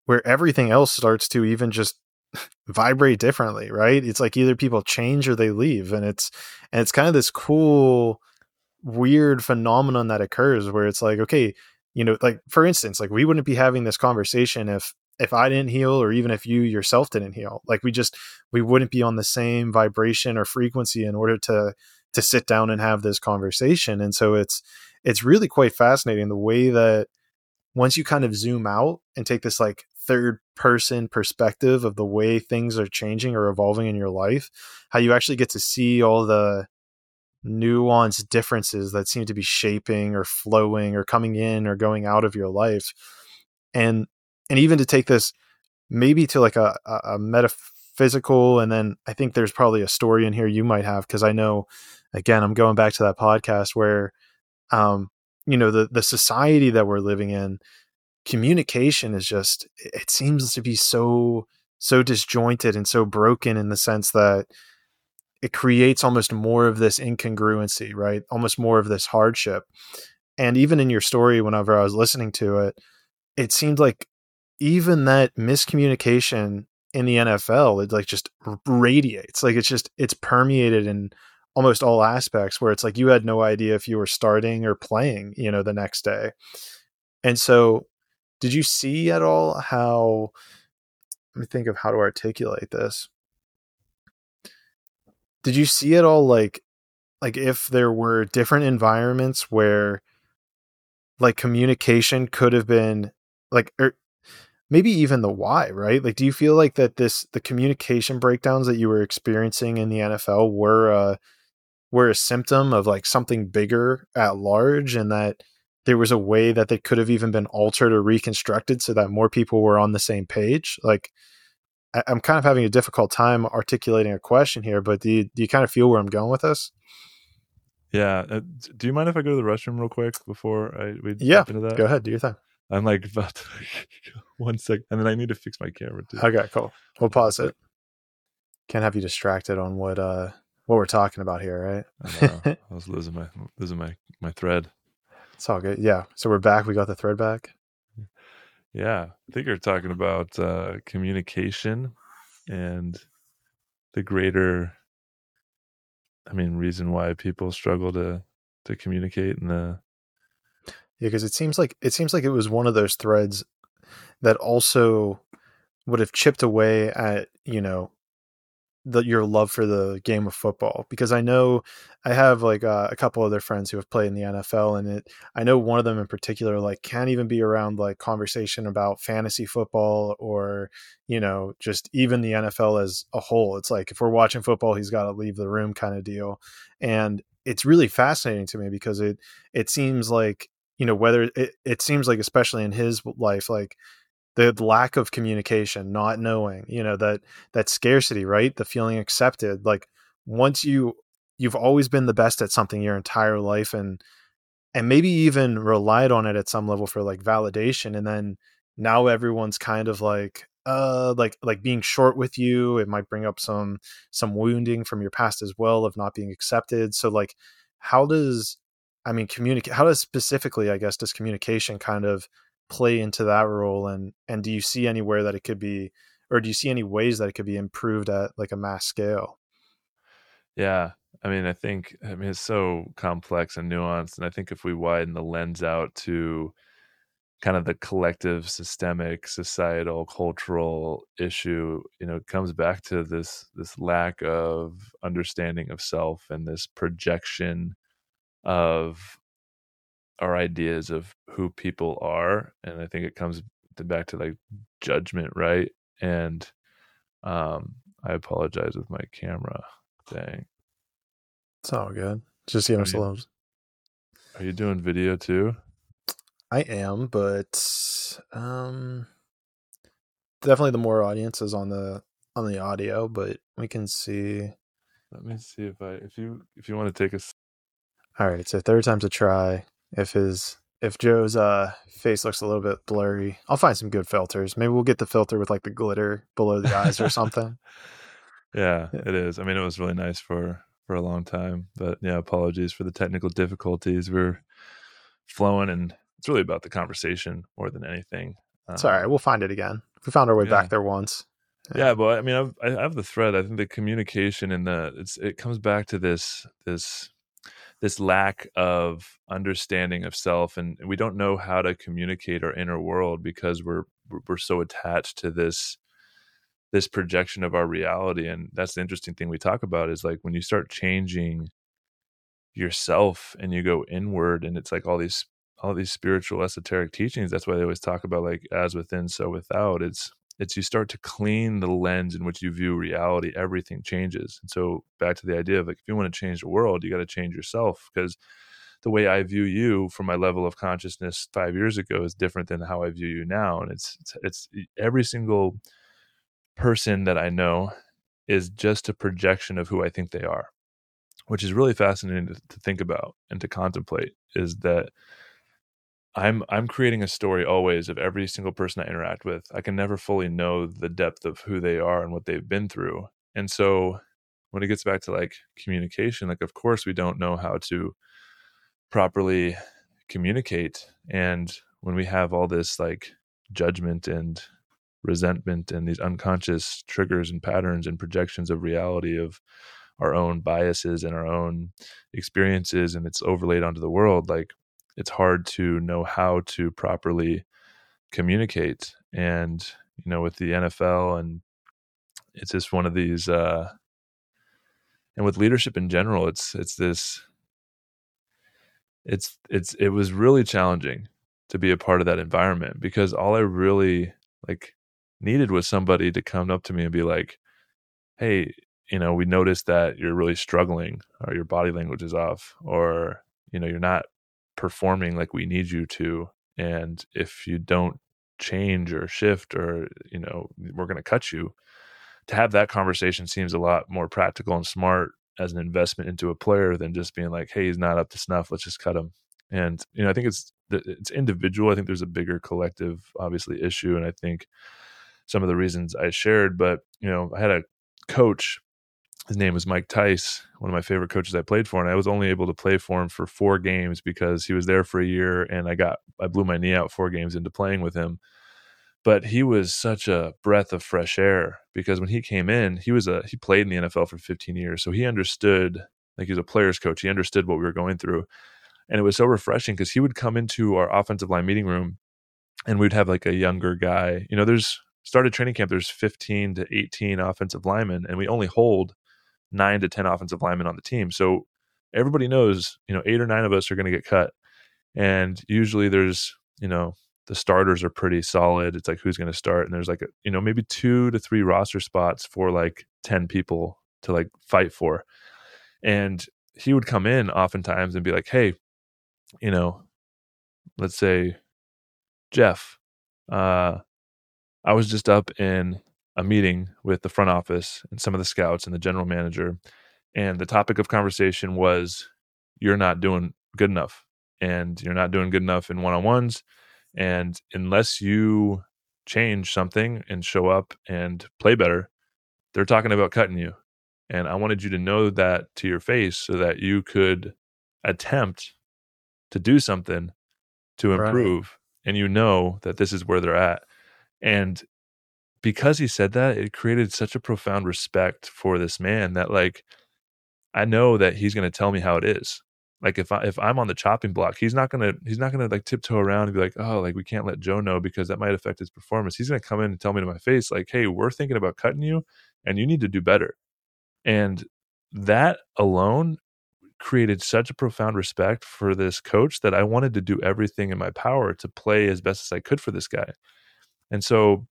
where everything else starts to even just [LAUGHS] vibrate differently, right? It's like either people change or they leave, and it's and it's kind of this cool, weird phenomenon that occurs where it's like, okay, you know, like for instance, like we wouldn't be having this conversation if if I didn't heal or even if you yourself didn't heal. Like we just we wouldn't be on the same vibration or frequency in order to to sit down and have this conversation. And so it's it's really quite fascinating the way that once you kind of zoom out and take this like third person perspective of the way things are changing or evolving in your life, how you actually get to see all the nuanced differences that seem to be shaping or flowing or coming in or going out of your life. And and even to take this maybe to like a, a metaphysical and then I think there's probably a story in here you might have because I know again I'm going back to that podcast where um you know the the society that we're living in communication is just it seems to be so so disjointed and so broken in the sense that it creates almost more of this incongruency right? Almost more of this hardship. And even in your story whenever i was listening to it it seemed like even that miscommunication in the nfl it like just radiates. Like it's just it's permeated in almost all aspects where it's like you had no idea if you were starting or playing you know the next day. And so did you see at all how? Let me think of how to articulate this. Did you see at all like like if there were different environments where like communication could have been like or er, maybe even the why, right? Like do you feel like that this the communication breakdowns that you were experiencing in the NFL were uh were a symptom of like something bigger at large and that there was a way that they could have even been altered or reconstructed so that more people were on the same page. Like I, am kind of having a difficult time articulating a question here but do you, do you kind of feel where i'm going with this?
Yeah uh, do you mind if i go to the restroom real quick before i we
yeah into that? go ahead do your thing.
I'm like [LAUGHS] about to [LAUGHS] one sec and then i need to fix my camera too.
Okay cool. We'll pause it. Can't have you distracted on what uh what we're talking about here
right? I, [LAUGHS] I was losing my losing my my thread
it's all good. Yeah. So we're back. We got the thread back.
Yeah. I think you're talking about uh, communication and the greater, I mean, reason why people struggle to to communicate and the
yeah because it seems like it seems like it was one of those threads that also would have chipped away at you know the, your love for the game of football because I know I have like uh, a couple other friends who have played in the NFL and it I know one of them in particular like can't even be around like conversation about fantasy football or you know just even the NFL as a whole. It's like if we're watching football he's got to leave the room kind of deal. And it's really fascinating to me because it it seems like you know whether it, it seems like especially in his life like the lack of communication not knowing you know that that scarcity right? The feeling accepted like once you you've always been the best at something your entire life and and maybe even relied on it at some level for like validation and then now everyone's kind of like uh like like being short with you it might bring up some some wounding from your past as well of not being accepted. So like how does i mean communicate how does specifically i guess does communication kind of play into that role and and do you see anywhere that it could be or do you see any ways that it could be improved at like a mass scale?
Yeah i mean i think i mean it's so complex and nuanced and i think if we widen the lens out to kind of the collective systemic societal cultural issue you know it comes back to this this lack of understanding of self and this projection of our ideas of who people are and i think it comes to back to like judgment right and um i apologize with my camera dang
it's all good just give us a little
Are you doing video too?
I am, but um, definitely the more audience is on the on the audio, but we can see.
Let me see if I if you if you want to take us.
All right, so third time's a try. If his if Joe's uh face looks a little bit blurry, I'll find some good filters. Maybe we'll get the filter with like the glitter below the eyes or something. [LAUGHS]
Yeah, it is. I mean, it was really nice for for a long time, but yeah, apologies for the technical difficulties. We're flowing, and it's really about the conversation more than anything.
It's all right. We'll find it again. We found our way
yeah.
back there once.
Yeah, but I mean, I've, I have the thread. I think the communication and the it's it comes back to this this this lack of understanding of self, and we don't know how to communicate our inner world because we're we're so attached to this this projection of our reality. And that's the interesting thing we talk about is like when you start changing yourself and you go inward, and it's like all these all these spiritual esoteric teachings. That's why they always talk about like as within, so without. It's it's you start to clean the lens in which you view reality everything changes. And so back to the idea of like if you want to change the world you got to change yourself because the way i view you from my level of consciousness five years ago is different than how i view you now and it's it's, it's every single person that i know is just a projection of who i think they are which is really fascinating to, to think about and to contemplate is that I'm I'm creating a story always of every single person I interact with. I can never fully know the depth of who they are and what they've been through. And so when it gets back to like communication, like of course we don't know how to properly communicate and when we have all this like judgment and resentment and these unconscious triggers and patterns and projections of reality of our own biases and our own experiences and it's overlaid onto the world like it's hard to know how to properly communicate and you know with the NFL and it's just one of these uh and with leadership in general it's it's this it's it's it was really challenging to be a part of that environment because all I really like needed was somebody to come up to me and be like hey you know we noticed that you're really struggling or your body language is off or you know you're not performing like we need you to and if you don't change or shift or you know we're going to cut you to have that conversation seems a lot more practical and smart as an investment into a player than just being like hey he's not up to snuff let's just cut him. And you know i think it's it's individual i think there's a bigger collective obviously issue and i think some of the reasons i shared but you know i had a coach his name was Mike Tice, one of my favorite coaches I played for, and I was only able to play for him for four games because he was there for a year, and I got I blew my knee out four games into playing with him. But he was such a breath of fresh air because when he came in, he was a he played in the NFL for 15 years, so he understood like he was a player's coach. He understood what we were going through, and it was so refreshing because he would come into our offensive line meeting room, and we'd have like a younger guy. You know, there's started training camp. There's 15 to 18 offensive linemen, and we only hold nine to 10 offensive linemen on the team. So everybody knows, you know, eight or nine of us are going to get cut. And usually there's, you know, the starters are pretty solid. It's like who's going to start. And there's like, a, you know, maybe two to three roster spots for like 10 people to like fight for. And he would come in oftentimes and be like, hey, you know, let's say Jeff, uh, I was just up in a meeting with the front office and some of the scouts and the general manager. And the topic of conversation was you're not doing good enough and you're not doing good enough in one on ones. And unless you change something and show up and play better, they're talking about cutting you. And I wanted you to know that to your face so that you could attempt to do something to improve. Right. And you know that this is where they're at. And because he said that, it created such a profound respect for this man that like I know that he's going to tell me how it is. Like if I if I'm on the chopping block, he's not gonna he's not gonna like tiptoe around and be like, oh, like we can't let Joe know because that might affect his performance. He's gonna come in and tell me to my face, like, hey, we're thinking about cutting you, and you need to do better. And that alone created such a profound respect for this coach that I wanted to do everything in my power to play as best as I could for this guy. And so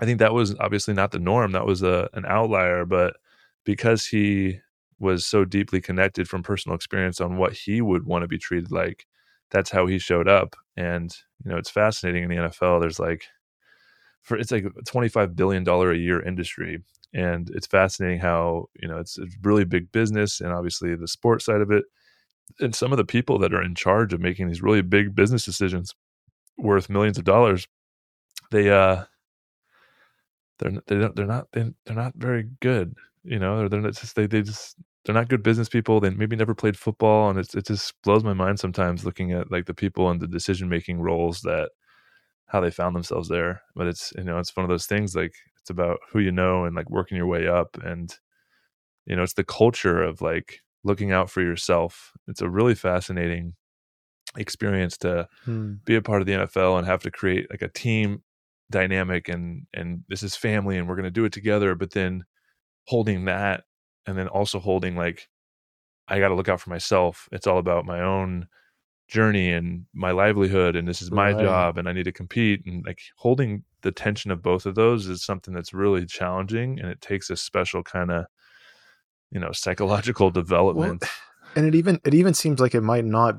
I think that was obviously not the norm. That was a an outlier, but because he was so deeply connected from personal experience on what he would want to be treated like, that's how he showed up. And you know, it's fascinating in the NFL. There's like for it's like a 25 billion dollar a year industry and it's fascinating how you know it's a really big business and obviously the sports side of it and some of the people that are in charge of making these really big business decisions worth millions of dollars they uh they're they don't they're not they're not very good you know they're, they're just they, they just they're not good business people they maybe never played football and it's, it just blows my mind sometimes looking at like the people in the decision making roles that how they found themselves there. But it's you know it's one of those things like it's about who you know and like working your way up, and you know it's the culture of like looking out for yourself. It's a really fascinating experience to hmm. be a part of the NFL and have to create like a team dynamic and and this is family and we're going to do it together but then holding that and then also holding like I got to look out for myself. It's all about my own journey and my livelihood and this is my right. job and I need to compete and like holding the tension of both of those is something that's really challenging and it takes a special kind of you know psychological development well,
and it even it even seems like it might not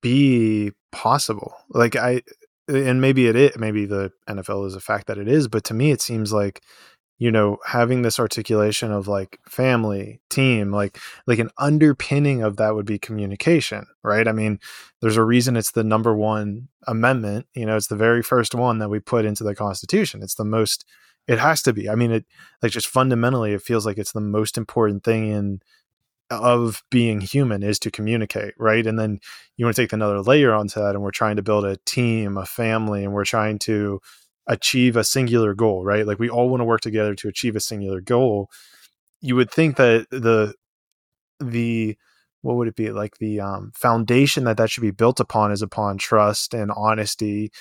be possible like I and maybe it is maybe the NFL is a fact that it is but to me it seems like you know having this articulation of like family team like like an underpinning of that would be communication right? I mean there's a reason it's the number one amendment you know it's the very first one that we put into the constitution. It's the most it has to be. I mean it like just fundamentally it feels like it's the most important thing in of being human is to communicate right and then you want to take another layer onto that and we're trying to build a team a family and we're trying to achieve a singular goal, right? Like we all want to work together to achieve a singular goal. You would think that the the what would it be like the um, foundation that that should be built upon is upon trust and honesty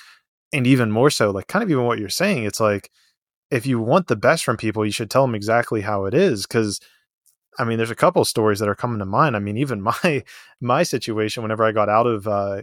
and even more so like kind of even what you're saying it's like if you want the best from people you should tell them exactly how it is because i mean there's a couple stories that are coming to mind i mean even [LAUGHS] my my situation whenever i got out of uh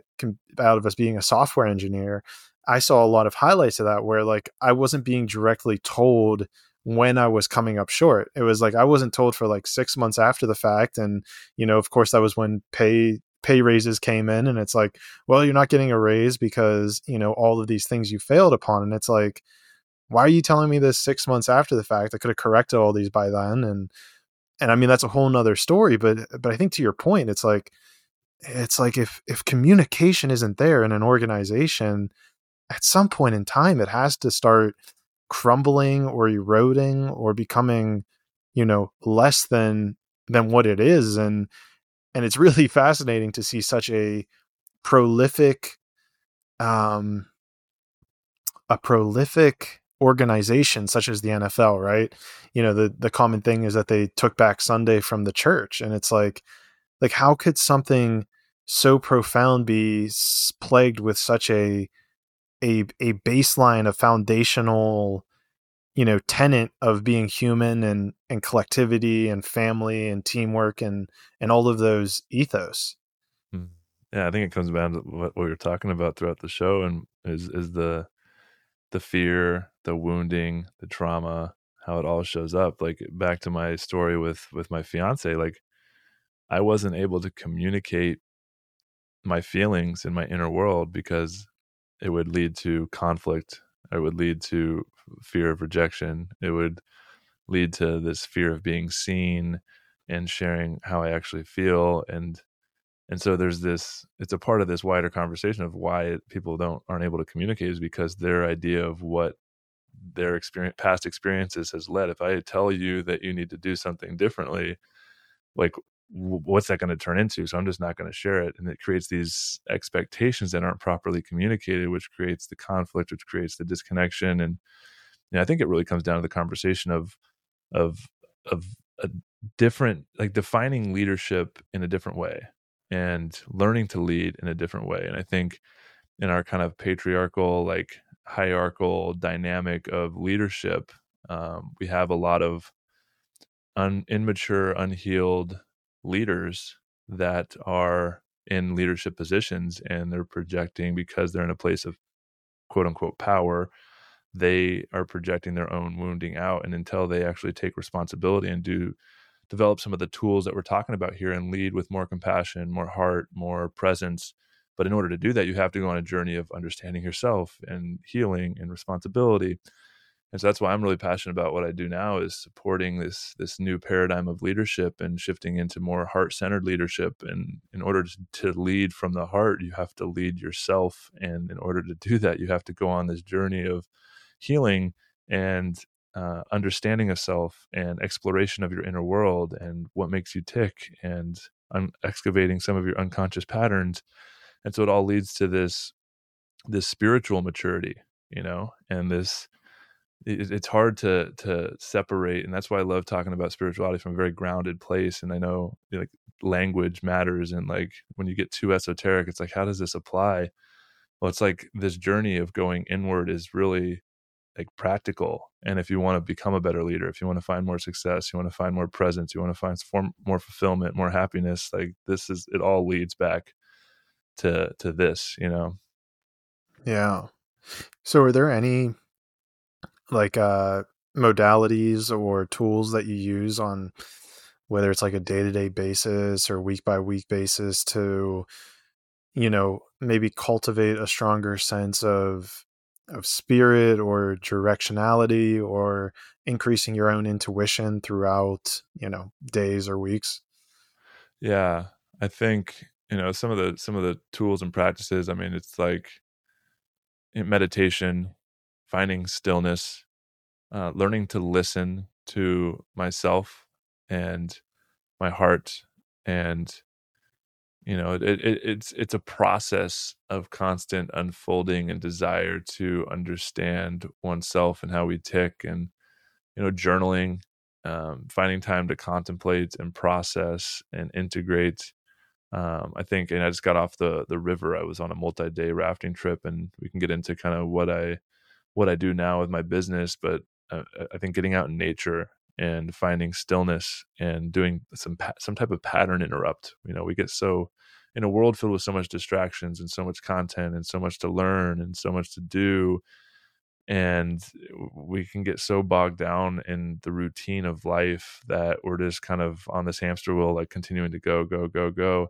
out of us being a software engineer I saw a lot of highlights of that where like I wasn't being directly told when I was coming up short. It was like I wasn't told for like 6 months after the fact and you know of course that was when pay pay raises came in and it's like well you're not getting a raise because you know all of these things you failed upon and it's like why are you telling me this 6 months after the fact? I could have corrected all these by then and and I mean that's a whole nother story but but I think to your point it's like it's like if if communication isn't there in an organization at some point in time it has to start crumbling or eroding or becoming you know less than than what it is and and it's really [LAUGHS] fascinating to see such a prolific um a prolific organization such as the NFL, right? You know, the the common thing is that they took back Sunday from the church and it's like like how could something so profound be plagued with such a a a baseline, a foundational, you know, tenant of being human and and collectivity and family and teamwork and and all of those ethos.
Hmm. Yeah, I think it comes down to what we were talking about throughout the show, and is is the the fear, the wounding, the trauma, how it all shows up. Like back to my story with with my fiance, like I wasn't able to communicate my feelings in my inner world because it would lead to conflict it would lead to fear of rejection it would lead to this fear of being seen and sharing how i actually feel and and so there's this it's a part of this wider conversation of why people don't aren't able to communicate is because their idea of what their experience past experiences has led. If i tell you that you need to do something differently like what's that going to turn into? So i'm just not going to share it. And it creates these expectations that aren't properly communicated which creates the conflict which creates the disconnection. And you know, i think it really comes down to the conversation of of of a different like defining leadership in a different way and learning to lead in a different way and i think in our kind of patriarchal like hierarchical dynamic of leadership um, we have a lot of un- immature unhealed leaders that are in leadership positions and they're projecting because they're in a place of quote unquote power they are projecting their own wounding out and until they actually take responsibility and do develop some of the tools that we're talking about here and lead with more compassion more heart more presence. But in order to do that you have to go on a journey of understanding yourself and healing and responsibility. And so that's why i'm really passionate about what i do now is supporting this this new paradigm of leadership and shifting into more heart-centered leadership. And in order to lead from the heart you have to lead yourself. And in order to do that you have to go on this journey of healing and uh, understanding of self and exploration of your inner world and what makes you tick and un- excavating some of your unconscious patterns. And so it all leads to this this spiritual maturity you know and this it, it's hard to to separate and that's why i love talking about spirituality from a very grounded place and i know like language matters and like when you get too esoteric it's like how does this apply? Well it's like this journey of going inward is really like practical. And if you want to become a better leader if you want to find more success you want to find more presence you want to find more fulfillment more happiness like this is it all leads back to to this you know?
Yeah. So are there any like uh modalities or tools that you use on whether it's like a day-to-day basis or week by week basis to you know maybe cultivate a stronger sense of of spirit or directionality or increasing your own intuition throughout you know days or weeks?
Yeah i think you know some of the some of the tools and practices i mean it's like in meditation finding stillness uh, learning to listen to myself and my heart and you know it, it, it's it's a process of constant unfolding and desire to understand oneself and how we tick and you know journaling um, finding time to contemplate and process and integrate um, I think, and I just got off the the river. I was on a multi day rafting trip, and we can get into kind of what I what I do now with my business. But uh, I think getting out in nature and finding stillness and doing some some type of pattern interrupt. You know, we get so in a world filled with so much distractions and so much content and so much to learn and so much to do and we can get so bogged down in the routine of life that we're just kind of on this hamster wheel like continuing to go go go go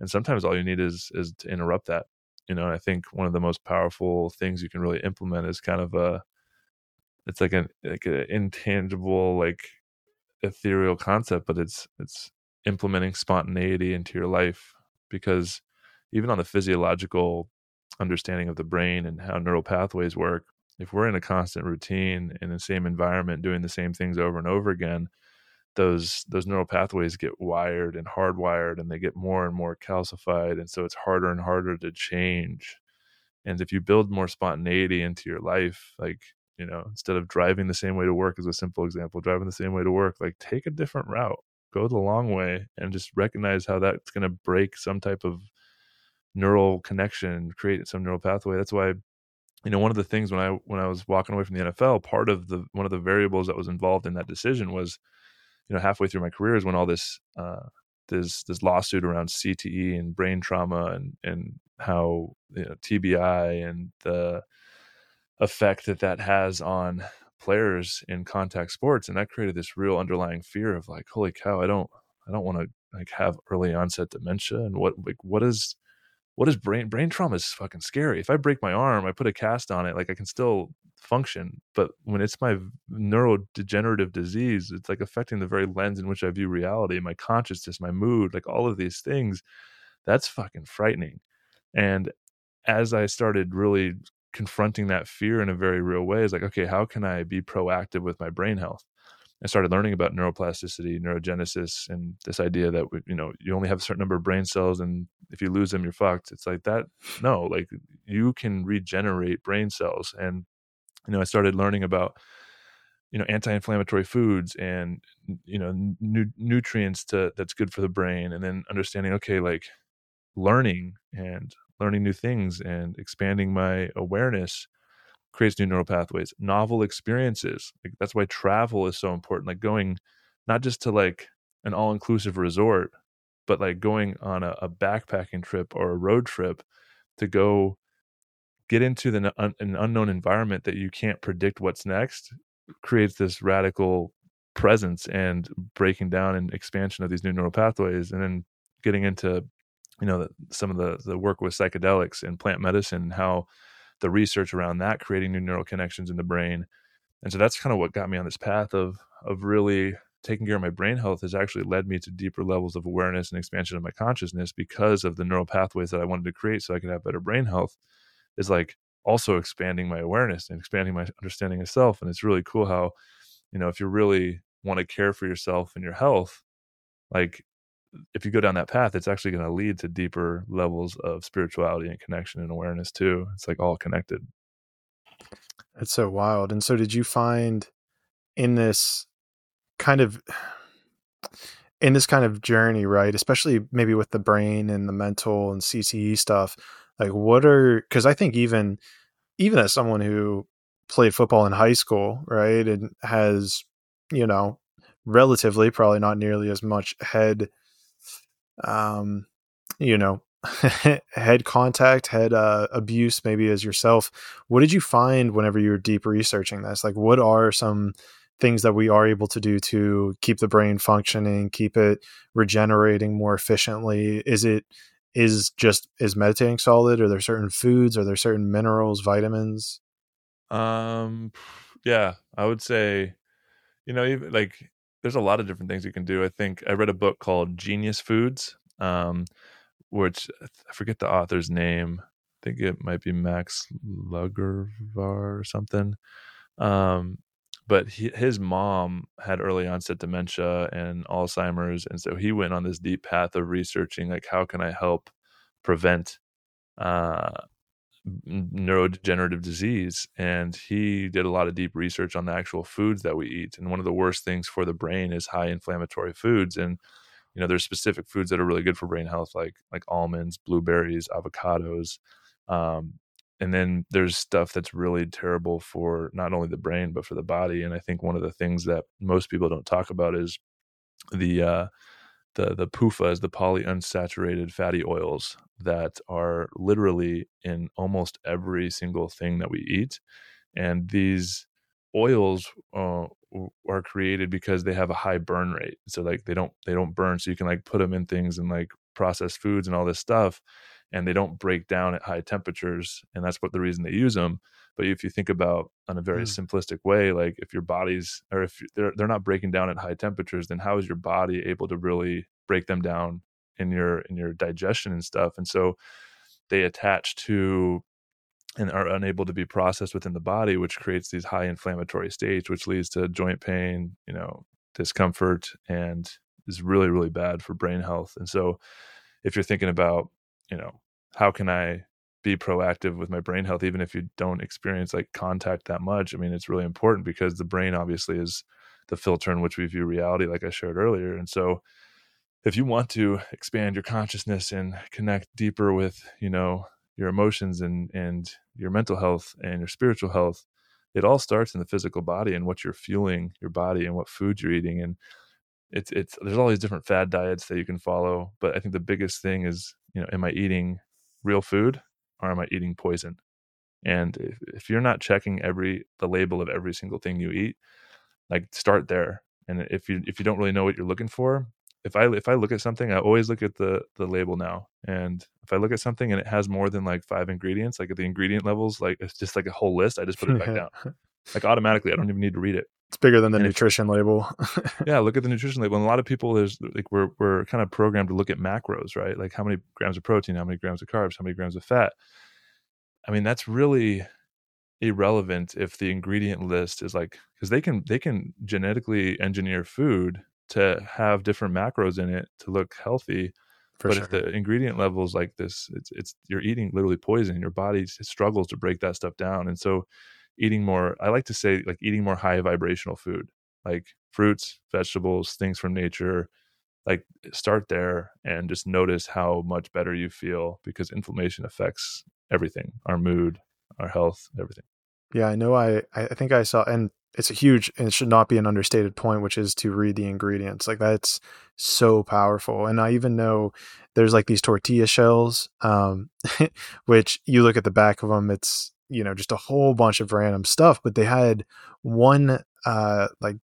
and sometimes all you need is is to interrupt that you know and i think one of the most powerful things you can really implement is kind of a it's like an like an intangible like ethereal concept but it's it's implementing spontaneity into your life because even on the physiological understanding of the brain and how neural pathways work if we're in a constant routine in the same environment doing the same things over and over again those those neural pathways get wired and hardwired and they get more and more calcified and so it's harder and harder to change. And if you build more spontaneity into your life like you know instead of driving the same way to work as a simple example driving the same way to work like take a different route go the long way and just recognize how that's going to break some type of neural connection create some neural pathway. That's why you know one of the things when i when i was walking away from the nfl part of the one of the variables that was involved in that decision was you know halfway through my career is when all this uh this this lawsuit around cte and brain trauma and and how you know tbi and the effect that that has on players in contact sports and that created this real underlying fear of like holy cow i don't i don't want to like have early onset dementia and what like what is what is brain brain trauma is fucking scary. If I break my arm, I put a cast on it, like I can still function. But when it's my neurodegenerative disease, it's like affecting the very lens in which I view reality, my consciousness, my mood, like all of these things. That's fucking frightening. And as I started really confronting that fear in a very real way, is like, okay, how can I be proactive with my brain health? I started learning about neuroplasticity, neurogenesis, and this idea that you know you only have a certain number of brain cells, and if you lose them, you're fucked. It's like that. No, like you can regenerate brain cells, and you know I started learning about you know anti-inflammatory foods and you know nu- nutrients to that's good for the brain, and then understanding okay, like learning and learning new things and expanding my awareness creates new neural pathways. Novel experiences like that's why travel is so important like going not just to like an all-inclusive resort but like going on a, a backpacking trip or a road trip to go get into the, an unknown environment that you can't predict what's next creates this radical presence and breaking down and expansion of these new neural pathways and then getting into you know some of the the work with psychedelics and plant medicine and how the research around that creating new neural connections in the brain. And so that's kind of what got me on this path of of really taking care of my brain health has actually led me to deeper levels of awareness and expansion of my consciousness because of the neural pathways that I wanted to create so I could have better brain health is like also expanding my awareness and expanding my understanding of self. And it's really cool how you know if you really want to care for yourself and your health like if you go down that path it's actually going to lead to deeper levels of spirituality and connection and awareness too it's like all connected
it's so wild and so did you find in this kind of in this kind of journey, right? Especially maybe with the brain and the mental and CTE stuff. Like, what are because I think even even as someone who played football in high school, right, and has you know relatively probably not nearly as much head, um, you know, [LAUGHS] head contact, head uh, abuse, maybe as yourself. What did you find whenever you were deep researching this? Like, what are some things that we are able to do to keep the brain functioning, keep it regenerating more efficiently? Is it is just is meditating solid? Are there certain foods? Are there certain minerals, vitamins?
Um, yeah, I would say, you know, even like there's a lot of different things you can do. I think I read a book called Genius Foods, um, which I forget the author's name. I think it might be Max Lugavere or something. Um, but he, his mom had early onset dementia and Alzheimer's, and so he went on this deep path of researching like how can I help prevent uh, neurodegenerative disease. And he did a lot of deep research on the actual foods that we eat. And one of the worst things for the brain is high inflammatory foods. And you know, there's specific foods that are really good for brain health, like like almonds, blueberries, avocados. Um, and then there's stuff that's really terrible for not only the brain but for the body and i think one of the things that most people don't talk about is the uh the the PUFAs, the polyunsaturated fatty oils that are literally in almost every single thing that we eat, and these oils uh, are created because they have a high burn rate. So like they don't they don't burn, so you can like put them in things and like processed foods and all this stuff, and they don't break down at high temperatures and that's what the reason they use them but if you think about on a very mm. simplistic way like if your body's or if they're, they're not breaking down at high temperatures then how is your body able to really break them down in your in your digestion and stuff? And so they attach to and are unable to be processed within the body which creates these high inflammatory states which leads to joint pain you know discomfort and is really really bad for brain health. And so if you're thinking about you know how can i be proactive with my brain health even if you don't experience like contact that much? I mean it's really important because the brain obviously is the filter in which we view reality like i shared earlier and so if you want to expand your consciousness and connect deeper with you know your emotions and and your mental health and your spiritual health it all starts in the physical body and what you're fueling your body and what food you're eating and it's it's there's all these different fad diets that you can follow but i think the biggest thing is you know am i eating real food or am i eating poison? And if, if you're not checking every the label of every single thing you eat like start there. And if you if you don't really know what you're looking for if i if i look at something i always look at the the label now. And if i look at something and it has more than like five ingredients like at the ingredient levels like it's just like a whole list i just put it back down. [LAUGHS] Like automatically i don't even need to read it
it's bigger than the and nutrition label. [LAUGHS]
yeah, look at the nutrition label. And a lot of people there's like we're we're kind of programmed to look at macros, right? Like how many grams of protein, how many grams of carbs, how many grams of fat. I mean, that's really irrelevant if the ingredient list is like because they can they can genetically engineer food to have different macros in it to look healthy. For but sure. if the ingredient level is like this, it's it's you're eating literally poison. Your body struggles to break that stuff down, and so eating more i like to say like eating more high vibrational food like fruits vegetables things from nature like start there and just notice how much better you feel because inflammation affects everything our mood our health everything.
Yeah i know i i think i saw and it's a huge and it should not be an understated point which is to read the ingredients like that's so powerful and i even know there's like these tortilla shells um [LAUGHS] which you look at the back of them it's you know just a whole bunch of random stuff but they had one uh like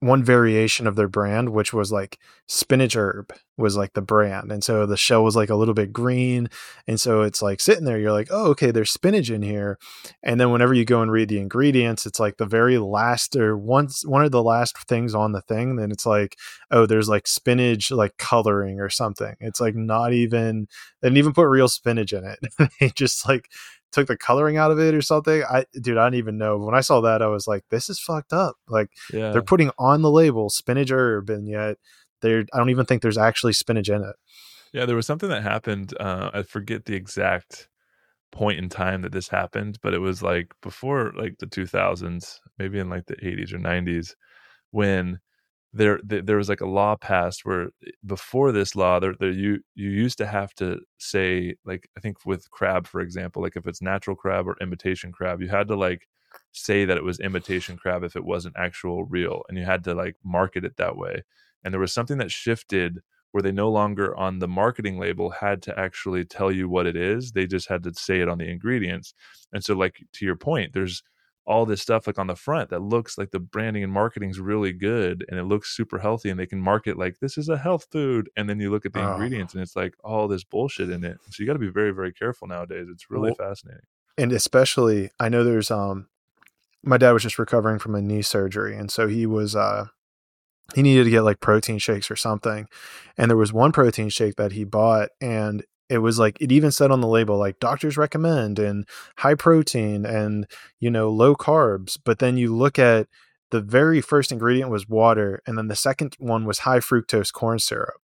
one variation of their brand, which was like spinach herb was like the brand. And so the shell was like a little bit green. And so it's like sitting there, you're like, oh, okay, there's spinach in here. And then whenever you go and read the ingredients, it's like the very last or once one of the last things on the thing, then it's like, oh, there's like spinach like coloring or something. It's like not even they didn't even put real spinach in it. [LAUGHS] they just like took the coloring out of it or something. I dude, I don't even know. When I saw that, I was like, this is fucked up. Like yeah. they're putting on the label spinach herb, and yet there I don't even think there's actually spinach in it.
Yeah, there was something that happened. Uh, I forget the exact point in time that this happened, but it was like before like the 2000s, maybe in like the 80s or 90s, when there there was like a law passed where eh, before this law there, there you you used to have to say like i think with crab for example like if it's natural crab or imitation crab you had to like say that it was imitation crab if it wasn't actual real and you had to like market it that way. And there was something that shifted where they no longer on the marketing label had to actually tell you what it is they just had to say it on the ingredients. And so like to your point there's all this stuff like on the front that looks like the branding and marketing is really good and it looks super healthy and they can market like this is a health food and then you look at the oh. ingredients and it's like all this bullshit in it so you got to be very very careful nowadays it's really well, fascinating
and especially i know there's um my dad was just recovering from a knee surgery and so he was uh he needed to get like protein shakes or something and there was one protein shake that he bought and it was like it even said on the label like doctors recommend and high protein and you know low carbs but then you look at the very first ingredient was water and then the second one was high fructose corn syrup.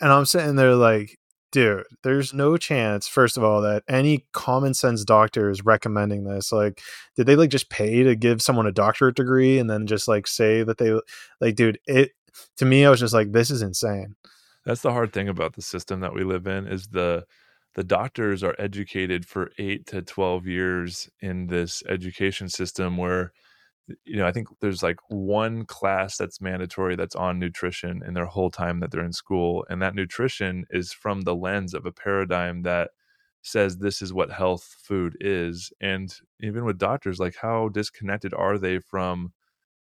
And i'm sitting there like dude there's no chance first of all that any common sense doctor is recommending this. Like did they like just pay to give someone a doctorate degree and then just like say that they like dude it to me i was just like this is insane
that's the hard thing about the system that we live in is the the doctors are educated for 8 to 12 years in this education system where you know i think there's like one class that's mandatory that's on nutrition in their whole time that they're in school and that nutrition is from the lens of a paradigm that says this is what health food is and even with doctors like how disconnected are they from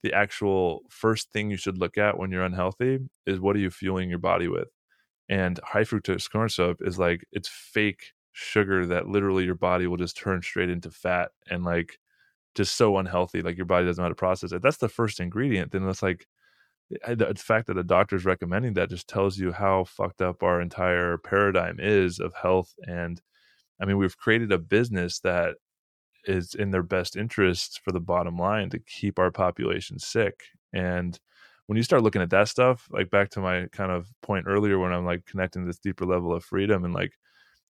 the actual first thing you should look at when you're unhealthy is what are you fueling your body with? And high fructose corn syrup is like it's fake sugar that literally your body will just turn straight into fat and like just so unhealthy like your body doesn't know how to process it. That's the first ingredient then it's like the fact that a doctor is recommending that just tells you how fucked up our entire paradigm is of health and i mean we've created a business that is in their best interest for the bottom line to keep our population sick and when you start looking at that stuff like back to my kind of point earlier when i'm like connecting this deeper level of freedom and like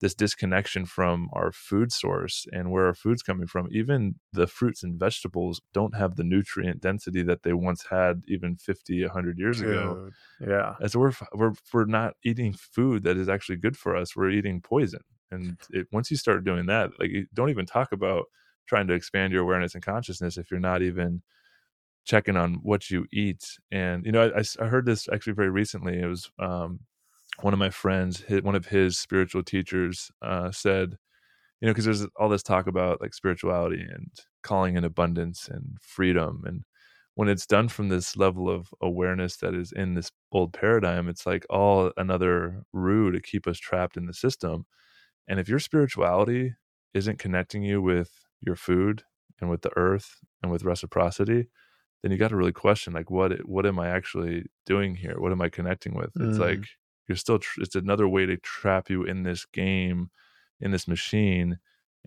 this disconnection from our food source and where our food's coming from even the fruits and vegetables don't have the nutrient density that they once had even 50 100 years Dude, ago
yeah.
And so we're we're we're not eating food that is actually good for us we're eating poison. And it, once you start doing that like don't even talk about trying to expand your awareness and consciousness if you're not even checking on what you eat. And you know, I, I heard this actually very recently. It was um, one of my friends, one of his spiritual teachers, uh, said, you know, because there's all this talk about like spirituality and calling in abundance and freedom, and when it's done from this level of awareness that is in this old paradigm, it's like all another rue to keep us trapped in the system. And if your spirituality isn't connecting you with your food and with the earth and with reciprocity, then you got to really question like what what am I actually doing here? What am I connecting with? Mm. It's like you're still tr- it's another way to trap you in this game, in this machine,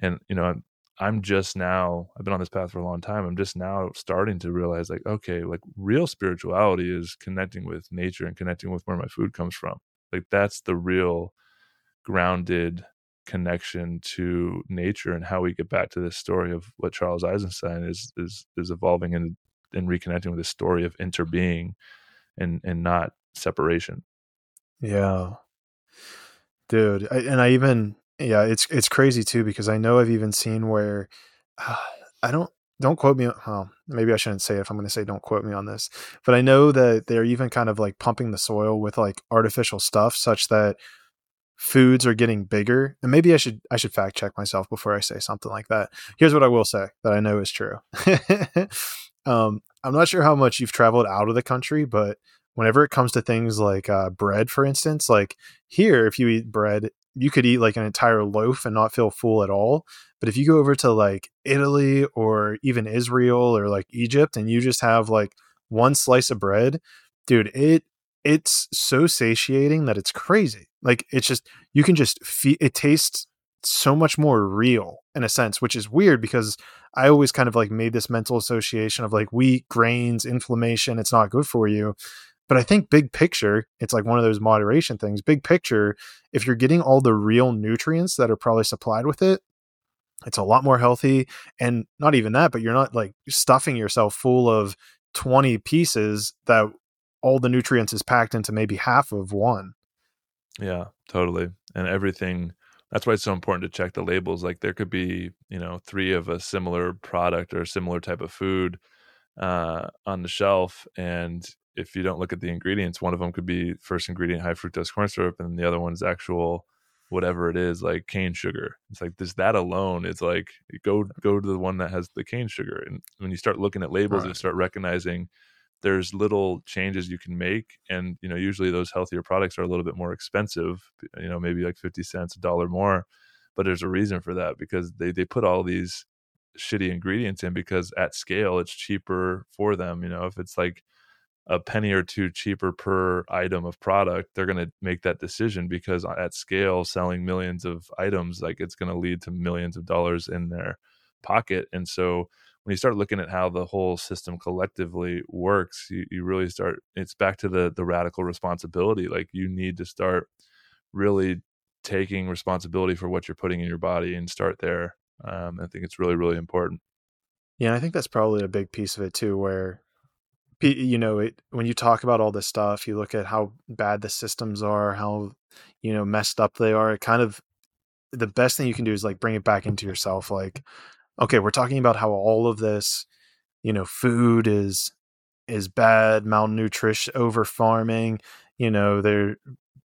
and you know I'm, I'm just now I've been on this path for a long time. I'm just now starting to realize like okay, like real spirituality is connecting with nature and connecting with where my food comes from. Like that's the real grounded connection to nature and how we get back to this story of what Charles Eisenstein is is is evolving and and reconnecting with this story of interbeing and and not separation.
Yeah. Dude I, and i even yeah it's it's crazy too because i know i've even seen where uh, i don't don't quote me well maybe i shouldn't say it if i'm going to say don't quote me on this but i know that they're even kind of like pumping the soil with like artificial stuff such that foods are getting bigger and maybe i should i should fact check myself before i say something like that here's what i will say that i know is true [LAUGHS] um, I'm not sure how much you've traveled out of the country, but whenever it comes to things like uh, bread, for instance, like here, if you eat bread, you could eat like an entire loaf and not feel full at all. But if you go over to like Italy or even Israel or like Egypt and you just have like one slice of bread, dude, it it's so satiating that it's crazy. Like it's just you can just feel it tastes so much more real in a sense, which is weird because I always kind of like made this mental association of like wheat, grains, inflammation, it's not good for you. But I think big picture, it's like one of those moderation things. Big picture, if you're getting all the real nutrients that are probably supplied with it, it's a lot more healthy. And not even that, but you're not like stuffing yourself full of 20 pieces that all the nutrients is packed into maybe half of one.
Yeah, totally. And everything that's why it's so important to check the labels. Like there could be, you know, three of a similar product or similar type of food uh, on the shelf, and if you don't look at the ingredients, one of them could be first ingredient high fructose corn syrup, and the other one's actual whatever it is, like cane sugar. It's like this that alone is like go go to the one that has the cane sugar. And when you start looking at labels right. and start recognizing there's little changes you can make and you know usually those healthier products are a little bit more expensive you know maybe like 50 cents a dollar more but there's a reason for that because they they put all these shitty ingredients in because at scale it's cheaper for them you know? If it's like a penny or two cheaper per item of product they're going to make that decision because at scale selling millions of items like it's going to lead to millions of dollars in their pocket and so when you start looking at how the whole system collectively works, you, you really start. It's back to the the radical responsibility. Like you need to start really taking responsibility for what you're putting in your body and start there. Um, I think it's really really important.
Yeah, I think that's probably a big piece of it too, where you know it, when you talk about all this stuff, you look at how bad the systems are, how you know messed up they are. It kind of the best thing you can do is like bring it back into yourself. Like okay, we're talking about how all of this, you know, food is is bad, malnutrition, over farming. You know, they're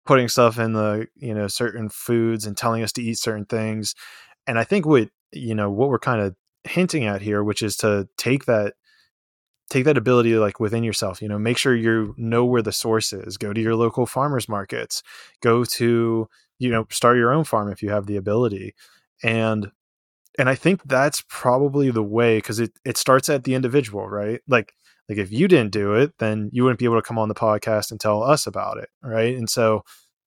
putting stuff in the you know certain foods and telling us to eat certain things. And I think what you know what we're kind of hinting at here, which is to take that take that ability like within yourself you know make sure you know where the source is go to your local farmers markets go to you know start your own farm if you have the ability and and I think that's probably the way because it it starts at the individual, right? Like like if you didn't do it, then you wouldn't be able to come on the podcast and tell us about it, right? And so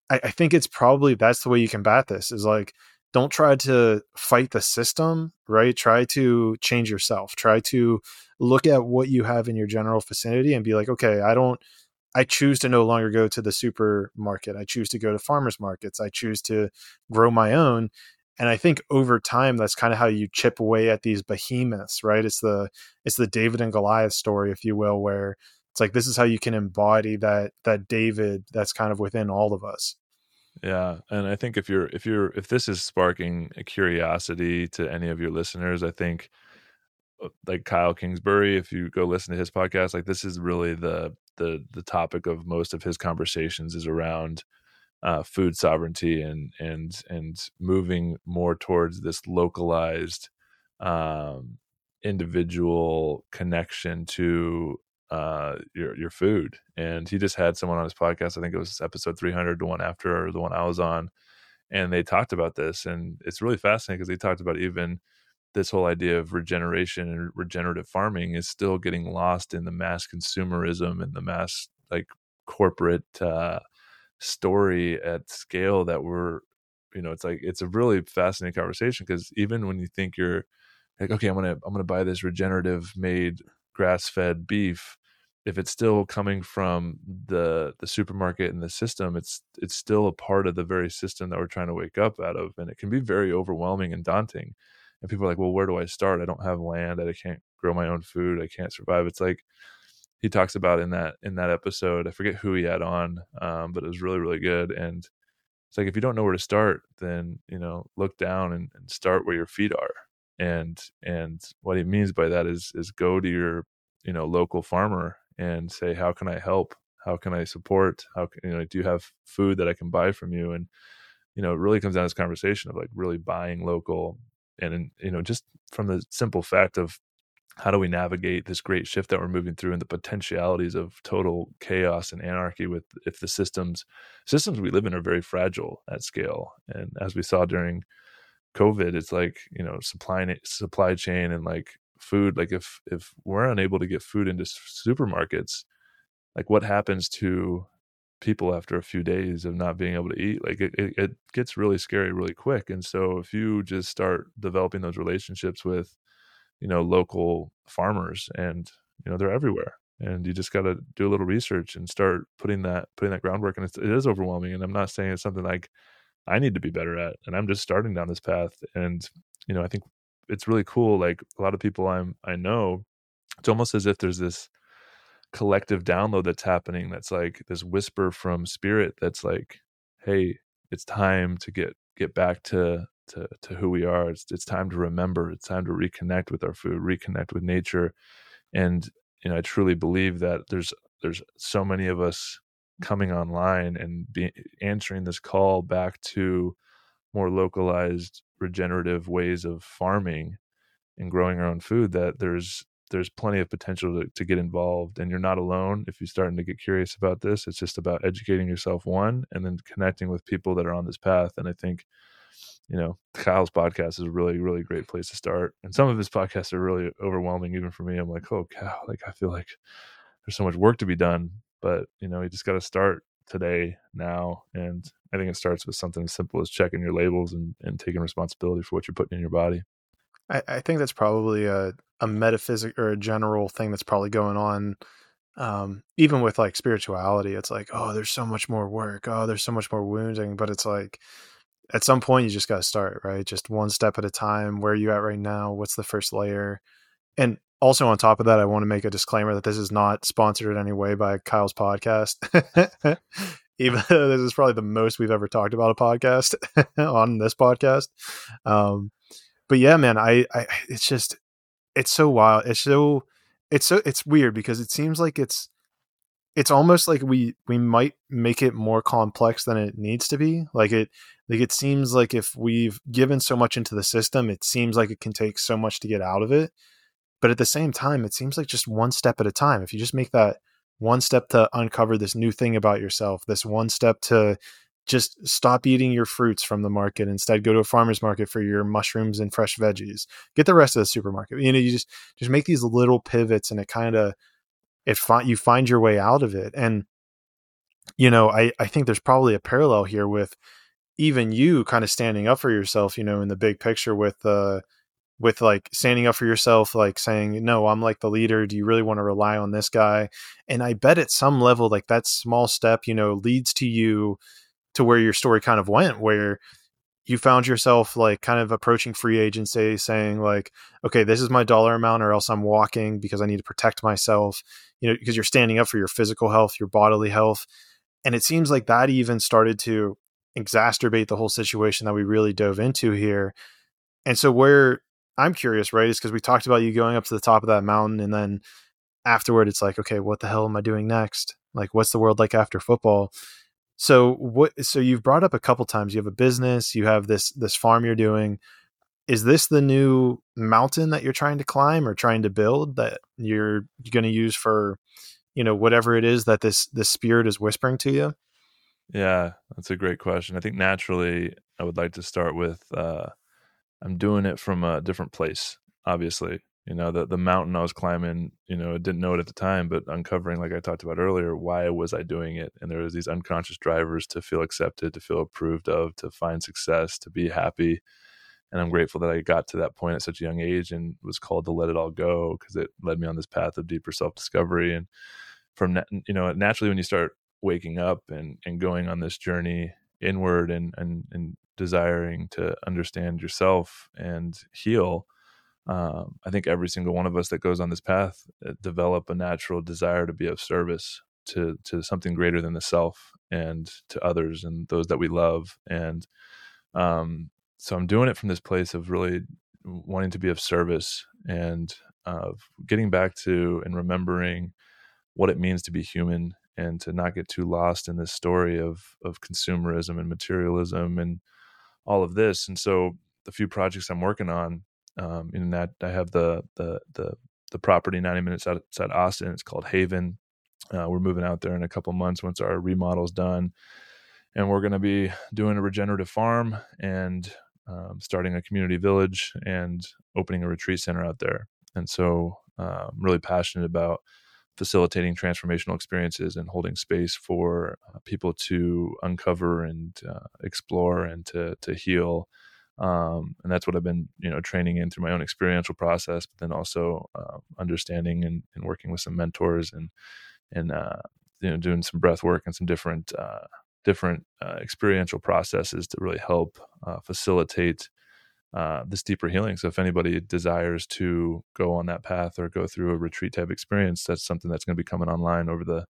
I, I think it's probably that's the way you combat this is like don't try to fight the system, right? Try to change yourself. Try to look at what you have in your general vicinity and be like, okay, I don't I choose to no longer go to the supermarket. I choose to go to farmers markets. I choose to grow my own and i think over time that's kind of how you chip away at these behemoths right? It's the it's the david and goliath story if you will where it's like this is how you can embody that that david that's kind of within all of us.
Yeah and i think if you're if you're if this is sparking a curiosity to any of your listeners i think uh, like kyle kingsbury if you go listen to his podcast like this is really the the the topic of most of his conversations is around uh, food sovereignty and and and moving more towards this localized um, individual connection to uh, your your food. And he just had someone on his podcast. I think it was episode 300, the one after the one I was on, and they talked about this. And it's really fascinating because they talked about even this whole idea of regeneration and regenerative farming is still getting lost in the mass consumerism and the mass like corporate uh, story at scale that we're you know it's like it's a really fascinating conversation because even when you think you're like okay i'm gonna i'm gonna buy this regenerative made grass fed beef if it's still coming from the the supermarket and the system it's it's still a part of the very system that we're trying to wake up out of and it can be very overwhelming and daunting. And people are like well where do i start? I don't have land i can't grow my own food i can't survive. It's like he talks about in that in that episode. I forget who he had on, um, but it was really really good. And it's like if you don't know where to start, then you know look down and, and start where your feet are. And and what he means by that is is go to your you know local farmer and say how can I help? How can I support? How can you know do you have food that I can buy from you? And you know it really comes down to this conversation of like really buying local and you know just from the simple fact of how do we navigate this great shift that we're moving through and the potentialities of total chaos and anarchy with if the systems systems we live in are very fragile at scale. And as we saw during covid it's like you know supply supply chain and like food like if if we're unable to get food into supermarkets like what happens to people after a few days of not being able to eat? Like it, it, it gets really scary really quick. And so if you just start developing those relationships with you know local farmers and you know they're everywhere. And you just got to do a little research and start putting that putting that groundwork. And it's, it is overwhelming and i'm not saying it's something like i need to be better at and i'm just starting down this path. And you know i think it's really cool like a lot of people i'm i know it's almost as if there's this collective download that's happening that's like this whisper from spirit that's like hey it's time to get get back to to to who we are. It's it's time to remember. It's time to reconnect with our food reconnect with nature. And you know i truly believe that there's there's so many of us coming online and be answering this call back to more localized regenerative ways of farming and growing our own food that there's there's plenty of potential to, to get involved. And you're not alone if you're starting to get curious about this. It's just about educating yourself one and then connecting with people that are on this path. And i think you know kyle's podcast is a really really great place to start and some of his podcasts are really overwhelming even for me i'm like oh cow like i feel like there's so much work to be done but you know you just got to start today now and i think it starts with something as simple as checking your labels and, and taking responsibility for what you're putting in your body
I, I think that's probably a, a metaphysic or a general thing that's probably going on. Um, even with like spirituality, it's like, oh, there's so much more work. Oh, there's so much more wounding. But it's like, at some point, you just got to start, right? Just one step at a time. Where are you at right now? What's the first layer? And also, on top of that, I want to make a disclaimer that this is not sponsored in any way by Kyle's podcast. [LAUGHS] even [LAUGHS] though this is probably the most we've ever talked about a podcast [LAUGHS] on this podcast. Um, but yeah, man, I, I, it's just, it's so wild. It's so, it's so, it's weird because it seems like it's, it's almost like we, we might make it more complex than it needs to be. Like it, like it seems like if we've given so much into the system, it seems like it can take so much to get out of it. But at the same time, it seems like just one step at a time. If you just make that one step to uncover this new thing about yourself, this one step to just stop eating your fruits from the market instead go to a farmer's market for your mushrooms and fresh veggies get the rest of the supermarket you know you just just make these little pivots and it kind of it find you find your way out of it. And you know i i think there's probably a parallel here with even you kind of standing up for yourself you know in the big picture with uh with like standing up for yourself like saying no i'm like the leader. Do you really want to rely on this guy? And i bet at some level like that small step you know leads to you to where your story kind of went, where you found yourself like kind of approaching free agency saying like okay this is my dollar amount or else i'm walking because i need to protect myself you know because you're standing up for your physical health your bodily health. And it seems like that even started to exacerbate the whole situation that we really dove into here. And so where i'm curious right is because we talked about you going up to the top of that mountain and then afterward it's like okay what the hell am i doing next? Like what's the world like after football so what? So you've brought up a couple times. You have a business. You have this this farm you're doing. Is this the new mountain that you're trying to climb or trying to build that you're going to use for, you know, whatever it is that this this spirit is whispering to you?
Yeah, that's a great question. I think naturally, I would like to start with uh, I'm doing it from a different place. Obviously, you know the the mountain i was climbing you know I didn't know it at the time but uncovering like i talked about earlier why was i doing it? And there was these unconscious drivers to feel accepted to feel approved of to find success to be happy. And i'm grateful that i got to that point at such a young age and was called to let it all go because it led me on this path of deeper self-discovery. And from you know naturally when you start waking up and and going on this journey inward and and and desiring to understand yourself and heal um, I think every single one of us that goes on this path uh, develop a natural desire to be of service to to something greater than the self and to others and those that we love. And um, so I'm doing it from this place of really wanting to be of service and of getting back to and remembering what it means to be human and to not get too lost in this story of of consumerism and materialism and all of this. And so the few projects I'm working on um, in that I have the the the the property 90 minutes outside Austin. It's called Haven. Uh, we're moving out there in a couple months once our remodel's done, and we're going to be doing a regenerative farm and um, starting a community village and opening a retreat center out there. And so uh, I'm really passionate about facilitating transformational experiences and holding space for uh, people to uncover and uh, explore and to to heal. Um, and that's what I've been, you know, training in through my own experiential process, but then also uh, understanding and, and, working with some mentors and and uh, you know doing some breath work and some different uh, different uh, experiential processes to really help facilitate uh, this deeper healing. So if anybody desires to go on that path or go through a retreat type experience, that's something that's going to be coming online over the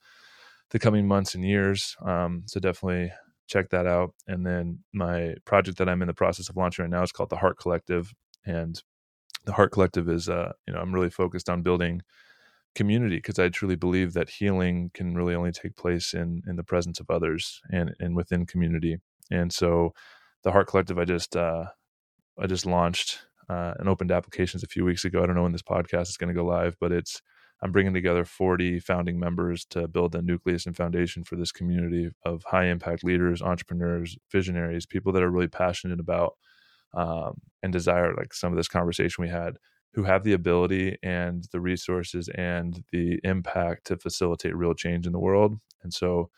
the coming months and years. Um, so definitely check that out. And then my project that I'm in the process of launching right now is called the Härt Collective, and the Härt Collective is, uh, you know, I'm really focused on building community because I truly believe that healing can really only take place in in the presence of others and and within community. And so, the Härt Collective, I just uh, I just launched uh, and opened applications a few weeks ago. I don't know when this podcast is going to go live, but it's I'm bringing together 40 founding members to build the nucleus and foundation for this community of high impact leaders, entrepreneurs, visionaries, people that are really passionate about um, and desire, like some of this conversation we had, who have the ability and the resources and the impact to facilitate real change in the world. And so,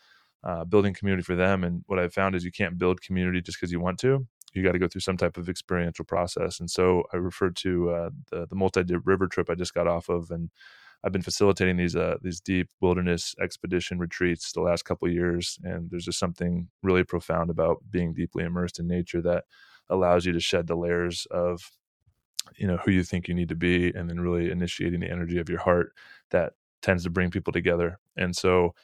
uh, building community for them. And what I've found is you can't build community just because you want to you got to go through some type of experiential process. And so I referred to uh, the the multi river trip I just got off of, and I've been facilitating these uh, these deep wilderness expedition retreats the last couple years. And there's just something really profound about being deeply immersed in nature that allows you to shed the layers of you know who you think you need to be and then really initiating the energy of your heart that tends to bring people together and so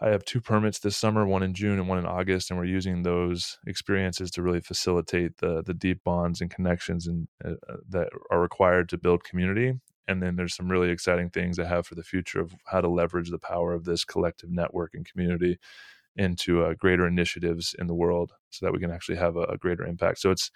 I have two permits this summer, one in June and one in August, and we're using those experiences to really facilitate the the deep bonds and connections and uh, uh, that are required to build community. And then there's some really exciting things I have for the future of how to leverage the power of this collective network and community into uh, greater initiatives in the world, so that we can actually have a, a greater impact. So it's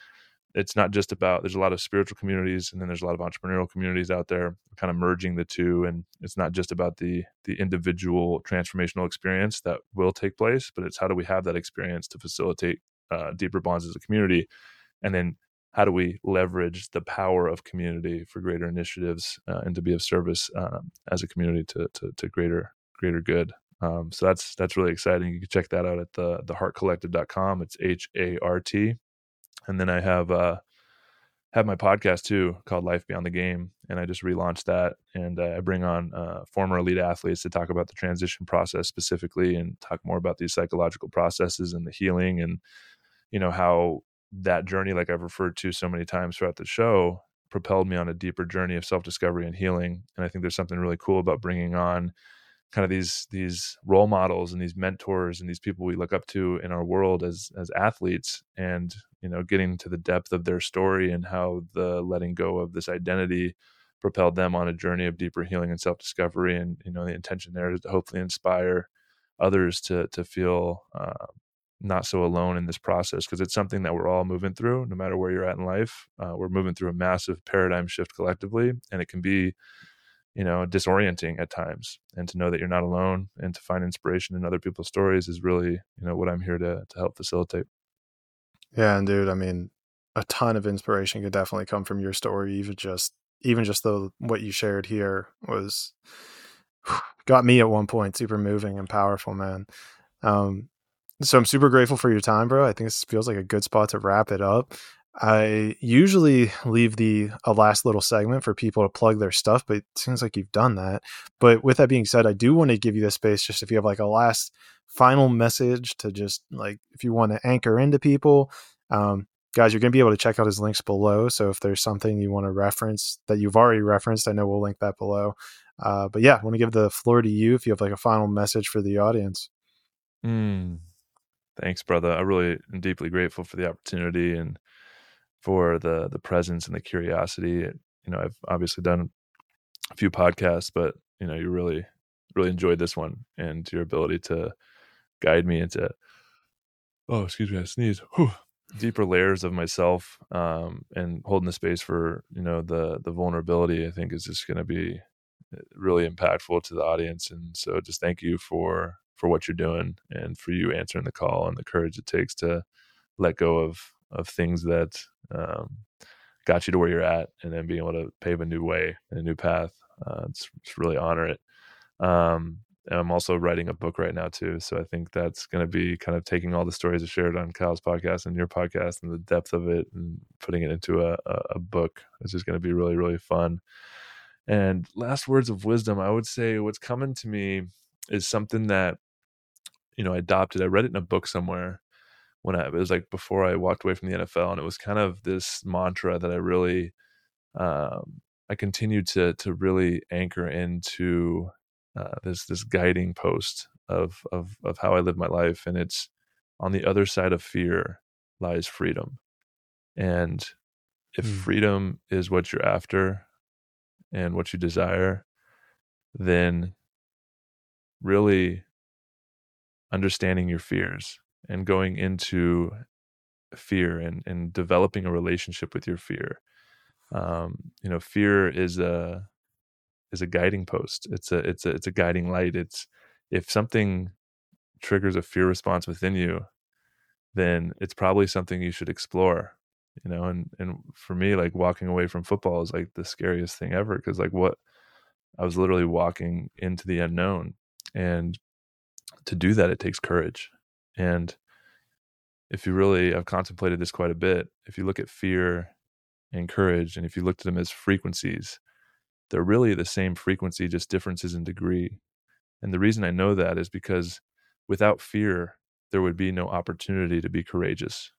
it's not just about there's a lot of spiritual communities and then there's a lot of entrepreneurial communities out there kind of merging the two and it's not just about the the individual transformational experience that will take place but it's how do we have that experience to facilitate uh, deeper bonds as a community and then how do we leverage the power of community for greater initiatives uh, and to be of service um, as a community to, to, to greater greater good. Um, so that's that's really exciting. You can check that out at the thehartcollective.com it's h-a-r-t and then I have uh have my podcast too called Life Beyond the Game, and I just relaunched that. And uh, I bring on uh, former elite athletes to talk about the transition process specifically, and talk more about these psychological processes and the healing, and you know how that journey, like I've referred to so many times throughout the show, propelled me on a deeper journey of self discovery and healing. And I think there's something really cool about bringing on kind of these these role models and these mentors and these people we look up to in our world as as athletes and you know getting to the depth of their story and how the letting go of this identity propelled them on a journey of deeper healing and self-discovery and you know the intention there is to hopefully inspire others to to feel uh, not so alone in this process because it's something that we're all moving through no matter where you're at in life uh, we're moving through a massive paradigm shift collectively and it can be you know disorienting at times and to know that you're not alone and to find inspiration in other people's stories is really you know what i'm here to to help facilitate.
Yeah and dude i mean a ton of inspiration could definitely come from your story even just even just the what you shared here was [SIGHS] got me at one point super moving and powerful man. Um so i'm super grateful for your time bro i think this feels like a good spot to wrap it up I usually leave the a last little segment for people to plug their stuff, but it seems like you've done that. But with that being said, I do want to give you the space just if you have like a last final message to just like if you want to anchor into people. Um, guys, you're going to be able to check out his links below. So if there's something you want to reference that you've already referenced, I know we'll link that below. Uh, but yeah, I want to give the floor to you if you have like a final message for the audience.
Mm, thanks, brother. I really am deeply grateful for the opportunity and for the the presence and the curiosity. You know, I've obviously done a few podcasts, but you know, you really really enjoyed this one and your ability to guide me into oh, excuse me, I sneeze. Whew. deeper layers of myself um, and holding the space for you know the the vulnerability i think is just going to be uh, really impactful to the audience and so just thank you for for what you're doing and for you answering the call and the courage it takes to let go of of things that um, got you to where you're at and then being able to pave a new way and a new path uh, it's, it's really honor it um, and I'm also writing a book right now too. So I think that's going to be kind of taking all the stories I shared on Kyle's podcast and your podcast and the depth of it and putting it into a, a, a book. It's just going to be really, really fun. And last words of wisdom, I would say what's coming to me is something that, you know, I adopted. I read it in a book somewhere when I, it was like before I walked away from the NFL. And it was kind of this mantra that I really, um, I continued to, to really anchor into uh, this this guiding post of of of how I live my life, and it's on the other side of fear lies freedom, and if mm. freedom is what you're after and what you desire, then really understanding your fears and going into fear and, and developing a relationship with your fear. Um, you know, fear is a is a guiding post. It's a it's a it's a guiding light. It's if something triggers a fear response within you, then it's probably something you should explore. You know, and and for me, like walking away from football is like the scariest thing ever because like what I was literally walking into the unknown, and to do that, it takes courage. And if you really, I've contemplated this quite a bit. If you look at fear and courage, and if you looked at them as frequencies, they're really the same frequency, just differences in degree. And the reason I know that is because without fear, there would be no opportunity to be courageous.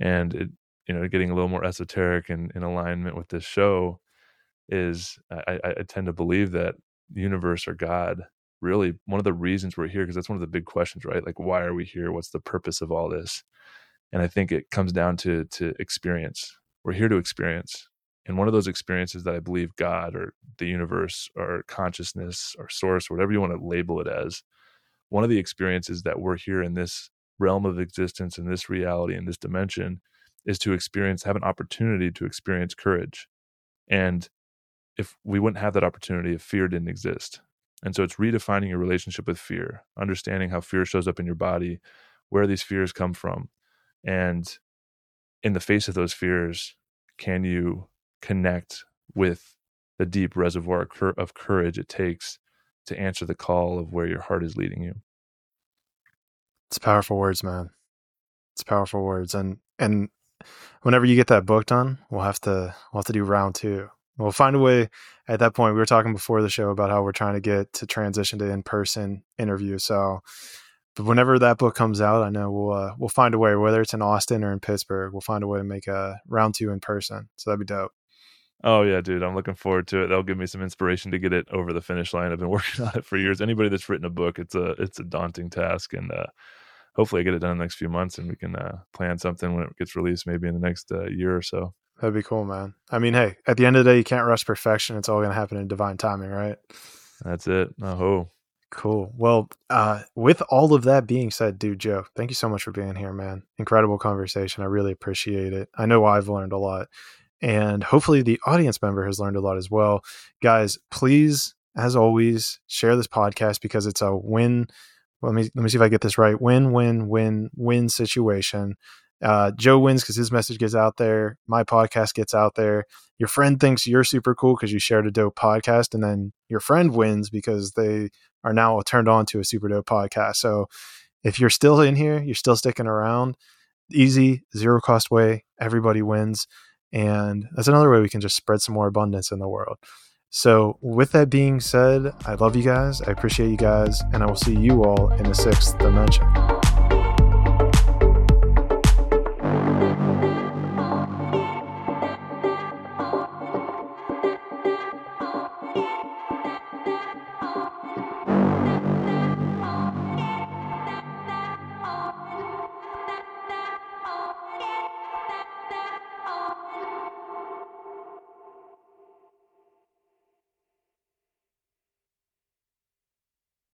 And it, you know, getting a little more esoteric and in alignment with this show is I, I tend to believe that the universe or God really one of the reasons we're here because that's one of the big questions, right? Like why are we here? What's the purpose of all this? And I think it comes down to to experience. We're here to experience and one of those experiences that I believe God or the universe or consciousness or source, whatever you want to label it as, one of the experiences that we're here in this realm of existence, in this reality, in this dimension, is to experience, have an opportunity to experience courage. And if we wouldn't have that opportunity if fear didn't exist. And so it's redefining your relationship with fear, understanding how fear shows up in your body, where these fears come from. And in the face of those fears, can you connect with the deep reservoir of courage it takes to answer the call of where your heart is leading you.
It's powerful words, man. It's powerful words, and and whenever you get that book done, we'll have to we'll have to do round two. We'll find a way. At that point, we were talking before the show about how we're trying to get to transition to in person interview. So, but whenever that book comes out, I know we'll uh, we'll find a way. Whether it's in Austin or in Pittsburgh, we'll find a way to make a round two in person. So that'd be dope.
Oh yeah, dude, I'm looking forward to it. That'll give me some inspiration to get it over the finish line. I've been [LAUGHS] working on it for years. Anybody that's written a book, it's a it's a daunting task, and uh, hopefully I get it done in the next few months, and we can uh, plan something when it gets released, maybe in the next uh, year or so.
That'd be cool, man. I mean, hey, at the end of the day, you can't rush perfection. It's all going to happen in divine timing, right?
That's it. Oh,
cool. Well, uh, with all of that being said, dude, Joe, thank you so much for being here, man. Incredible conversation. I really appreciate it. I know I've learned a lot and hopefully the audience member has learned a lot as well. Guys, please, as always, share this podcast because it's a win. Well, let me let me see if I get this right. Win, win, win, win situation. Uh, Joe wins because his message gets out there. My podcast gets out there. Your friend thinks you're super cool because you shared a dope podcast, and then your friend wins because they are now turned on to a super dope podcast. So if you're still in here, you're still sticking around. Easy, zero cost way. Everybody wins. And that's another way we can just spread some more abundance in the world. So, with that being said, I love you guys. I appreciate you guys. And I will see you all in the sixth dimension.